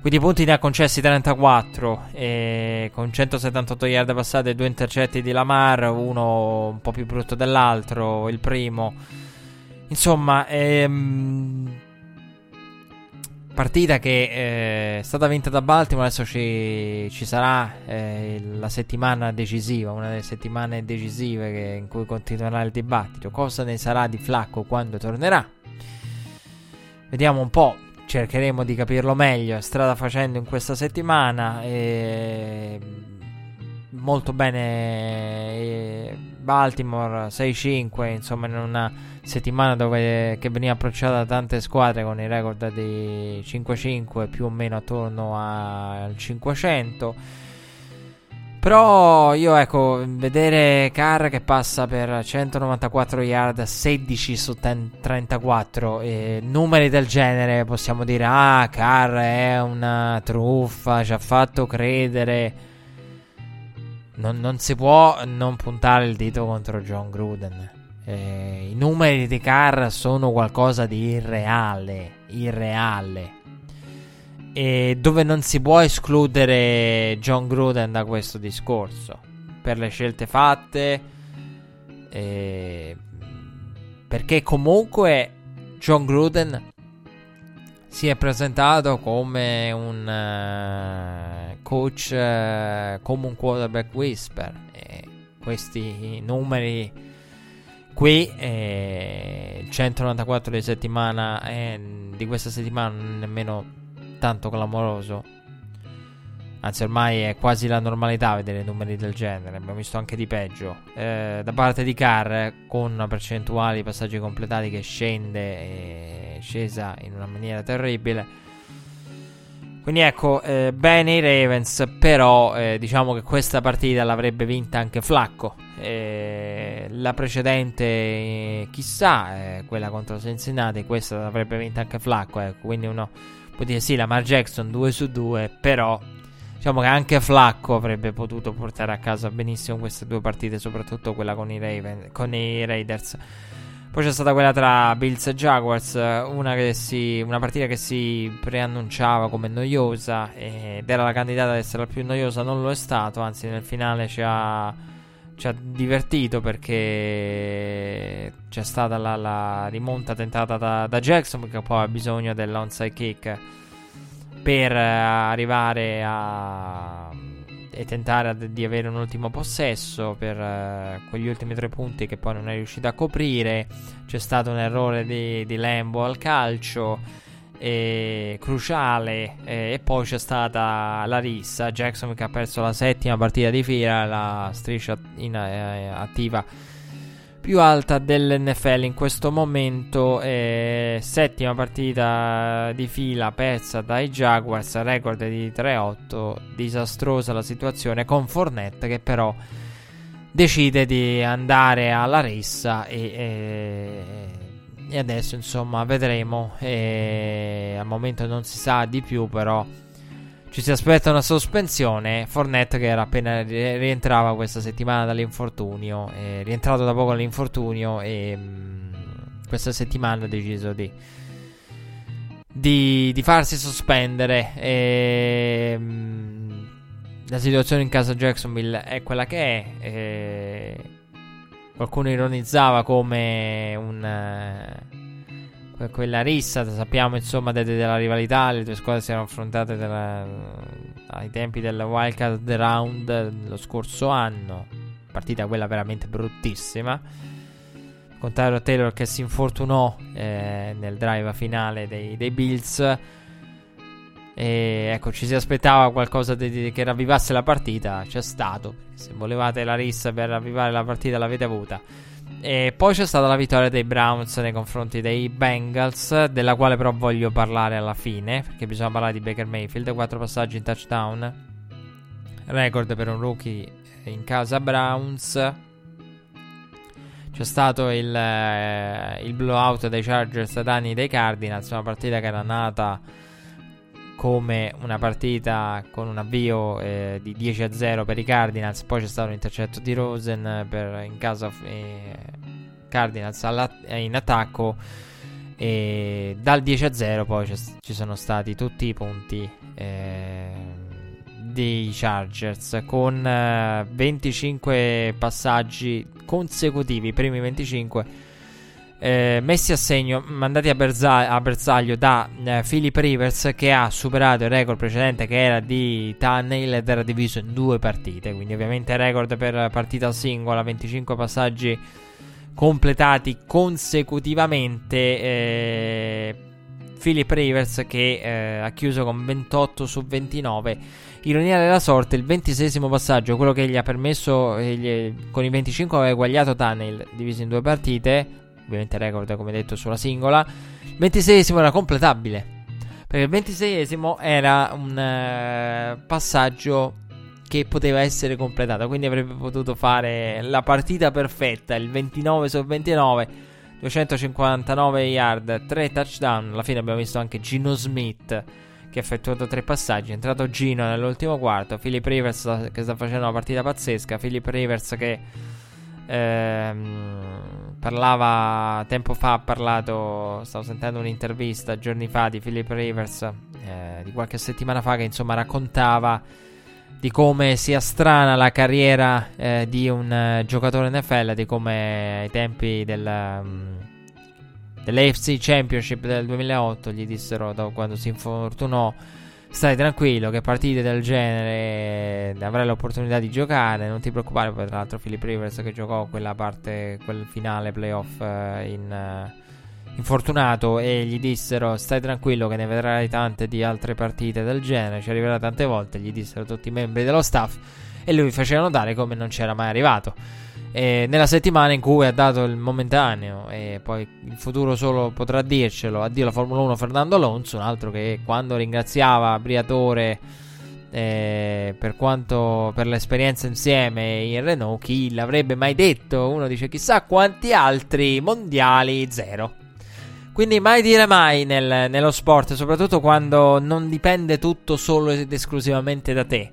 Quindi punti ne ha concessi 34 e con 178 yard passate due intercetti di Lamar, uno un po' più brutto dell'altro, il primo. Insomma, ehm, partita che eh, è stata vinta da Baltimore. Adesso ci, ci sarà eh, la settimana decisiva, una delle settimane decisive che, in cui continuerà il dibattito. Cosa ne sarà di Flacco quando tornerà? Vediamo un po'. Cercheremo di capirlo meglio strada facendo in questa settimana. E molto bene eh, Baltimore 6-5 insomma in una settimana dove, che veniva approcciata da tante squadre con i record di 5-5 più o meno attorno al 500 però io ecco, vedere Carr che passa per 194 yard, 16 su 34, e numeri del genere possiamo dire, ah, Carr è una truffa, ci ha fatto credere non, non, si può non puntare il dito contro John Gruden. Eh, I numeri di Carr sono qualcosa di irreale. Irreale. E dove non si può escludere John Gruden da questo discorso. Per le scelte fatte. Eh, perché comunque John Gruden si è presentato come un uh, coach, uh, come un quarterback whisper. E questi numeri qui, eh, 194 di settimana, eh, di questa settimana nemmeno tanto clamoroso. Anzi, ormai è quasi la normalità vedere numeri del genere. Abbiamo visto anche di peggio. Eh, da parte di Carr, con una percentuale di passaggi completati che scende, è scesa in una maniera terribile. Quindi ecco, eh, bene i Ravens, però eh, diciamo che questa partita l'avrebbe vinta anche Flacco. Eh, la precedente, eh, chissà, eh, quella contro Cincinnati, questa l'avrebbe vinta anche Flacco. Ecco. Quindi uno può dire sì, la Mar Jackson 2 su 2, però Diciamo che anche Flacco avrebbe potuto portare a casa benissimo queste due partite, soprattutto quella con i, Raven, con i Raiders. Poi c'è stata quella tra Bills e Jaguars, una, si, una, partita che si preannunciava come noiosa ed era la candidata ad essere la più noiosa, non lo è stato, anzi nel finale ci ha, ci ha divertito perché c'è stata la, la rimonta tentata da, da Jackson che poi ha bisogno dell'onside kick per eh, arrivare a e tentare di avere un ultimo possesso per uh, quegli ultimi tre punti che poi non è riuscito a coprire. C'è stato un errore di, di Lambo al calcio. e cruciale eh, e poi c'è stata la rissa Jackson che ha perso la settima partita di fila la striscia in, eh, attiva più alta dell'NFL in questo momento eh, settima partita di fila persa dai Jaguars record di 3-8 disastrosa la situazione con Fournette che però decide di andare alla rissa e, e, e adesso insomma vedremo. E al momento non si sa di più però ci si aspetta una sospensione Fornet che era appena rientrava questa settimana dall'infortunio è rientrato da poco dall'infortunio e mh, mm, questa settimana ha deciso di di, di farsi sospendere e, mh, mm, la situazione in casa Jacksonville è quella che è. E qualcuno ironizzava come un. Eh, quella rissa, sappiamo insomma de- de- della rivalità, le due squadre si erano affrontate della, ai tempi del Wildcard Round lo scorso anno, partita quella veramente bruttissima, con Tyler Taylor che si infortunò eh, nel drive finale dei, dei Bills e ecco, ci si aspettava qualcosa di, di, che ravvivasse la partita. C'è stato. Se volevate la rissa per ravvivare la partita, l'avete avuta. E poi c'è stata la vittoria dei Browns nei confronti dei Bengals, della quale però voglio parlare alla fine, perché bisogna parlare di Baker Mayfield. 4 passaggi in touchdown. Record per un rookie in casa Browns. C'è stato il, eh, il blowout dei Chargers danni dei Cardinals, una partita che era nata come una partita con un avvio eh, di 10 a 0 per i Cardinals. Poi c'è stato un intercetto di Rosen per, in caso eh, Cardinals in attacco. E dal 10 a 0 poi ci sono stati tutti i punti eh, dei Chargers con 25 eh, passaggi consecutivi, i primi 25 eh, messi a segno, mandati a, berza- a bersaglio da eh, Philip Rivers che ha superato il record precedente che era di Tunnel ed era diviso in due partite, quindi ovviamente record per partita singola, 25 passaggi completati consecutivamente. Eh, Philip Rivers che eh, ha chiuso con 28 su 29. Ironia della sorte, il ventisesimo passaggio, quello che gli ha permesso, eh, gli, con i 25 aveva eguagliato Tunnel, diviso in due partite, ovviamente record come detto sulla singola. Il 26 era completabile. Perché il 26 era un uh, passaggio che poteva essere completato. Quindi avrebbe potuto fare la partita perfetta. Il 29 su 29. 259 yard, 3 touchdown. Alla fine abbiamo visto anche Gino Smith che ha effettuato 3 passaggi. È entrato Gino nell'ultimo quarto. Philip Rivers che sta facendo una partita pazzesca. Philip Rivers che Ehm, parlava tempo fa, ha parlato, stavo sentendo un'intervista giorni fa di Philip Rivers, eh, di qualche settimana fa, che insomma raccontava di come sia strana la carriera eh, di un uh, giocatore NFL, di come ai tempi del, um, dell'AFC Championship del 2008 gli dissero, dopo, quando si infortunò, stai tranquillo che partite del genere avrai l'opportunità di giocare, non ti preoccupare, poi tra l'altro Philip Rivers che giocò quella parte, quel finale playoff eh, in, uh, infortunato e gli dissero stai tranquillo che ne vedrai tante di altre partite del genere, ci arriverà tante volte, gli dissero tutti i membri dello staff e lui faceva notare come non c'era mai arrivato. E nella settimana in cui ha dato il momentaneo e poi il futuro solo potrà dircelo, addio la Formula 1 Fernando Alonso, un altro che quando ringraziava Briatore eh, per quanto per l'esperienza insieme in Renault, chi l'avrebbe mai detto? Uno dice chissà quanti altri mondiali, zero. Quindi mai dire mai nel, nello sport, soprattutto quando non dipende tutto solo ed esclusivamente da te.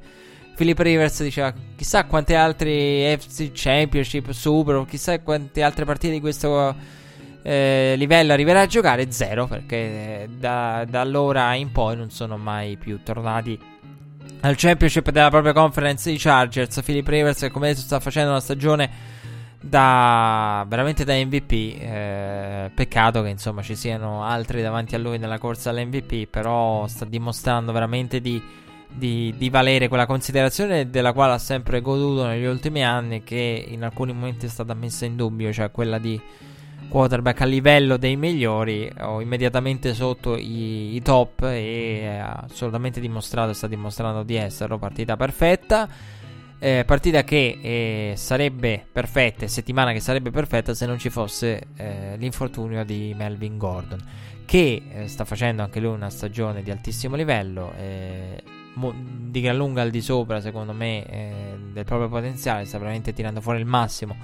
Philip Rivers diceva chissà quante altre FC Championship, Super, chissà quante altre partite di questo eh, livello arriverà a giocare. Zero, perché da, da allora in poi non sono mai più tornati al Championship della propria conference i Chargers. Philip Rivers, come detto, sta facendo una stagione da veramente da MVP. Eh, peccato che insomma ci siano altri davanti a lui nella corsa all'MVP, però sta dimostrando veramente di di, di, valere quella considerazione della quale ha sempre goduto negli ultimi anni che in alcuni momenti è stata messa in dubbio, cioè quella di quarterback a livello dei migliori o immediatamente sotto i, i top e ha assolutamente dimostrato, sta dimostrando di esserlo, partita perfetta. Eh, partita che eh, sarebbe perfetta, settimana che sarebbe perfetta se non ci fosse eh, l'infortunio di Melvin Gordon, che eh, sta facendo anche lui una stagione di altissimo livello, eh, mo- di gran lunga al di sopra, secondo me, eh, del proprio potenziale, sta veramente tirando fuori il massimo.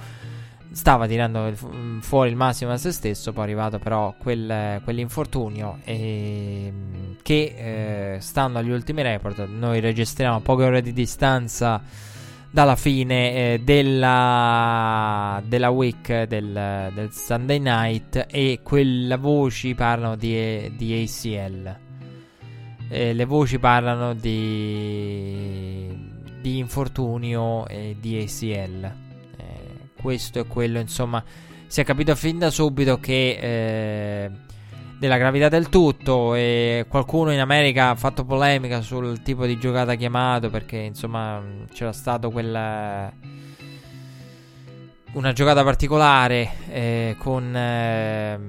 Stava tirando il, fuori il massimo da se stesso, poi è arrivato però quel, quell'infortunio e, che stando agli ultimi report, noi registriamo a poche ore di distanza dalla fine eh, della, della week del, del, Sunday night e quelle voci parlano di, di ACL. Eh, le voci parlano di, di infortunio e di ACL. Eh, questo è quello, insomma, si è capito fin da subito che eh, della gravità del tutto e qualcuno in America ha fatto polemica sul tipo di giocata chiamato perché insomma c'era stato quel una giocata particolare eh, con eh,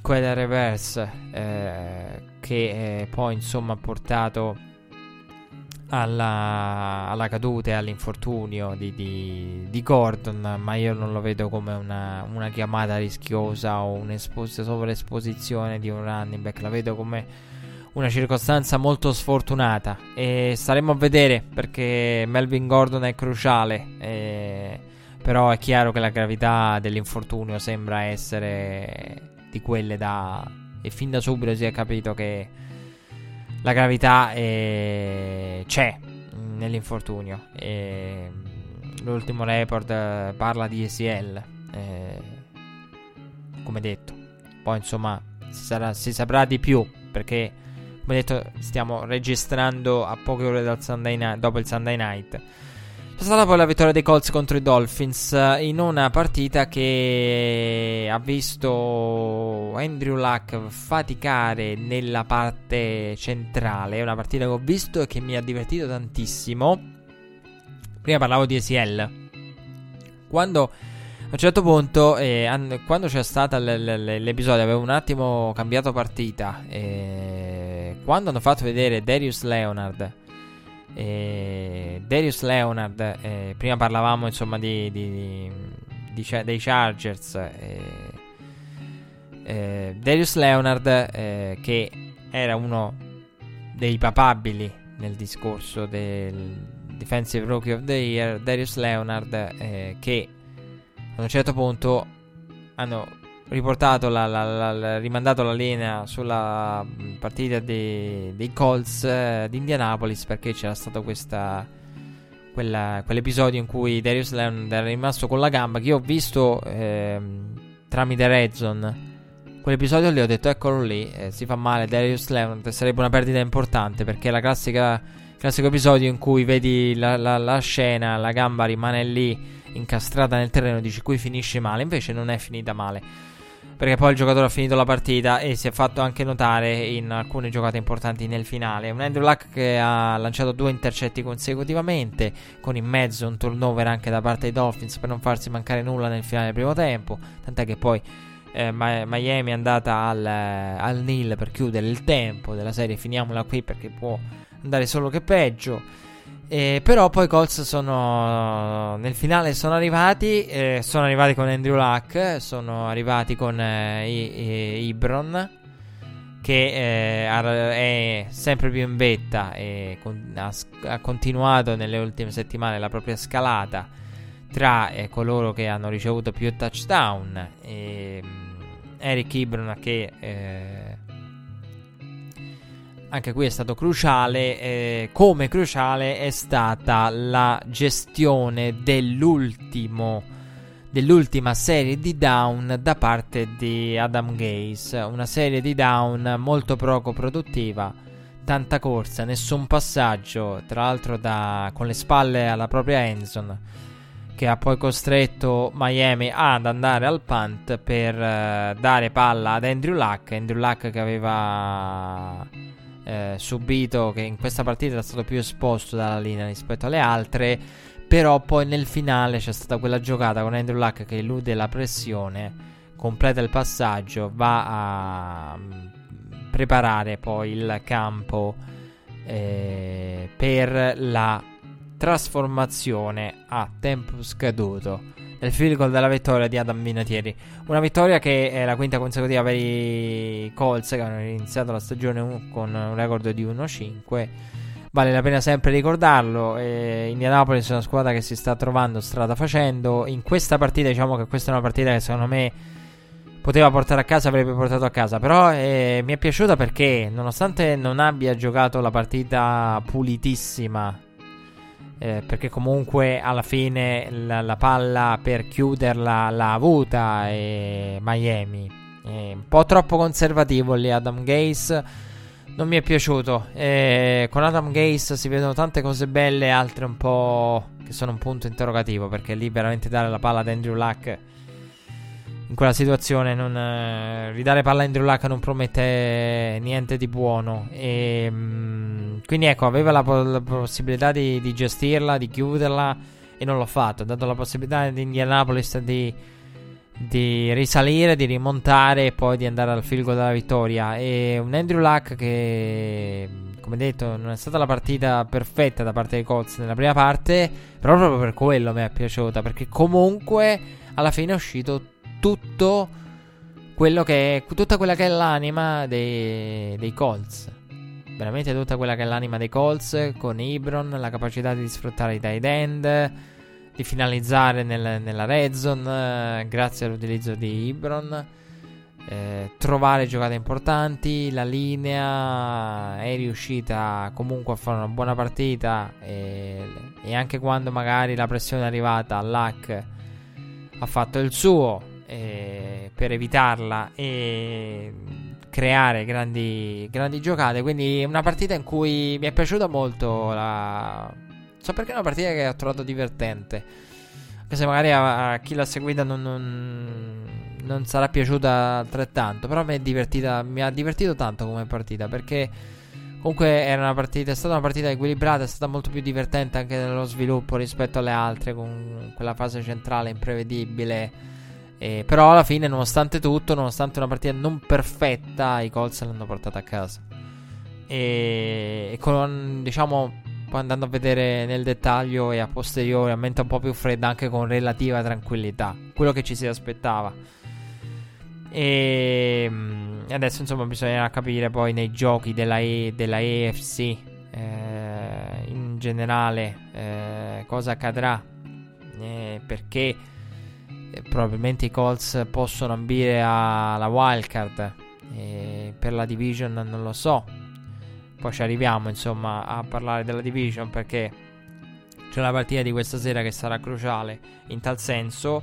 quella reverse eh, che eh, poi insomma ha portato alla, alla caduta e all'infortunio di, di, di, Gordon, ma io non lo vedo come una, una chiamata rischiosa o un'espos- sovraesposizione di un running back, la vedo come una circostanza molto sfortunata. E staremo a vedere perché Melvin Gordon è cruciale, e... però è chiaro che la gravità dell'infortunio sembra essere di quelle da... e fin da subito si è capito che la gravità è... c'è nell'infortunio. E l'ultimo report eh, parla di ECL. Eh, come detto, poi insomma si, sarà, si, saprà di più perché, come detto, stiamo registrando a poche ore dal Sunday night, dopo il Sunday night. C'è stata poi la vittoria dei Colts contro i Dolphins eh, in una partita che ha visto Andrew Luck faticare nella parte centrale. È una partita che ho visto e che mi ha divertito tantissimo. Prima parlavo di ACL. Quando a un certo punto, eh, quando c'è stato l'episodio, avevo un attimo cambiato partita. Eh, quando hanno fatto vedere Darius Leonard eh, Darius Leonard, eh, prima parlavamo insomma di, di, di, dei Chargers. Eh, eh Darius Leonard, eh, che era uno dei papabili nel discorso del Defensive Rookie of the Year, Darius Leonard, eh, che a un certo punto hanno riportato la, la, la, rimandato la linea sulla mm, partita dei, dei Colts eh, di Indianapolis perché c'era stato questa, quella, quell'episodio in cui Darius Leonard era rimasto con la gamba che io ho visto eh, tramite Redzone quell'episodio lì ho detto eccolo lì eh, si fa male Darius Leonard sarebbe una perdita importante perché la classica classico episodio in cui vedi la, la, la scena la gamba rimane lì incastrata nel terreno dici qui finisce male invece non è finita male perché poi il giocatore ha finito la partita e si è fatto anche notare in alcune giocate importanti nel finale. Un Andrew Luck che ha lanciato due intercetti consecutivamente, con in mezzo un turnover anche da parte dei Dolphins per non farsi mancare nulla nel finale del primo tempo. Tant'è che poi eh, Miami è andata al, al nil per chiudere il tempo della serie. Finiamola qui perché può andare solo che peggio. Eh, però poi i Colts sono nel finale sono arrivati. Eh, sono arrivati con Andrew Luck. Sono arrivati con eh, I- Ibron. Che eh, è sempre più in vetta e con- ha, ha, continuato nelle ultime settimane la propria scalata tra eh, coloro che hanno ricevuto più touchdown. E, mm, Eric Ibron che eh, anche qui è stato cruciale. Eh, come cruciale è stata la gestione dell'ultima serie di down da parte di Adam Gaze. Una serie di down molto poco produttiva. Tanta corsa, nessun passaggio. Tra l'altro, da, con le spalle alla propria Enson. Che ha poi costretto Miami ad andare al punt per uh, dare palla ad Andrew Luck. Andrew Luck che aveva eh, subito, che in questa partita era stato più esposto dalla linea rispetto alle altre. Però poi nel finale c'è stata quella giocata con Andrew Luck che elude la pressione completa il passaggio, va a mm, preparare poi il campo eh, per la trasformazione a tempo scaduto nel field goal della vittoria di Adam Vinatieri. Una vittoria che è la quinta consecutiva per i Colts che hanno iniziato la stagione con un record di 1-5. Vale la pena sempre ricordarlo. Eh, Indianapolis è una squadra che si sta trovando strada facendo. In questa partita, diciamo che questa è una partita che secondo me poteva portare a casa, avrebbe portato a casa. Però eh, mi è piaciuta perché, nonostante non abbia giocato la partita pulitissima eh, perché comunque alla fine la, la, palla per chiuderla l'ha avuta e Miami. È un po' troppo conservativo lì Adam Gaze. Non mi è piaciuto. Eh, con Adam Gaze si vedono tante cose belle, altre un po' che sono un punto interrogativo. Perché lì veramente dare la palla ad Andrew Luck in quella situazione non, eh, ridare palla a Andrew Luck non promette niente di buono. E, mh, mm, quindi ecco aveva la, la possibilità di, di, gestirla di chiuderla e non l'ho fatto. Ha dato la possibilità ad Indianapolis di, di risalire di rimontare e poi di andare al field della vittoria. E un Andrew Luck che come detto non è stata la partita perfetta da parte dei Colts nella prima parte però proprio per quello mi è piaciuta perché comunque alla fine è uscito tutto quello che è, tutta quella che è l'anima dei, dei Colts. Veramente tutta quella che è l'anima dei Colts con Ibron, la capacità di sfruttare i tight end, di finalizzare nel, nella red zone eh, grazie all'utilizzo di Ibron. Eh, trovare giocate importanti, la linea è riuscita comunque a fare una buona partita e, e anche quando magari la pressione è arrivata, Luck ha fatto il suo, eh, per evitarla e creare grandi, grandi giocate. Quindi una partita in cui mi è piaciuta molto la... So perché è una partita che ho trovato divertente. Anche se magari a, a chi l'ha seguita non, non, non, sarà piaciuta altrettanto. Però mi, è divertita, mi ha divertito tanto come partita. Perché comunque era una partita, è stata una partita equilibrata. È stata molto più divertente anche nello sviluppo rispetto alle altre. Con quella fase centrale imprevedibile eh, però alla fine, nonostante tutto, nonostante una partita non perfetta, i Colts l'hanno portata a casa. E, e con, diciamo, poi andando a vedere nel dettaglio e a posteriori, a mente un po' più fredda, anche con relativa tranquillità. Quello che ci si aspettava. E adesso, insomma, bisognerà capire poi nei giochi della, e, della EFC eh, in generale eh, cosa accadrà. Eh, perché probabilmente i Colts possono ambire alla wildcard. Per la division non lo so. Poi ci arriviamo insomma a parlare della division perché c'è una partita di questa sera che sarà cruciale in tal senso.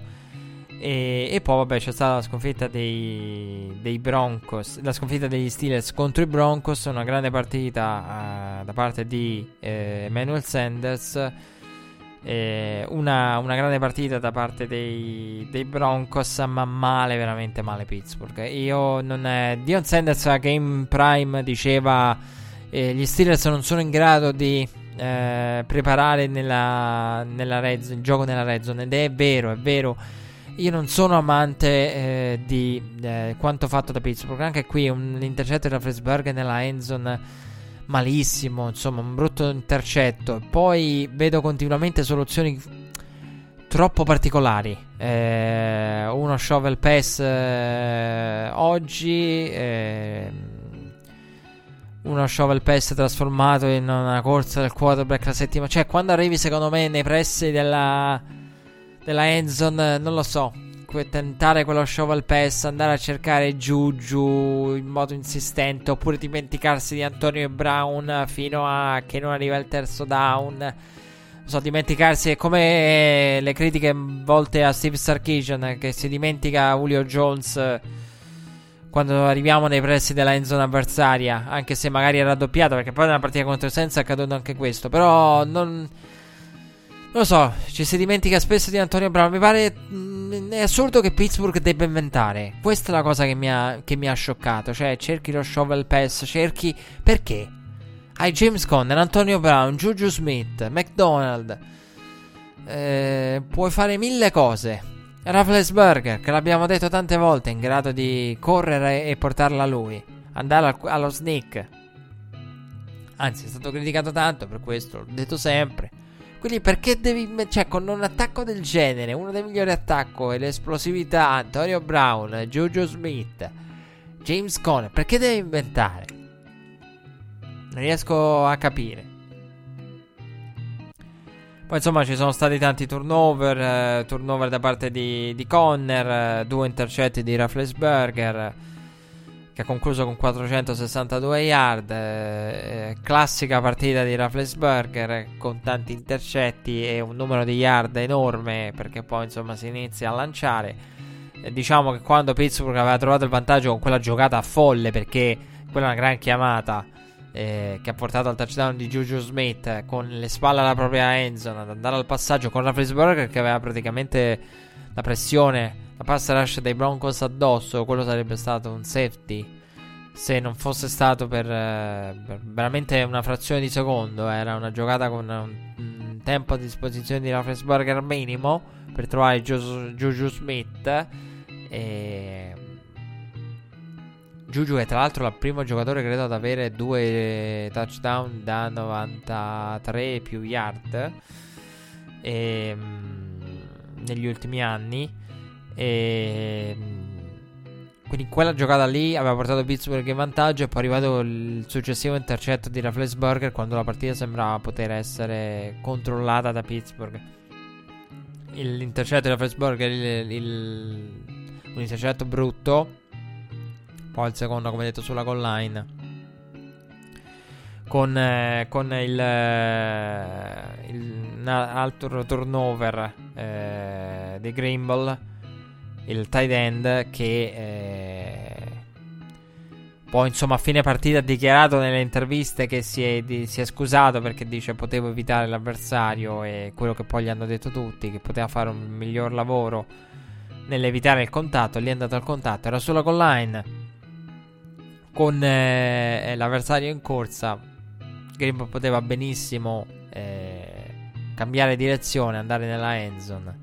E, e poi vabbè c'è stata la sconfitta dei, dei, Broncos, la sconfitta degli Steelers contro i Broncos, una grande partita uh, da parte di eh, Emmanuel Sanders eh, una, una, grande partita da parte dei, dei, Broncos, ma male, veramente male Pittsburgh. Io non è. Dion Sanders a Game Prime diceva: eh, Gli Steelers non sono in grado di eh, preparare nella, nella red, il gioco nella red zone. Ed è vero, è vero. Io non sono amante eh, di eh, quanto fatto da Pittsburgh. Anche qui un intercetto da Fresburg nella endzone malissimo, insomma, un brutto intercetto. Poi vedo continuamente soluzioni troppo particolari. Eh, uno shovel pass eh, oggi, eh, uno shovel pass trasformato in una corsa del quarterback la settimana. Cioè, quando arrivi, secondo me, nei pressi della, della endzone, non lo so tentare quello shovel pass, andare a cercare Juju in modo insistente, oppure dimenticarsi di Antonio Brown fino a che non arriva il terzo down. Non so, dimenticarsi è come le critiche volte a Steve Sarkisian che si dimentica Julio Jones quando arriviamo nei pressi della end zone avversaria, anche se magari è raddoppiato, perché poi nella partita contro Senza è accaduto anche questo, però non lo so, ci si dimentica spesso di Antonio Brown. Mi pare. Mh, mm, è assurdo che Pittsburgh debba inventare. Questa è la cosa che mi, ha, che mi ha scioccato. Cioè, cerchi lo shovel pass, cerchi. Perché? Hai James Conner, Antonio Brown, Juju Smith, McDonald. Eh, puoi fare mille cose. Rafflesberger, che l'abbiamo detto tante volte, è in grado di correre e portarla a lui. Andare al, allo sneak. Anzi, è stato criticato tanto per questo, l'ho detto sempre. Quindi perché devi... Cioè, con un attacco del genere, uno dei migliori attacchi e l'esplosività, Antonio Brown, Jojo Smith, James Conner, perché devi inventare? Non riesco a capire. Poi insomma ci sono stati tanti turnover, eh, turnover da parte di, di Conner, eh, due intercetti di Rafflesberger che ha concluso con 462 yard, eh, classica partita di Rafflesberger eh, con tanti intercetti e un numero di yard enorme perché poi insomma si inizia a lanciare. Eh, diciamo che quando Pittsburgh aveva trovato il vantaggio con quella giocata folle perché quella è una gran chiamata eh, che ha portato al touchdown di Juju Smith eh, con le spalle alla propria endzone ad andare al passaggio con Rafflesberger che aveva praticamente la pressione, la pass rush dei Broncos addosso, quello sarebbe stato un safety se non fosse stato per, eh, per veramente una frazione di secondo, era una giocata con un, tempo a disposizione di Rafflesberger minimo per trovare Juju Smith e Juju è tra l'altro il primo giocatore credo ad avere due touchdown da 93 più yard e, ehm, negli ultimi anni. E, quindi quella giocata lì aveva portato Pittsburgh in vantaggio e poi è arrivato il successivo intercetto di Rafflesberger quando la partita sembrava poter essere controllata da Pittsburgh. L'intercetto di Rafflesberger, il, un intercetto brutto poi il secondo, come detto, sulla goal line. Con, eh, con il, eh, il altro turnover eh, di Grimble, il tight end che eh, poi insomma a fine partita ha dichiarato nelle interviste che si è, di, si è, scusato perché dice potevo evitare l'avversario e quello che poi gli hanno detto tutti, che poteva fare un miglior lavoro nell'evitare il contatto, lì è andato al contatto, era sulla goal line con eh, eh, l'avversario in corsa, Grimble poteva benissimo eh, cambiare direzione, andare nella endzone.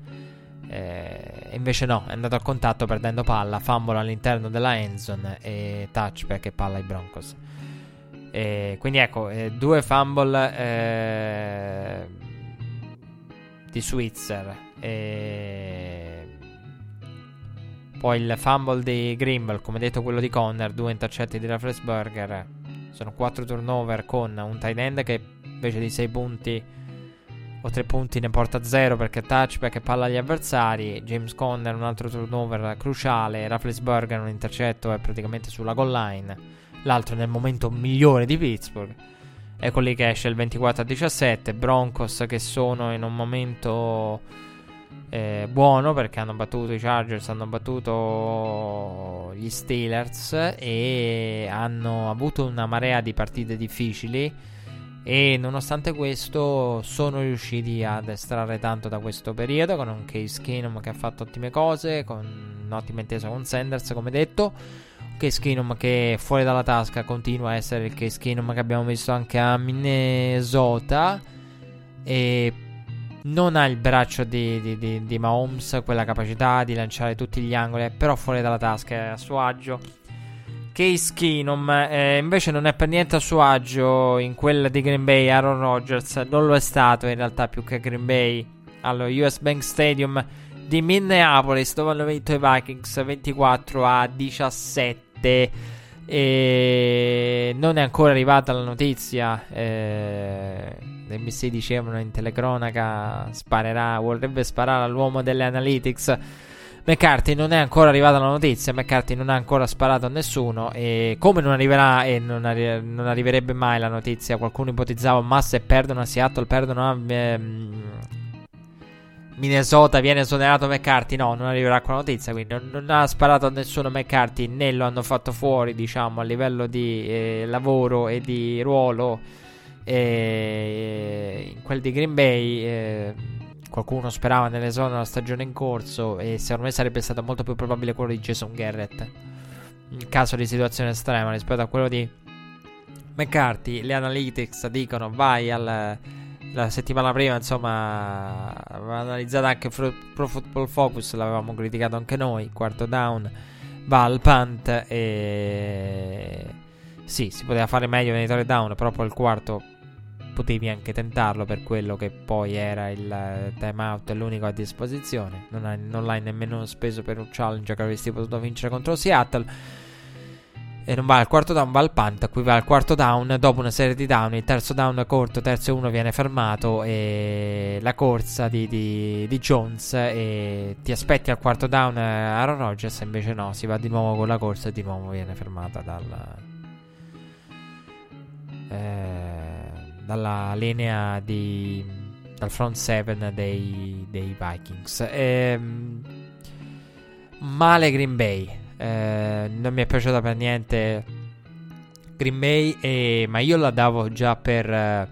Eh, invece no, è andato a contatto perdendo palla, fumble all'interno della endzone e touchback e palla ai Broncos. E quindi ecco, eh, due fumble eh, di Switzer. E poi il fumble di Grimble, come detto quello di Conner, due intercetti di Rafflesberger. Sono quattro turnover con un tight end che invece di 6 punti o 3 punti ne porta 0 perché touchback e palla agli avversari. James Conner un altro turnover cruciale. Rafflesberger un intercetto è praticamente sulla goal line. L'altro nel momento migliore di Pittsburgh. Ecco lì che esce il 24 a 17. Broncos che sono in un momento eh, buono perché hanno battuto i Chargers, hanno battuto gli Steelers e hanno avuto una marea di partite difficili e nonostante questo sono riusciti ad estrarre tanto da questo periodo con un Case Keenum che ha fatto ottime cose, con un'ottima intesa con Sanders come detto. Case Keenum che fuori dalla tasca continua a essere il Case Keenum che abbiamo visto anche a Minnesota e non ha il braccio di, di, di, di, Mahomes, quella capacità di lanciare tutti gli angoli, però fuori dalla tasca è a suo agio. Case Keenum eh, invece non è per niente a suo agio in quella di Green Bay, Aaron Rodgers. Non lo è stato in realtà più che Green Bay. Allo US Bank Stadium di Minneapolis dove hanno vinto i Vikings 24 a 17 e non è ancora arrivata la notizia eh, NBC dicevano in telecronaca sparerà, vorrebbe sparare all'uomo delle analytics. McCarthy non è ancora arrivata la notizia, McCarthy non ha ancora sparato a nessuno e come non arriverà e non, arri- non arriverebbe mai la notizia, qualcuno ipotizzava ma se perdono a Seattle, perdono a ehm, Minnesota, viene esonerato McCarthy, no, non arriverà quella notizia, quindi non, non, ha sparato a nessuno McCarthy né lo hanno fatto fuori, diciamo, a livello di eh, lavoro e di ruolo e in quel di Green Bay eh, qualcuno sperava nell'esonero della stagione in corso e secondo me sarebbe stato molto più probabile quello di Jason Garrett in caso di situazione estrema rispetto a quello di McCarthy. Le analytics dicono vai al la settimana prima, insomma, aveva analizzato anche Pro Football Focus, l'avevamo criticato anche noi, quarto down, va al punt e... Sì, si poteva fare meglio nei tre down, però poi il quarto potevi anche tentarlo per quello che poi era il timeout, l'unico a disposizione. Non, hai, non l'hai nemmeno speso per un challenge che avresti potuto vincere contro Seattle e non va al quarto down, va al punt. Qui va al quarto down. Dopo una serie di down, il terzo down corto, terzo e uno viene fermato. E la corsa di, di, di Jones. E ti aspetti al quarto down eh, Aaron Rodgers. Invece no, si va di nuovo con la corsa e di nuovo viene fermata dal, eh, dalla linea di, dal front 7 dei, dei Vikings. E, ehm, male Green Bay. Eh, non mi è piaciuta per niente Green Bay, e, ma io la davo già per eh,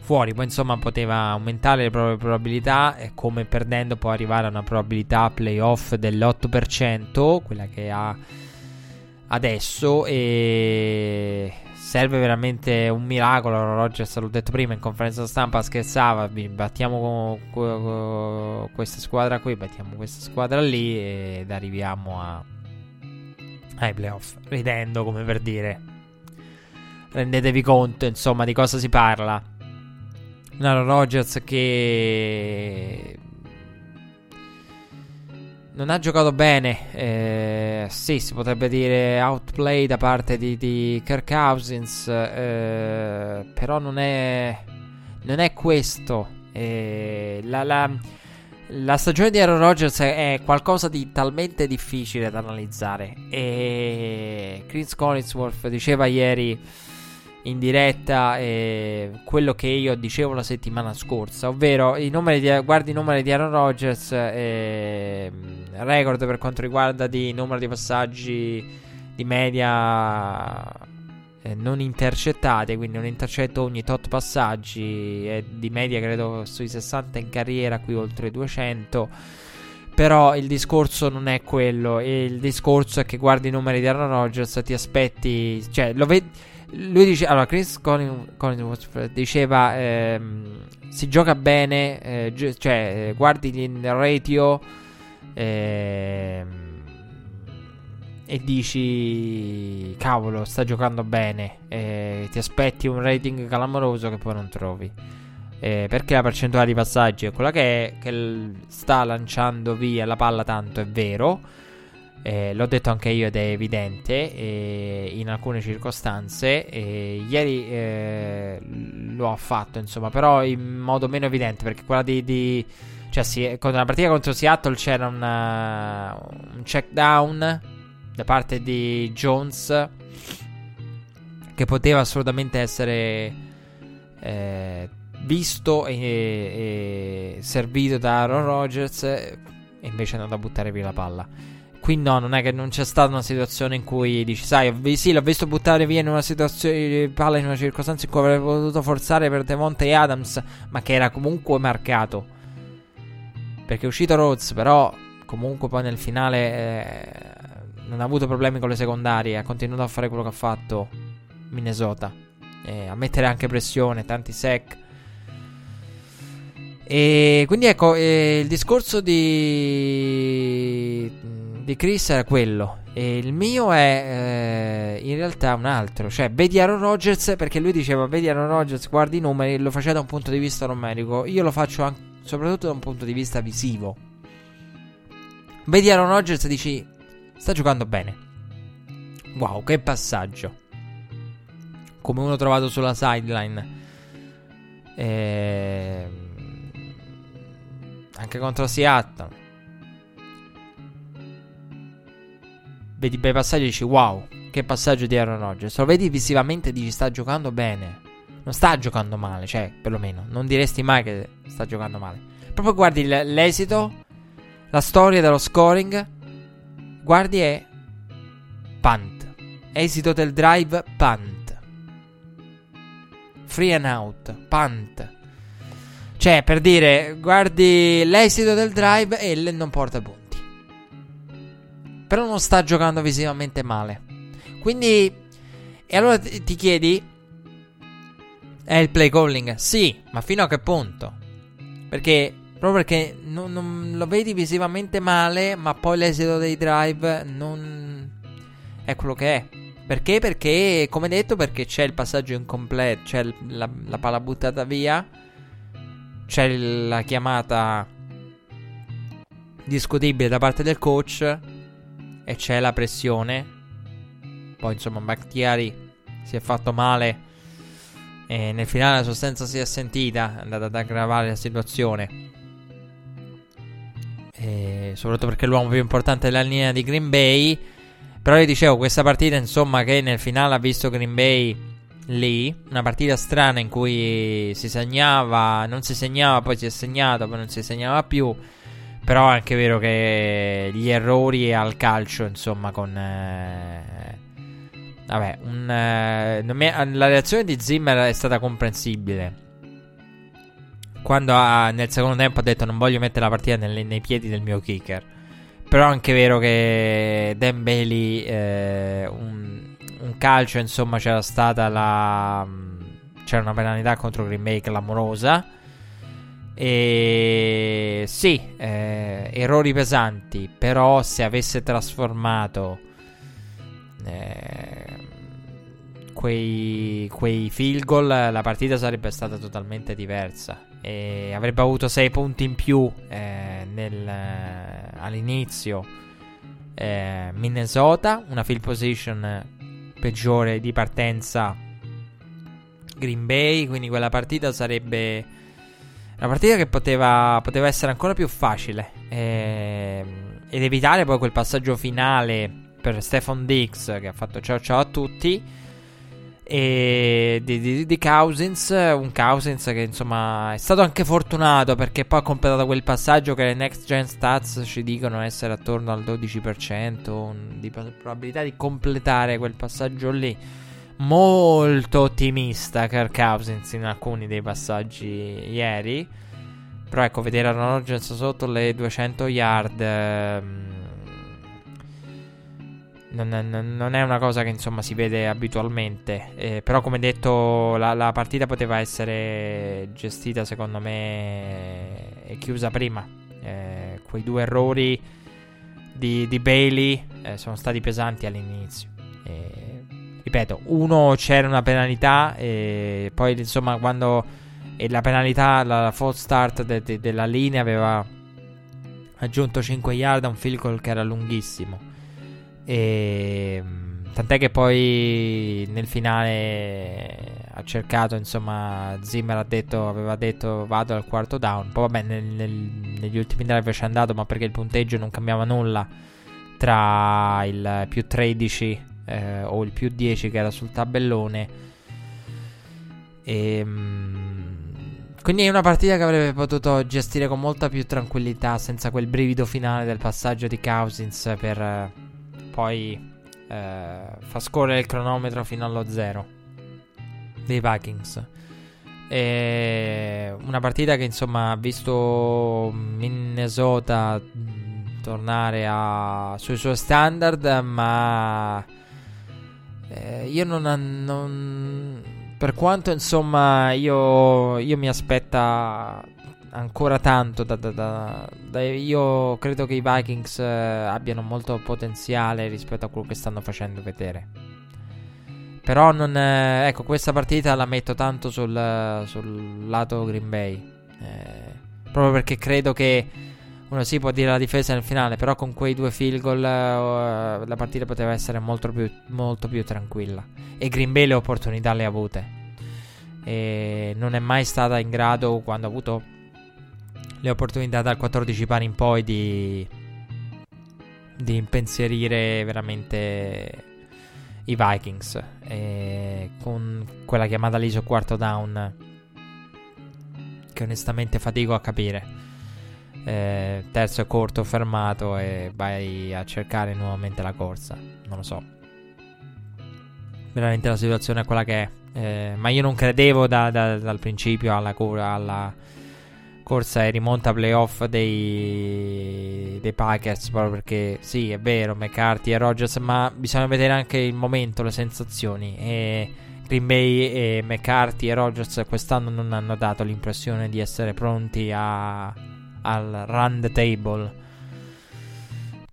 fuori. Poi insomma poteva aumentare le proprie probabilità e come perdendo può arrivare a una probabilità playoff dell'8%, quella che ha adesso. E serve veramente un miracolo. Rogers, l'ho detto prima in conferenza stampa, scherzava. Battiamo questa squadra qui, battiamo questa squadra lì ed arriviamo a ai playoff, ridendo come per dire. Rendetevi conto, insomma, di cosa si parla. Aaron Rodgers che non ha giocato bene. Eh, sì, si potrebbe dire outplay da parte di, di Kirk Cousins. Eh, però non è, non è questo. Eh, la, la la stagione di Aaron Rodgers è qualcosa di talmente difficile da analizzare. E Chris Collinsworth diceva ieri in diretta eh, quello che io dicevo la settimana scorsa, ovvero i numeri di, guardi i numeri di Aaron Rodgers, eh, record per quanto riguarda di numero di passaggi di media eh, non intercettate, quindi un intercetto ogni tot passaggi, è di media credo sui 60 in carriera, qui oltre 200. Però il discorso non è quello, il discorso è che guardi i numeri di Aaron Rodgers, ti aspetti, cioè lo vedi lui dice allora Chris Collins diceva ehm, si gioca bene eh, gi- cioè eh, guardi il ratio ehm, e dici cavolo sta giocando bene e ti aspetti un rating clamoroso che poi non trovi. Eh, perché la percentuale di passaggi è quella che è che sta lanciando via la palla tanto è vero. Eh, l'ho detto anche io ed è evidente eh, in alcune circostanze ieri eh, lo ha fatto insomma però in modo meno evidente perché quella di, di cioè sì, con la partita contro Seattle c'era una, un check down da parte di Jones che poteva assolutamente essere eh, visto e, e, servito da Aaron Rodgers e invece è andato a buttare via la palla. Qui no, non è che non c'è stata una situazione in cui dici, sai, sì, l'ho visto buttare via in una situazione palla in una circostanza in cui avrebbe potuto forzare per Devontae Adams, ma che era comunque marcato. Perché è uscito Rhodes, però comunque poi nel finale eh, non ha avuto problemi con le secondarie, ha continuato a fare quello che ha fatto Minnesota, eh, a mettere anche pressione, tanti sec. E quindi ecco, eh, il discorso di, di Chris era quello. E il mio è eh, in realtà un altro. Cioè, vedi Aaron Rodgers perché lui diceva: Vedi Aaron Rodgers, guardi i numeri. Lo faceva da un punto di vista numerico. Io lo faccio anche, soprattutto da un punto di vista visivo. Vedi Aaron Rodgers e dici: Sta giocando bene. Wow, che passaggio. Come uno trovato sulla sideline. E... Anche contro Seattle. Vedi bei passaggi e dici wow, che passaggio di Aaron Rodgers. Lo vedi visivamente e dici sta giocando bene. Non sta giocando male, cioè, perlomeno. Non diresti mai che sta giocando male. Proprio guardi l'esito, la storia dello scoring Guardi è punt. Esito del drive punt. Free and out, punt. Cioè, per dire, guardi l'esito del drive e non porta punti. Però non sta giocando visivamente male. Quindi, e allora ti chiedi, È il play calling? Sì, ma fino a che punto? Perché proprio perché non, non lo vedi visivamente male, ma poi l'esito dei drive non è quello che è. Perché? Perché, come detto, perché c'è il passaggio incompleto, c'è la, la palla buttata via, c'è la chiamata discutibile da parte del coach e c'è la pressione. Poi, insomma, Bakhtiari si è fatto male e nel finale la sostanza si è sentita, è andata ad aggravare la situazione. E soprattutto perché l'uomo più importante della linea di Green Bay. Però io dicevo, questa partita, insomma, che nel finale ha visto Green Bay lì. Una partita strana in cui si segnava, non si segnava, poi si è segnato, poi non si segnava più. Però è anche vero che gli errori al calcio, insomma, con... Eh, vabbè, un, eh, la reazione di Zimmer è stata comprensibile. Quando ha, nel secondo tempo ha detto non voglio mettere la partita nelle, nei piedi del mio kicker. Però è anche vero che Dan Bailey, eh, un, un, calcio, insomma, c'era stata la... C'era una penalità contro Green Bay clamorosa. E sì, eh, errori pesanti, però se avesse trasformato eh, quei, quei field goal, la partita sarebbe stata totalmente diversa. E avrebbe avuto 6 punti in più eh, nel, eh, all'inizio. Eh, Minnesota, una field position peggiore di partenza Green Bay, quindi quella partita sarebbe una partita che poteva, poteva essere ancora più facile eh, ed evitare poi quel passaggio finale per Stefan Dix che ha fatto ciao ciao a tutti e di, di, di, Cousins un Cousins che insomma è stato anche fortunato perché poi ha completato quel passaggio che le next gen stats ci dicono essere attorno al 12% di probabilità di completare quel passaggio lì molto ottimista Kirk Cousins in alcuni dei passaggi ieri. Però ecco, vedere Aaron Rodgers sotto le 200 yard ehm, non, è, una cosa che insomma si vede abitualmente. Eh, però come detto la, la, partita poteva essere gestita secondo me e chiusa prima. Eh, quei due errori di, di Bailey eh, sono stati pesanti all'inizio. Ripeto, uno c'era una penalità e poi insomma quando la penalità, la, la false start de, de, della linea aveva aggiunto 5 yard a un field goal che era lunghissimo. E tant'è che poi nel finale ha cercato, insomma, Zimmer detto, aveva detto vado al quarto down. Poi vabbè, nel, nel, negli ultimi drive ci è andato, ma perché il punteggio non cambiava nulla tra il più 13 eh, o il più 10 che era sul tabellone. E, ehm, quindi è una partita che avrebbe potuto gestire con molta più tranquillità senza quel brivido finale del passaggio di Cousins per poi eh, far scorrere il cronometro fino allo zero dei Vikings. E una partita che insomma ha visto Minnesota tornare a, sui suoi standard, ma eh, io non, non, Per quanto insomma io, io mi aspetta ancora tanto da, da, da, da, io credo che i Vikings eh, abbiano molto potenziale rispetto a quello che stanno facendo vedere. Però non, eh, ecco, questa partita la metto tanto sul, sul lato Green Bay. Eh, proprio perché credo che uno si può dire la difesa nel finale, però con quei due field goal uh, la partita poteva essere molto più, molto più tranquilla. E Green Bay le opportunità le ha avute. E non è mai stata in grado, quando ha avuto le opportunità dal 14 pari in poi, di, di impensierire veramente i Vikings. E con quella chiamata lì su quarto down, che onestamente fatico a capire eh, terzo e corto fermato e vai a cercare nuovamente la corsa. Non lo so. Veramente la situazione è quella che è. Eh, ma io non credevo da, da, dal principio alla, alla, corsa e rimonta playoff dei, dei Packers. Proprio perché sì, è vero, McCarthy e Rogers, ma bisogna vedere anche il momento, le sensazioni. E Green Bay e McCarthy e Rogers quest'anno non hanno dato l'impressione di essere pronti a, al run the table.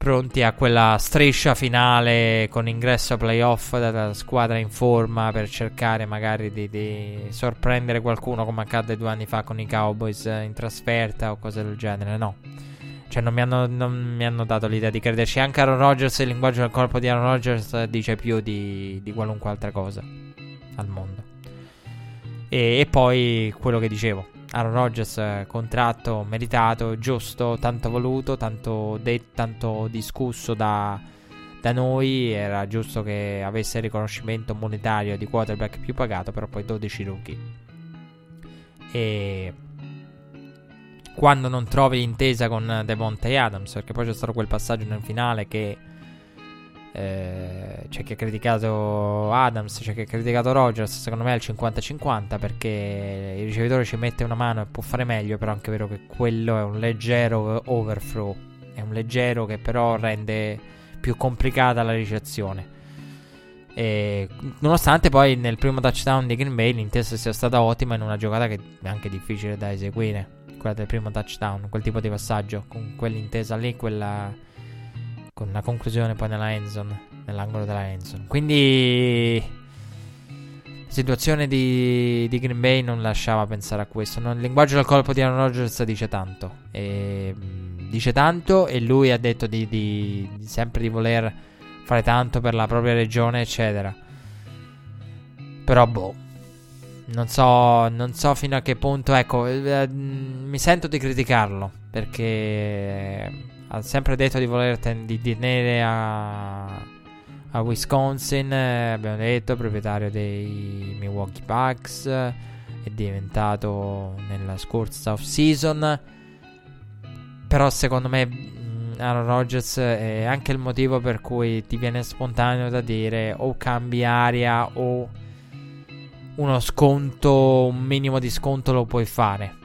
Pronti a quella striscia finale con ingresso a playoff dalla squadra in forma per cercare magari di, di sorprendere qualcuno come accadde due anni fa con i Cowboys in trasferta o cose del genere. No. Cioè, non mi, hanno, non mi hanno, dato l'idea di crederci. Anche Aaron Rodgers, il linguaggio del corpo di Aaron Rodgers dice più di, di qualunque altra cosa al mondo. E, e, poi quello che dicevo. Aaron Rodgers, contratto meritato, giusto, tanto voluto, tanto, de- tanto discusso da, da noi. Era giusto che avesse il riconoscimento monetario di quarterback più pagato, però poi 12 rookie. E quando non trovi l'intesa con Devontae Adams, perché poi c'è stato quel passaggio nel finale che eh, c'è chi ha criticato Adams, c'è chi ha criticato Rogers. Secondo me è il 50-50 perché il ricevitore ci mette una mano e può fare meglio. Però è anche vero che quello è un leggero overthrow. È un leggero che però rende più complicata la ricezione. E, nonostante poi nel primo touchdown di Green Bay l'intesa sia stata ottima in una giocata che è anche difficile da eseguire. Quella del primo touchdown, quel tipo di passaggio, con quell'intesa lì, quella con una conclusione poi nella endzone, nell'angolo della endzone. Quindi la situazione di, di, Green Bay non lasciava pensare a questo. Non, il linguaggio del colpo di Aaron Rodgers dice tanto. E, dice tanto e lui ha detto di, di, sempre di voler fare tanto per la propria regione, eccetera. Però boh. Non so, non so fino a che punto. Ecco, eh, mi sento di criticarlo. Perché ha sempre detto di voler ten- di tenere a, a Wisconsin. Eh, abbiamo detto, proprietario dei Milwaukee Bucks. È diventato nella scorsa off season. Però secondo me mm, Aaron Rodgers è anche il motivo per cui ti viene spontaneo da dire o cambi aria o uno sconto, un minimo di sconto lo puoi fare.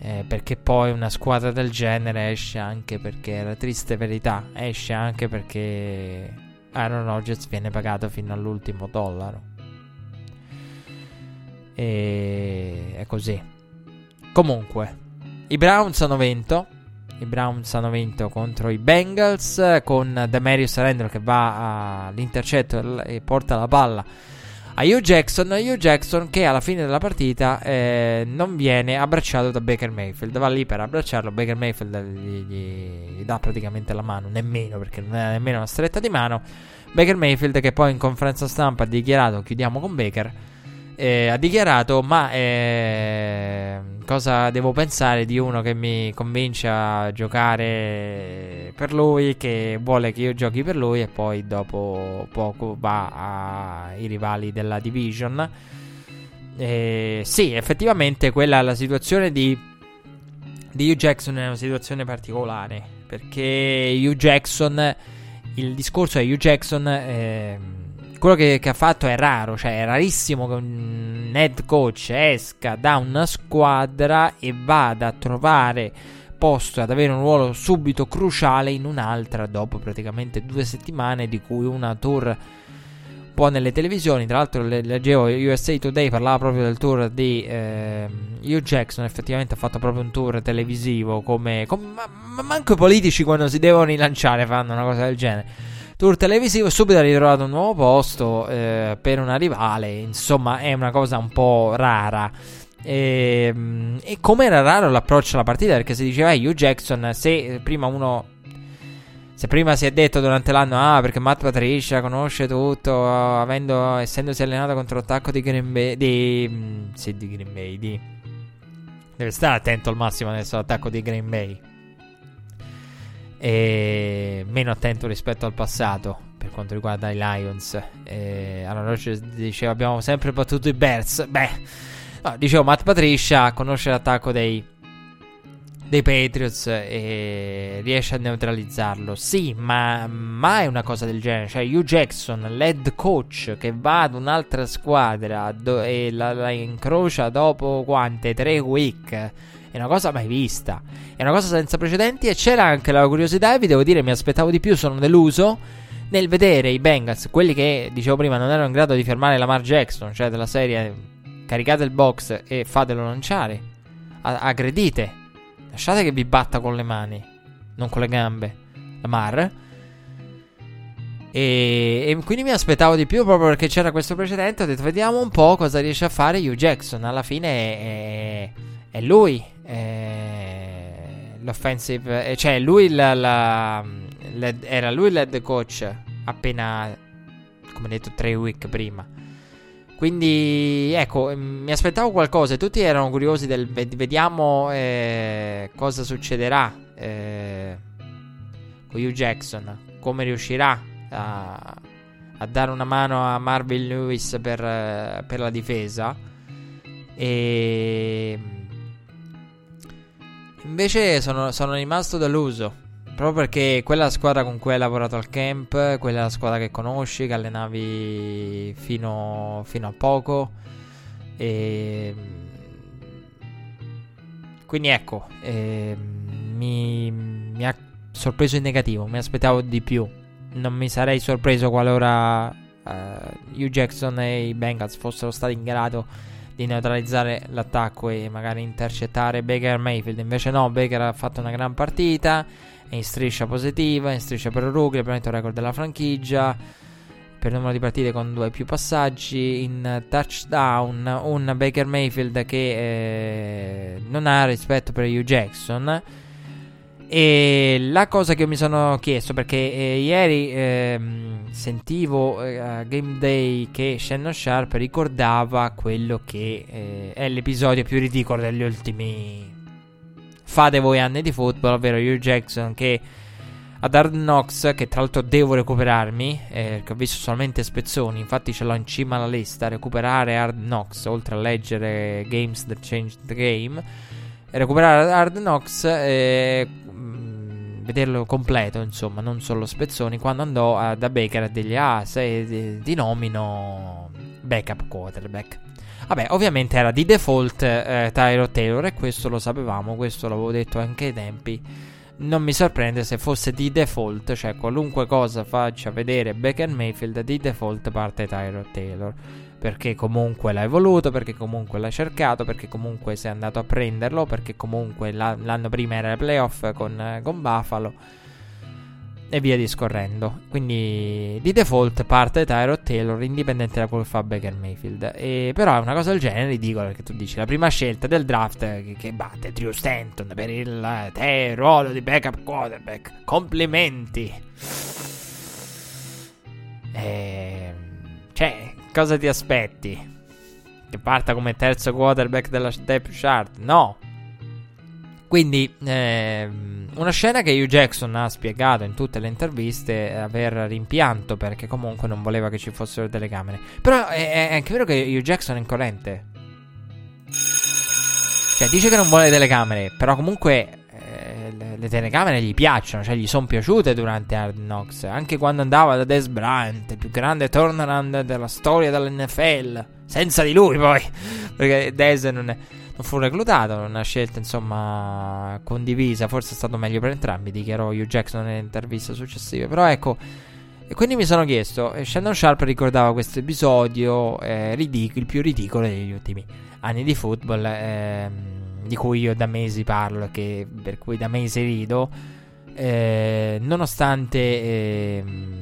Eh, perché poi una squadra del genere esce anche perché la triste verità esce anche perché Aaron Rodgers viene pagato fino all'ultimo dollaro. E è così. Comunque, i Browns hanno vinto. I Browns hanno vinto contro i Bengals con Demarius Randall che va all'intercetto e porta la palla a Hugh Jackson. Hugh Jackson che alla fine della partita eh, non viene abbracciato da Baker Mayfield. Va lì per abbracciarlo. Baker Mayfield gli, gli, dà praticamente la mano, nemmeno perché non è nemmeno una stretta di mano. Baker Mayfield che poi in conferenza stampa ha dichiarato chiudiamo con Baker eh, ha dichiarato: Ma eh, cosa devo pensare di uno che mi convince a giocare per lui, che vuole che io giochi per lui, e poi dopo poco va ai rivali della division. Eh, sì, effettivamente quella la situazione di, di Hugh Jackson è una situazione particolare perché Hugh Jackson, il discorso è Hugh Jackson. Quello che, che, ha fatto è raro, cioè è rarissimo che un head coach esca da una squadra e vada a trovare posto ad avere un ruolo subito cruciale in un'altra dopo praticamente due settimane di cui una tour un po' nelle televisioni. Tra l'altro leggevo USA Today parlava proprio del tour di eh, Hugh Jackson effettivamente ha fatto proprio un tour televisivo come, come ma, ma manco i politici quando si devono rilanciare fanno una cosa del genere tour televisivo subito ha ritrovato un nuovo posto eh, per una rivale. Insomma, è una cosa un po' rara. E, ehm, e come era raro l'approccio alla partita, perché si diceva Hugh Jackson, se prima uno. Se prima si è detto durante l'anno, ah, perché Matt Patricia conosce tutto, avendo, essendosi allenato contro l'attacco di Green Bay. Di, mm, sì, di Green Bay. Di, deve stare attento al massimo adesso all'attacco di Green Bay e meno attento rispetto al passato per quanto riguarda i Lions. E allora diceva abbiamo sempre battuto i Bears. Beh, no, dicevo Matt Patricia conosce l'attacco dei, dei Patriots e riesce a neutralizzarlo. Sì, ma mai una cosa del genere. Cioè, Hugh Jackson, l'head coach che va ad un'altra squadra do- e la, la incrocia dopo quante? Tre week è una cosa mai vista. È una cosa senza precedenti. E c'era anche la curiosità. E vi devo dire, mi aspettavo di più. Sono deluso nel vedere i Bengals, quelli che dicevo prima non erano in grado di fermare Lamar Jackson, cioè della serie caricate il box e fatelo lanciare, aggredite, lasciate che vi batta con le mani, non con le gambe, Lamar. E, e, quindi mi aspettavo di più proprio perché c'era questo precedente. Ho detto, vediamo un po' cosa riesce a fare Hugh Jackson. Alla fine è, è lui. È l'offensive, cioè lui la, la, era lui l'head coach appena, come detto, tre week prima. Quindi, ecco, mm, mi aspettavo qualcosa e tutti erano curiosi del vediamo eh, cosa succederà eh, con Hugh Jackson, come riuscirà a, a, dare una mano a Marvin Lewis per, per la difesa. E invece sono, sono rimasto deluso. Proprio perché quella squadra con cui hai lavorato al camp, quella è la squadra che conosci, che allenavi fino, fino a poco. E quindi ecco, eh, mi, mi, ha sorpreso in negativo, mi aspettavo di più. Non mi sarei sorpreso qualora uh, Hugh Jackson e i Bengals fossero stati in grado di neutralizzare l'attacco e magari intercettare Baker Mayfield. Invece no, Baker ha fatto una gran partita è in striscia positiva, in striscia per rookie, probabilmente un record della franchigia. Per numero di partite con due più passaggi in touchdown, un Baker Mayfield che eh, non ha rispetto per Hugh Jackson. E la cosa che mi sono chiesto, perché eh, ieri eh, sentivo eh, Game Day che Shannon Sharp ricordava quello che eh, è l'episodio più ridicolo degli ultimi fate voi anni di football, ovvero Hugh Jackson che ad Hard Knocks, che tra l'altro devo recuperarmi, eh, che ho visto solamente spezzoni, infatti ce l'ho in cima alla lista, recuperare Hard Knocks, oltre a leggere Games That Changed the Game, recuperare Hard Knocks mm, vederlo completo, insomma, non solo spezzoni, quando andò a, da Baker a dirgli, ah, sei di, di nomino backup quarterback. Vabbè, ovviamente era di default eh, Tyro Taylor e questo lo sapevamo, questo l'avevo detto anche ai tempi. Non mi sorprende se fosse di default, cioè qualunque cosa faccia vedere Baker Mayfield, di default parte Tyro Taylor. Perché comunque l'hai voluto, perché comunque l'hai cercato, perché comunque sei andato a prenderlo, perché comunque l'anno prima era ai playoff con, con Buffalo e via discorrendo. Quindi di default parte Tyrod Taylor, indipendente da quello che fa Baker Mayfield. E, però è una cosa del genere ridicola perché tu dici la prima scelta del draft che, che batte Drew Stanton per il eh, te, ruolo di backup quarterback. Complimenti. E, ehm, cioè, cosa ti aspetti? Che parta come terzo quarterback della depth chart? No. Quindi, ehm, una scena che Hugh Jackson ha spiegato in tutte le interviste aver rimpianto perché comunque non voleva che ci fossero telecamere. Però è, è anche vero che Hugh Jackson è incoerente. Cioè, dice che non vuole telecamere, però comunque le, le, telecamere gli piacciono, cioè gli sono piaciute durante Hard Knocks. Anche quando andava da Des Bryant, più grande turnaround della storia dell'NFL. Senza di lui, poi. Perché Des non è non fu reclutato, una scelta insomma condivisa, forse è stato meglio per entrambi, dichiarò Hugh Jackson nelle interviste successive, però ecco, e quindi mi sono chiesto, Shannon Sharp ricordava questo episodio eh, ridic- il più ridicolo degli ultimi anni di football, eh, di cui io da mesi parlo, che, per cui da mesi rido, eh, nonostante ehm,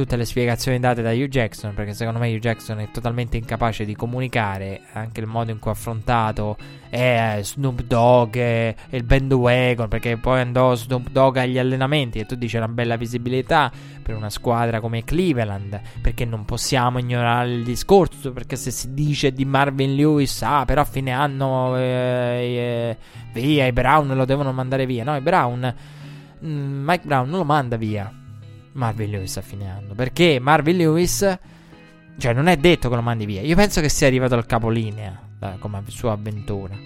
tutte le spiegazioni date da Hugh Jackson, perché secondo me Hugh Jackson è totalmente incapace di comunicare anche il modo in cui ha affrontato eh, Snoop Dogg e il bandwagon, perché poi andò Snoop Dogg agli allenamenti e tu dici una bella visibilità per una squadra come Cleveland, perché non possiamo ignorare il discorso, perché se si dice di Marvin Lewis, ah però a fine anno eh, eh, via, i Brown lo devono mandare via, no, i Brown... Mm, Mike Brown non lo manda via Marvin Lewis a fine anno. Perché Marvin Lewis, cioè, non è detto che lo mandi via. Io penso che sia arrivato al capolinea da, come sua avventura.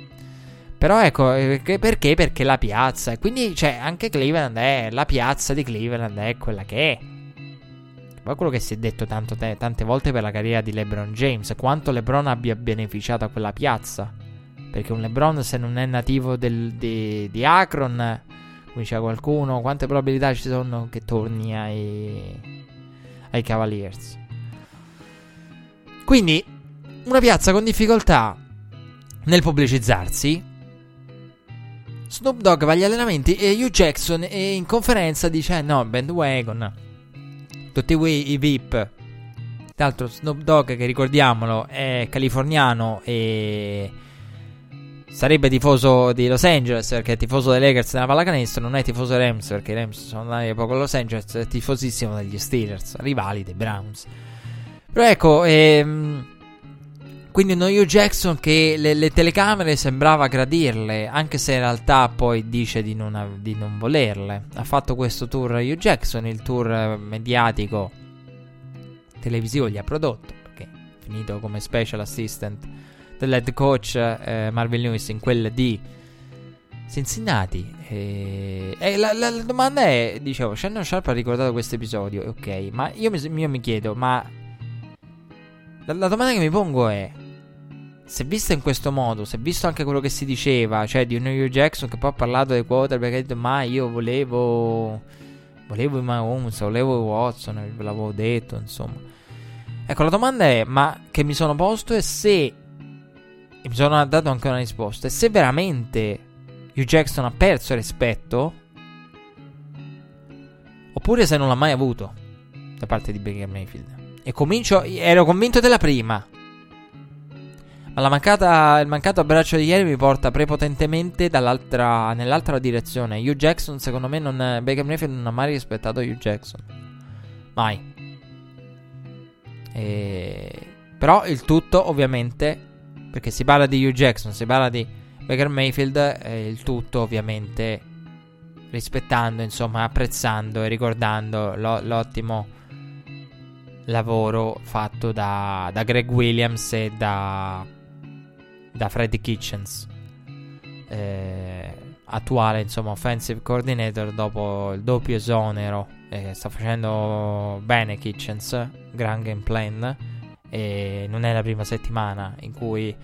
Però ecco, eh, perché? Perché la piazza. E quindi, cioè, anche Cleveland è. La piazza di Cleveland è quella che è. Poi quello che si è detto te, tante volte per la carriera di LeBron James. Quanto LeBron abbia beneficiato a quella piazza. Perché un LeBron, se non è nativo del, di, di Akron come diceva qualcuno, quante probabilità ci sono che torni ai, ai Cavaliers. Quindi una piazza con difficoltà nel pubblicizzarsi. Snoop Dogg va agli allenamenti e Hugh Jackson in conferenza dice: No, bandwagon. Tutti i VIP. Tra l'altro, Snoop Dogg, che ricordiamolo, è californiano e sarebbe tifoso di Los Angeles perché è tifoso dei Lakers nella pallacanestro. Non è tifoso dei Rams perché i Rams sono andati da poco a Los Angeles. È tifosissimo degli Steelers, rivali dei Browns. Però ecco, ehm, quindi uno Hugh Jackson che le, le, telecamere sembrava gradirle, anche se in realtà poi dice di non, di non volerle. Ha fatto questo tour Hugh Jackson, il tour mediatico televisivo gli ha prodotto, perché è finito come special assistant dell'head coach eh, Marvin Lewis in quella di Cincinnati. E, e la, la, la, domanda è, dicevo, Shannon Sharp ha ricordato questo episodio, ok, ma io mi, io mi chiedo, ma la, la domanda che mi pongo è se visto in questo modo, se visto anche quello che si diceva, cioè di New Jackson che poi ha parlato dei quarterback, ha detto ma io volevo volevo i Mahomes, volevo i Watson, ve l'avevo detto, insomma. Ecco, la domanda è, ma che mi sono posto è se e mi sono dato anche una risposta, è se veramente Hugh Jackson ha perso rispetto oppure se non l'ha mai avuto da parte di Baker Mayfield. E comincio, ero convinto della prima. Ma mancata, il mancato abbraccio di ieri mi porta prepotentemente nell'altra direzione. Hugh Jackson, secondo me, non, Baker Mayfield non ha mai rispettato Hugh Jackson. Mai. E... Però il tutto, ovviamente, perché si parla di Hugh Jackson, si parla di Baker Mayfield, eh, il tutto, ovviamente, rispettando, insomma, apprezzando e ricordando lo, l'ottimo lavoro fatto da, da Greg Williams e da da Freddy Kitchens, eh, attuale insomma offensive coordinator dopo il doppio esonero. Eh, sta facendo bene Kitchens, gran game plan. E non è la prima settimana in cui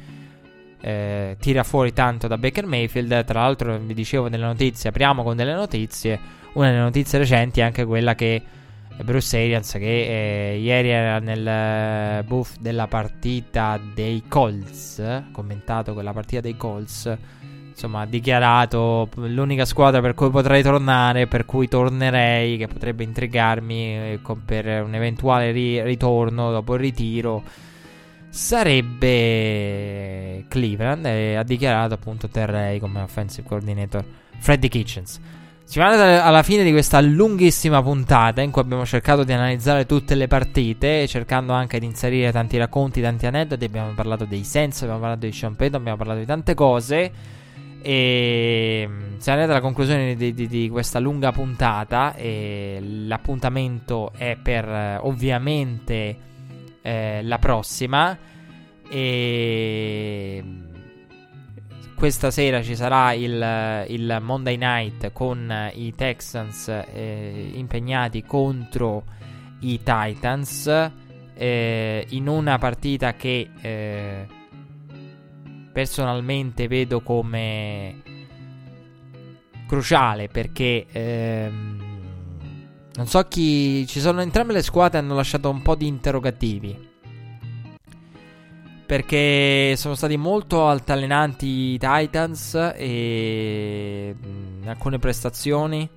eh, tira fuori tanto da Baker Mayfield. Tra l'altro, vi dicevo nelle notizie, apriamo con delle notizie. Una delle notizie recenti è anche quella che Bruce Arians che eh, ieri era nel eh, booth della partita dei Colts, commentato quella partita dei Colts, insomma ha dichiarato l'unica squadra per cui potrei tornare, per cui tornerei, che potrebbe intrigarmi eh, per un eventuale ri- ritorno dopo il ritiro, sarebbe Cleveland e ha dichiarato appunto terrei come offensive coordinator Freddy Kitchens. Siamo arrivati alla fine di questa lunghissima puntata in cui abbiamo cercato di analizzare tutte le partite, cercando anche di inserire tanti racconti, tanti aneddoti. Abbiamo parlato dei Senso, abbiamo parlato di Payton, abbiamo parlato di tante cose. E mm, siamo arrivati alla conclusione di, di, di questa lunga puntata. E l'appuntamento è per ovviamente eh, la prossima. E questa sera ci sarà il, il Monday Night con i Texans eh, impegnati contro i Titans eh, in una partita che eh, personalmente vedo come cruciale perché ehm, non so chi ci sono entrambe le squadre hanno lasciato un po' di interrogativi. Perché sono stati molto altalenanti i Titans e mh, alcune prestazioni.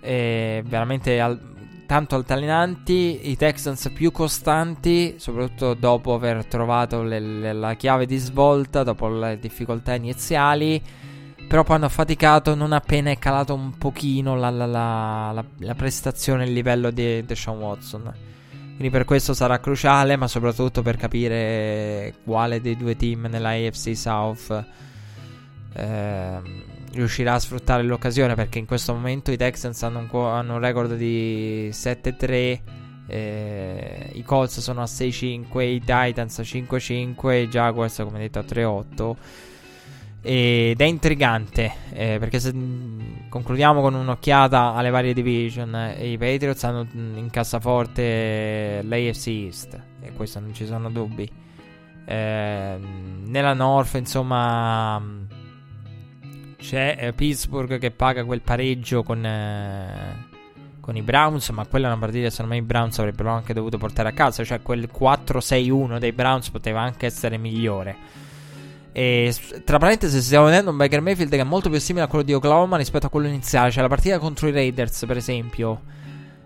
E veramente al- tanto altalenanti, i Texans più costanti, soprattutto dopo aver trovato le- le- la chiave di svolta, dopo le difficoltà iniziali, però poi hanno faticato non appena è calato un pochino la, la, la, la prestazione, il livello di Deshaun Watson. Quindi per questo sarà cruciale, ma soprattutto per capire quale dei due team nella AFC South eh, riuscirà a sfruttare l'occasione. Perché in questo momento i Texans hanno un, hanno un record di 7-3. Eh, I Colts sono a 6-5, i Titans a 5-5, i Jaguars come detto a 3-8 ed è intrigante eh, perché se mh, concludiamo con un'occhiata alle varie division eh, i Patriots hanno mh, in cassaforte l'AFC East e questo non ci sono dubbi eh, nella North insomma c'è eh, Pittsburgh che paga quel pareggio con, eh, con i Browns, ma quella è una partita secondo me i Browns avrebbero anche dovuto portare a casa, cioè quel 4-6-1 dei Browns poteva anche essere migliore. E tra parentesi, stiamo vedendo un Baker Mayfield che è molto più simile a quello di Oklahoma rispetto a quello iniziale. Cioè, la partita contro i Raiders, per esempio.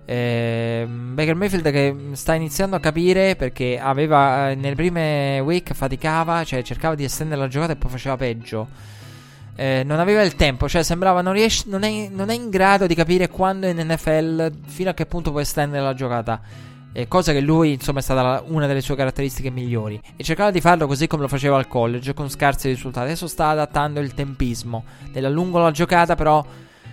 Eh, Baker Mayfield che sta iniziando a capire perché aveva eh, nelle prime week faticava, cioè cercava di estendere la giocata e poi faceva peggio. Eh, non aveva il tempo, cioè sembrava non, riesce, non, è, non è in grado di capire quando in NFL fino a che punto può estendere la giocata. Eh, cosa che lui, insomma, è stata la, una delle sue caratteristiche migliori. E cercava di farlo così come lo faceva al college, con scarsi risultati. Adesso sta adattando il tempismo. Nell'allungo la giocata, però,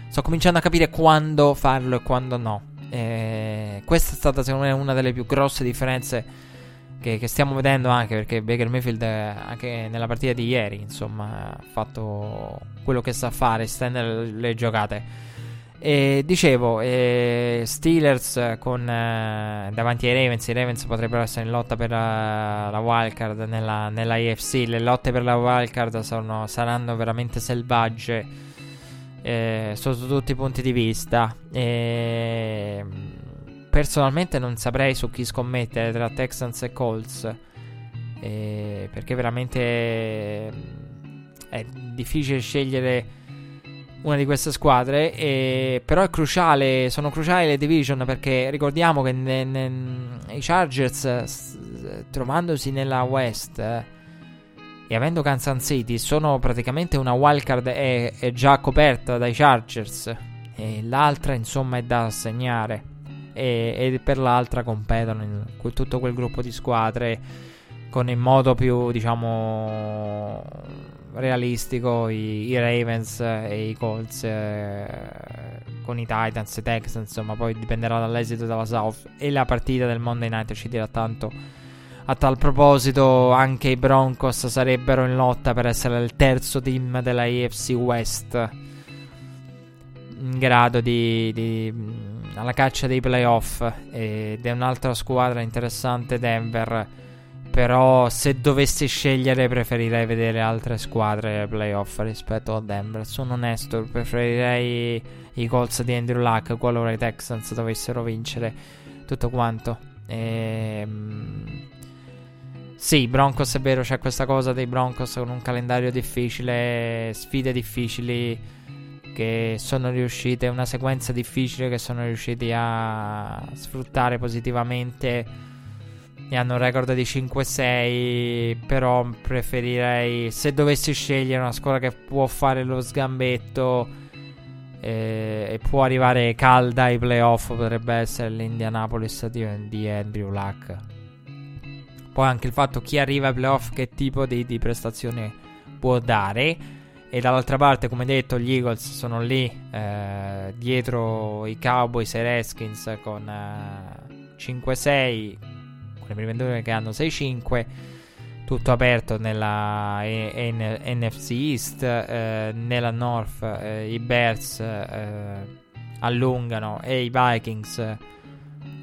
sto cominciando a capire quando farlo e quando no. Eh, questa è stata, secondo me, una delle più grosse differenze che, che stiamo vedendo anche perché Baker Mayfield, eh, anche nella partita di ieri, insomma, ha fatto quello che sa fare, stendere le giocate. E dicevo, eh, Steelers con eh, davanti ai Ravens. I Ravens potrebbero essere in lotta per la, la wildcard nella, nella AFC. Le lotte per la wildcard sono, saranno veramente selvagge eh, sotto tutti i punti di vista. E, personalmente non saprei su chi scommettere tra Texans e Colts. Eh, perché veramente è difficile scegliere una di queste squadre. E, però è cruciale, sono cruciali le division perché ricordiamo che ne, ne, i Chargers, trovandosi nella West eh, e avendo Kansas City, sono praticamente una wildcard è, è già coperta dai Chargers. E l'altra, insomma, è da assegnare. E, e per l'altra competono in tutto quel gruppo di squadre con in modo più, diciamo realistico i, i, Ravens e i Colts eh, con i Titans e Texans insomma poi dipenderà dall'esito della South e la partita del Monday Night ci dirà tanto a tal proposito. Anche i Broncos sarebbero in lotta per essere il terzo team della AFC West in grado di, di alla caccia dei playoff ed è un'altra squadra interessante Denver però se dovessi scegliere preferirei vedere altre squadre playoff rispetto a Denver. Sono onesto, preferirei i Colts di Andrew Luck qualora i Texans dovessero vincere tutto quanto. Ehm... Sì, Broncos è vero, c'è questa cosa dei Broncos con un calendario difficile, sfide difficili che sono riuscite, una sequenza difficile che sono riusciti a sfruttare positivamente e hanno un record di 5-6. Però preferirei, se dovessi scegliere una squadra che può fare lo sgambetto eh, e può arrivare calda ai playoff, potrebbe essere l'Indianapolis di, Andrew Luck. Poi anche il fatto chi arriva ai playoff, che tipo di, di prestazione può dare. E dall'altra parte, come detto, gli Eagles sono lì eh, dietro i Cowboys e i Redskins con eh, 5-6 le prime due che hanno 6-5 tutto aperto nella e- e- NFC East eh, nella North eh, i Bears eh, allungano e i Vikings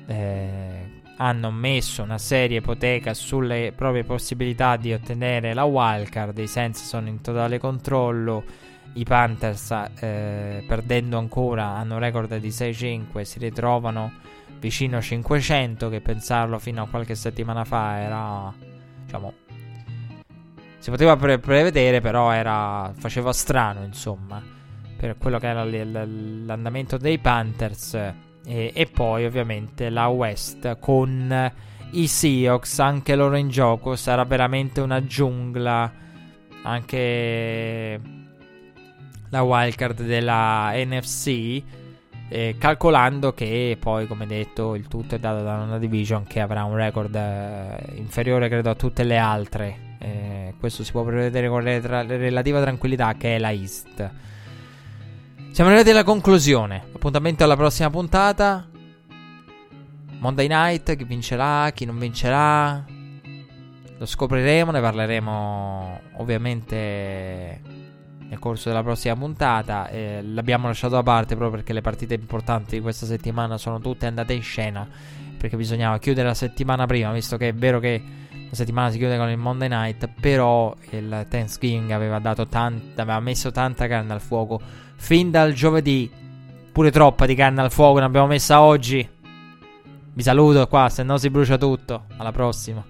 eh, hanno messo una seria ipoteca sulle proprie possibilità di ottenere la wildcard i Saints sono in totale controllo i Panthers eh, perdendo ancora hanno un record di 6-5 si ritrovano vicino a 500 che pensarlo fino a qualche settimana fa era diciamo si poteva pre- prevedere però era faceva strano insomma per quello che era l- l- l'andamento dei Panthers e-, e poi ovviamente la West con i Seahawks anche loro in gioco sarà veramente una giungla anche la wildcard della NFC eh, calcolando che poi, come detto, il tutto è dato da una division che avrà un record eh, inferiore, credo, a tutte le altre. Eh, questo si può prevedere con re- relativa tranquillità, che è la East. Siamo arrivati alla conclusione. Appuntamento alla prossima puntata. Monday night, chi vincerà, chi non vincerà. Lo scopriremo, ne parleremo ovviamente nel corso della prossima puntata. Eh, l'abbiamo lasciato da parte proprio perché le partite importanti di questa settimana sono tutte andate in scena. Perché bisognava chiudere la settimana prima, visto che è vero che la settimana si chiude con il Monday night. Però il Thanksgiving aveva, dato tant- aveva messo tanta carne al fuoco fin dal giovedì Pure troppa di carne al fuoco ne abbiamo messa oggi. Vi saluto qua, se no si brucia tutto. Alla prossima.